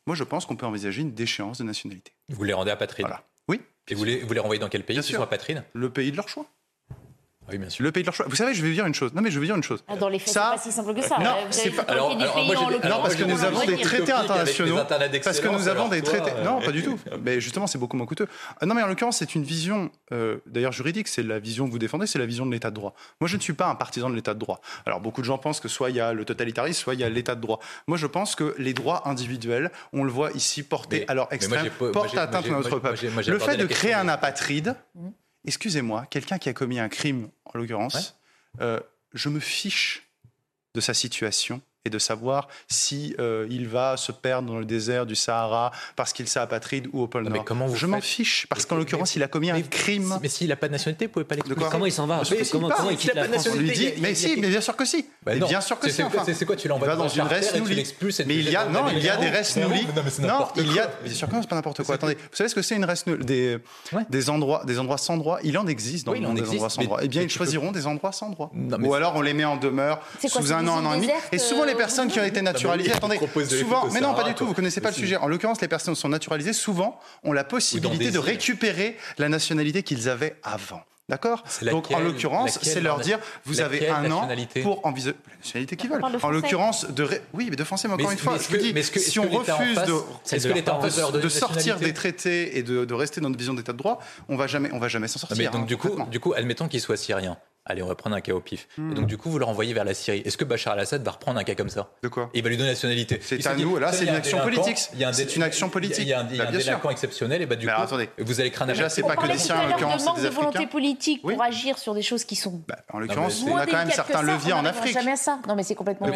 moi, je pense qu'on peut envisager une déchéance de nationalité. Vous les rendez apatrides Voilà. Et vous les, vous les renvoyez dans quel pays, Bien sûr. soit apatrides Le pays de leur choix. Oui, bien sûr. Le pays de leur choix. Vous savez, je vais vous dire une chose. Non, mais je vais vous dire une chose. Ah, dans les faits, ça... c'est pas si simple que ça. Non, c'est pas. Alors, alors, moi, non, parce que nous avons des traités internationaux. Parce que nous avons des traités. Non, pas du [laughs] tout. Mais justement, c'est beaucoup moins coûteux. Non, mais en l'occurrence, c'est une vision, euh, d'ailleurs juridique. C'est la vision que vous défendez, c'est la vision de l'État de droit. Moi, je ne suis pas un partisan de l'État de droit. Alors, beaucoup de gens pensent que soit il y a le totalitarisme, soit il y a l'État de droit. Moi, je pense que les droits individuels, on le voit ici portés à leur extrême, portent atteinte à notre peuple. Le fait de créer un apatride. Excusez-moi, quelqu'un qui a commis un crime, en l'occurrence, euh, je me fiche de sa situation et de savoir si euh, il va se perdre dans le désert du Sahara parce qu'il s'est apatride ou au pôle Nord. comment vous Je m'en fiche parce qu'en l'occurrence il a commis un crime. Mais s'il n'a pas de nationalité, vous pouvez pas l'expliquer. Comment il s'en va comment, comment, il quitte la, France On lui dit, mais si, mais bien sûr que si. Bah bien sûr que si. C'est quoi Tu l'envoies dans une res Mais il y a non, il y a des res noulis. Non, il y a. Bien sûr que c'est pas n'importe quoi. Attendez, vous savez ce que c'est une res des des endroits des endroits sans droit Il en existe dans des endroits sans droit. Eh bien, ils choisiront des endroits sans droit. Ou alors on les met en demeure sous un an, un an et demi. Et souvent les personnes qui ont été naturalisées. Attendez, souvent, mais non, pas du tout. Vous connaissez pas le sujet. En l'occurrence, les personnes sont naturalisées. Souvent, ont la possibilité de récupérer la nationalité qu'ils avaient avant. D'accord Donc en l'occurrence, c'est leur dire vous avez un an pour envisager la nationalité qu'ils veulent. En l'occurrence, de oui, mais de français, mais encore une fois, je vous dis, si on refuse de, de sortir des traités et de, rester dans notre vision d'état de droit, on va jamais, on va jamais s'en sortir. Mais donc hein, du coup, du coup, admettons qu'il soit syrien. Allez, on va prendre un cas au pif. Et donc, hmm. du coup, vous le renvoyez vers la Syrie. Est-ce que Bachar al-Assad va reprendre un cas comme ça De quoi? Il va lui donner la nationalité. C'est à nous, là, c'est une action politique. C'est une action politique. Il y a un, bah, délinquant exceptionnel, et bah, du coup, attendez. vous allez craindre Déjà, c'est pas que des Syriens, en l'occurrence, c'est des Africains. volonté politique pour agir sur des choses qui sont. Bah, en l'occurrence, on a quand même certains leviers en Afrique. jamais ça. Non, mais c'est complètement.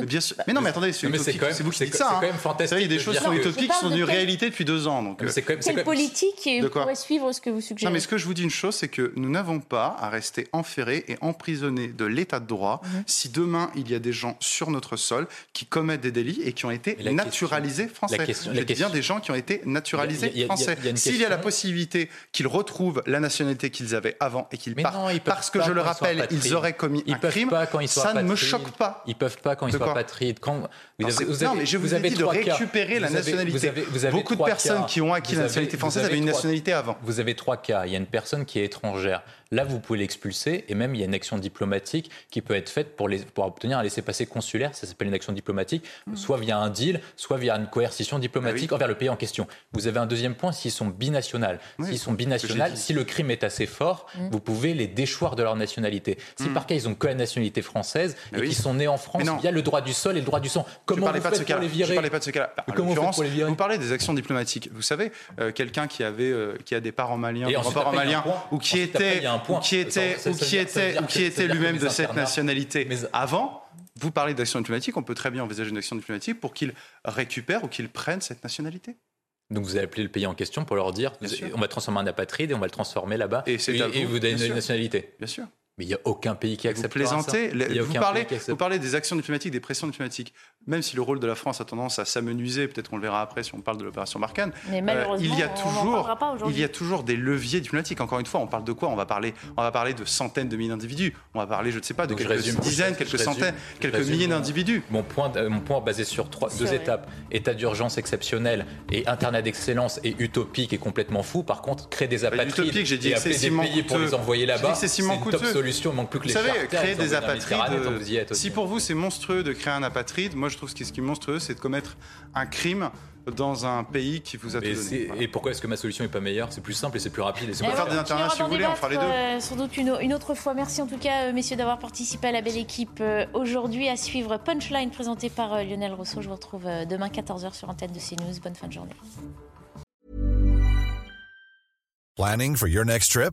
Bien sûr. Mais non, mais attendez, c'est vous qui dites ça. C'est quand même fantastique. Il y a des choses qui sont utopiques qui sont une réalité depuis deux ans. Quelle politique pourrait suivre ce que vous suggérez Non, mais ce que je vous dis une chose, c'est que nous n'avons pas à rester enferrés et emprisonnés de l'état de droit mhm. si demain il y a des gens sur notre sol qui commettent des délits et qui ont été naturalisés français. Il y a des gens qui ont été naturalisés français. S'il y a la possibilité qu'ils retrouvent la nationalité qu'ils avaient avant et qu'ils partent, parce que je le rappelle, ils auraient commis un crime, ça ne me choque pas. Ils peuvent pas quand ils sont apatrides. Quand non, mais je vous, ai dit de récupérer la nationalité. Beaucoup de personnes qui ont acquis la nationalité française avaient une nationalité avant. Vous avez trois cas. Il y a une personne qui est étrangère. Là, vous pouvez l'expulser et même il y a une action diplomatique qui peut être faite pour, les, pour obtenir un laissez-passer consulaire. Ça s'appelle une action diplomatique, mm. soit via un deal, soit via une coercition diplomatique ah envers le pays en question. Vous avez un deuxième point s'ils sont binationales. s'ils sont binationales, si le crime est assez fort, mm. vous pouvez les déchoir de leur nationalité. Si mm. par cas ils ont que la nationalité française et qu'ils sont nés en France, il y a le droit du sol et le droit du sang. Comment je ne parlais, pas de les virer Je parlais pas de ce cas-là. Comment vous, les virer vous parlez des actions diplomatiques. Vous savez, euh, quelqu'un qui avait, euh, qui a des parents maliens, des parents maliens, ou qui était, ou qui était, ou qui était, ou qui était lui-même de cette nationalité avant. Vous parlez d'action diplomatique, on peut très bien envisager une action diplomatique pour qu'il récupère ou qu'il prenne cette nationalité. Donc vous allez appeler le pays en question pour leur dire on va transformer un apatride et on va le transformer là-bas et, et, vous donnez une nationalité. Bien sûr. Mais il n'y a aucun pays qui accepte vous plaisantez, ça. Vous parlez, vous parlez des actions diplomatiques, des pressions diplomatiques. Même si le rôle de la France a tendance à s'amenuiser, peut-être qu'on le verra après si on parle de l'opération Barkhane. Mais malheureusement, euh, il y a toujours, il y a toujours des leviers diplomatiques. Encore une fois, on parle de quoi? On va parler, on va parler de centaines de milliers d'individus. On va parler, je ne sais pas, de quelques dizaines, quelques centaines, quelques milliers d'individus. Mon point, euh, mon point basé sur trois, deux étapes état d'urgence exceptionnel et internet d'excellence et utopique et complètement fou. Par contre, créer des bah, apatrides utopique, j'ai dit et appeler des pays pour les envoyer là-bas, c'est une top solution. Il manque plus que les créer des apatrides. si pour vous c'est monstrueux de créer un apatride, moi je trouve que ce qui est monstrueux, c'est de commettre un crime dans un pays qui vous a tout donné. Et pourquoi est-ce que ma solution n'est pas meilleure? C'est plus simple et c'est plus rapide. on peut faire des interviews si vous voulez, on fera les deux. Euh, sans doute une, une, autre fois. Merci en tout cas, euh, messieurs, d'avoir participé à la belle équipe euh, aujourd'hui. À suivre Punchline présenté par Lionel Rousseau. Je vous retrouve demain 14h sur Antenne de CNews. Bonne fin de journée. Planning for your next trip?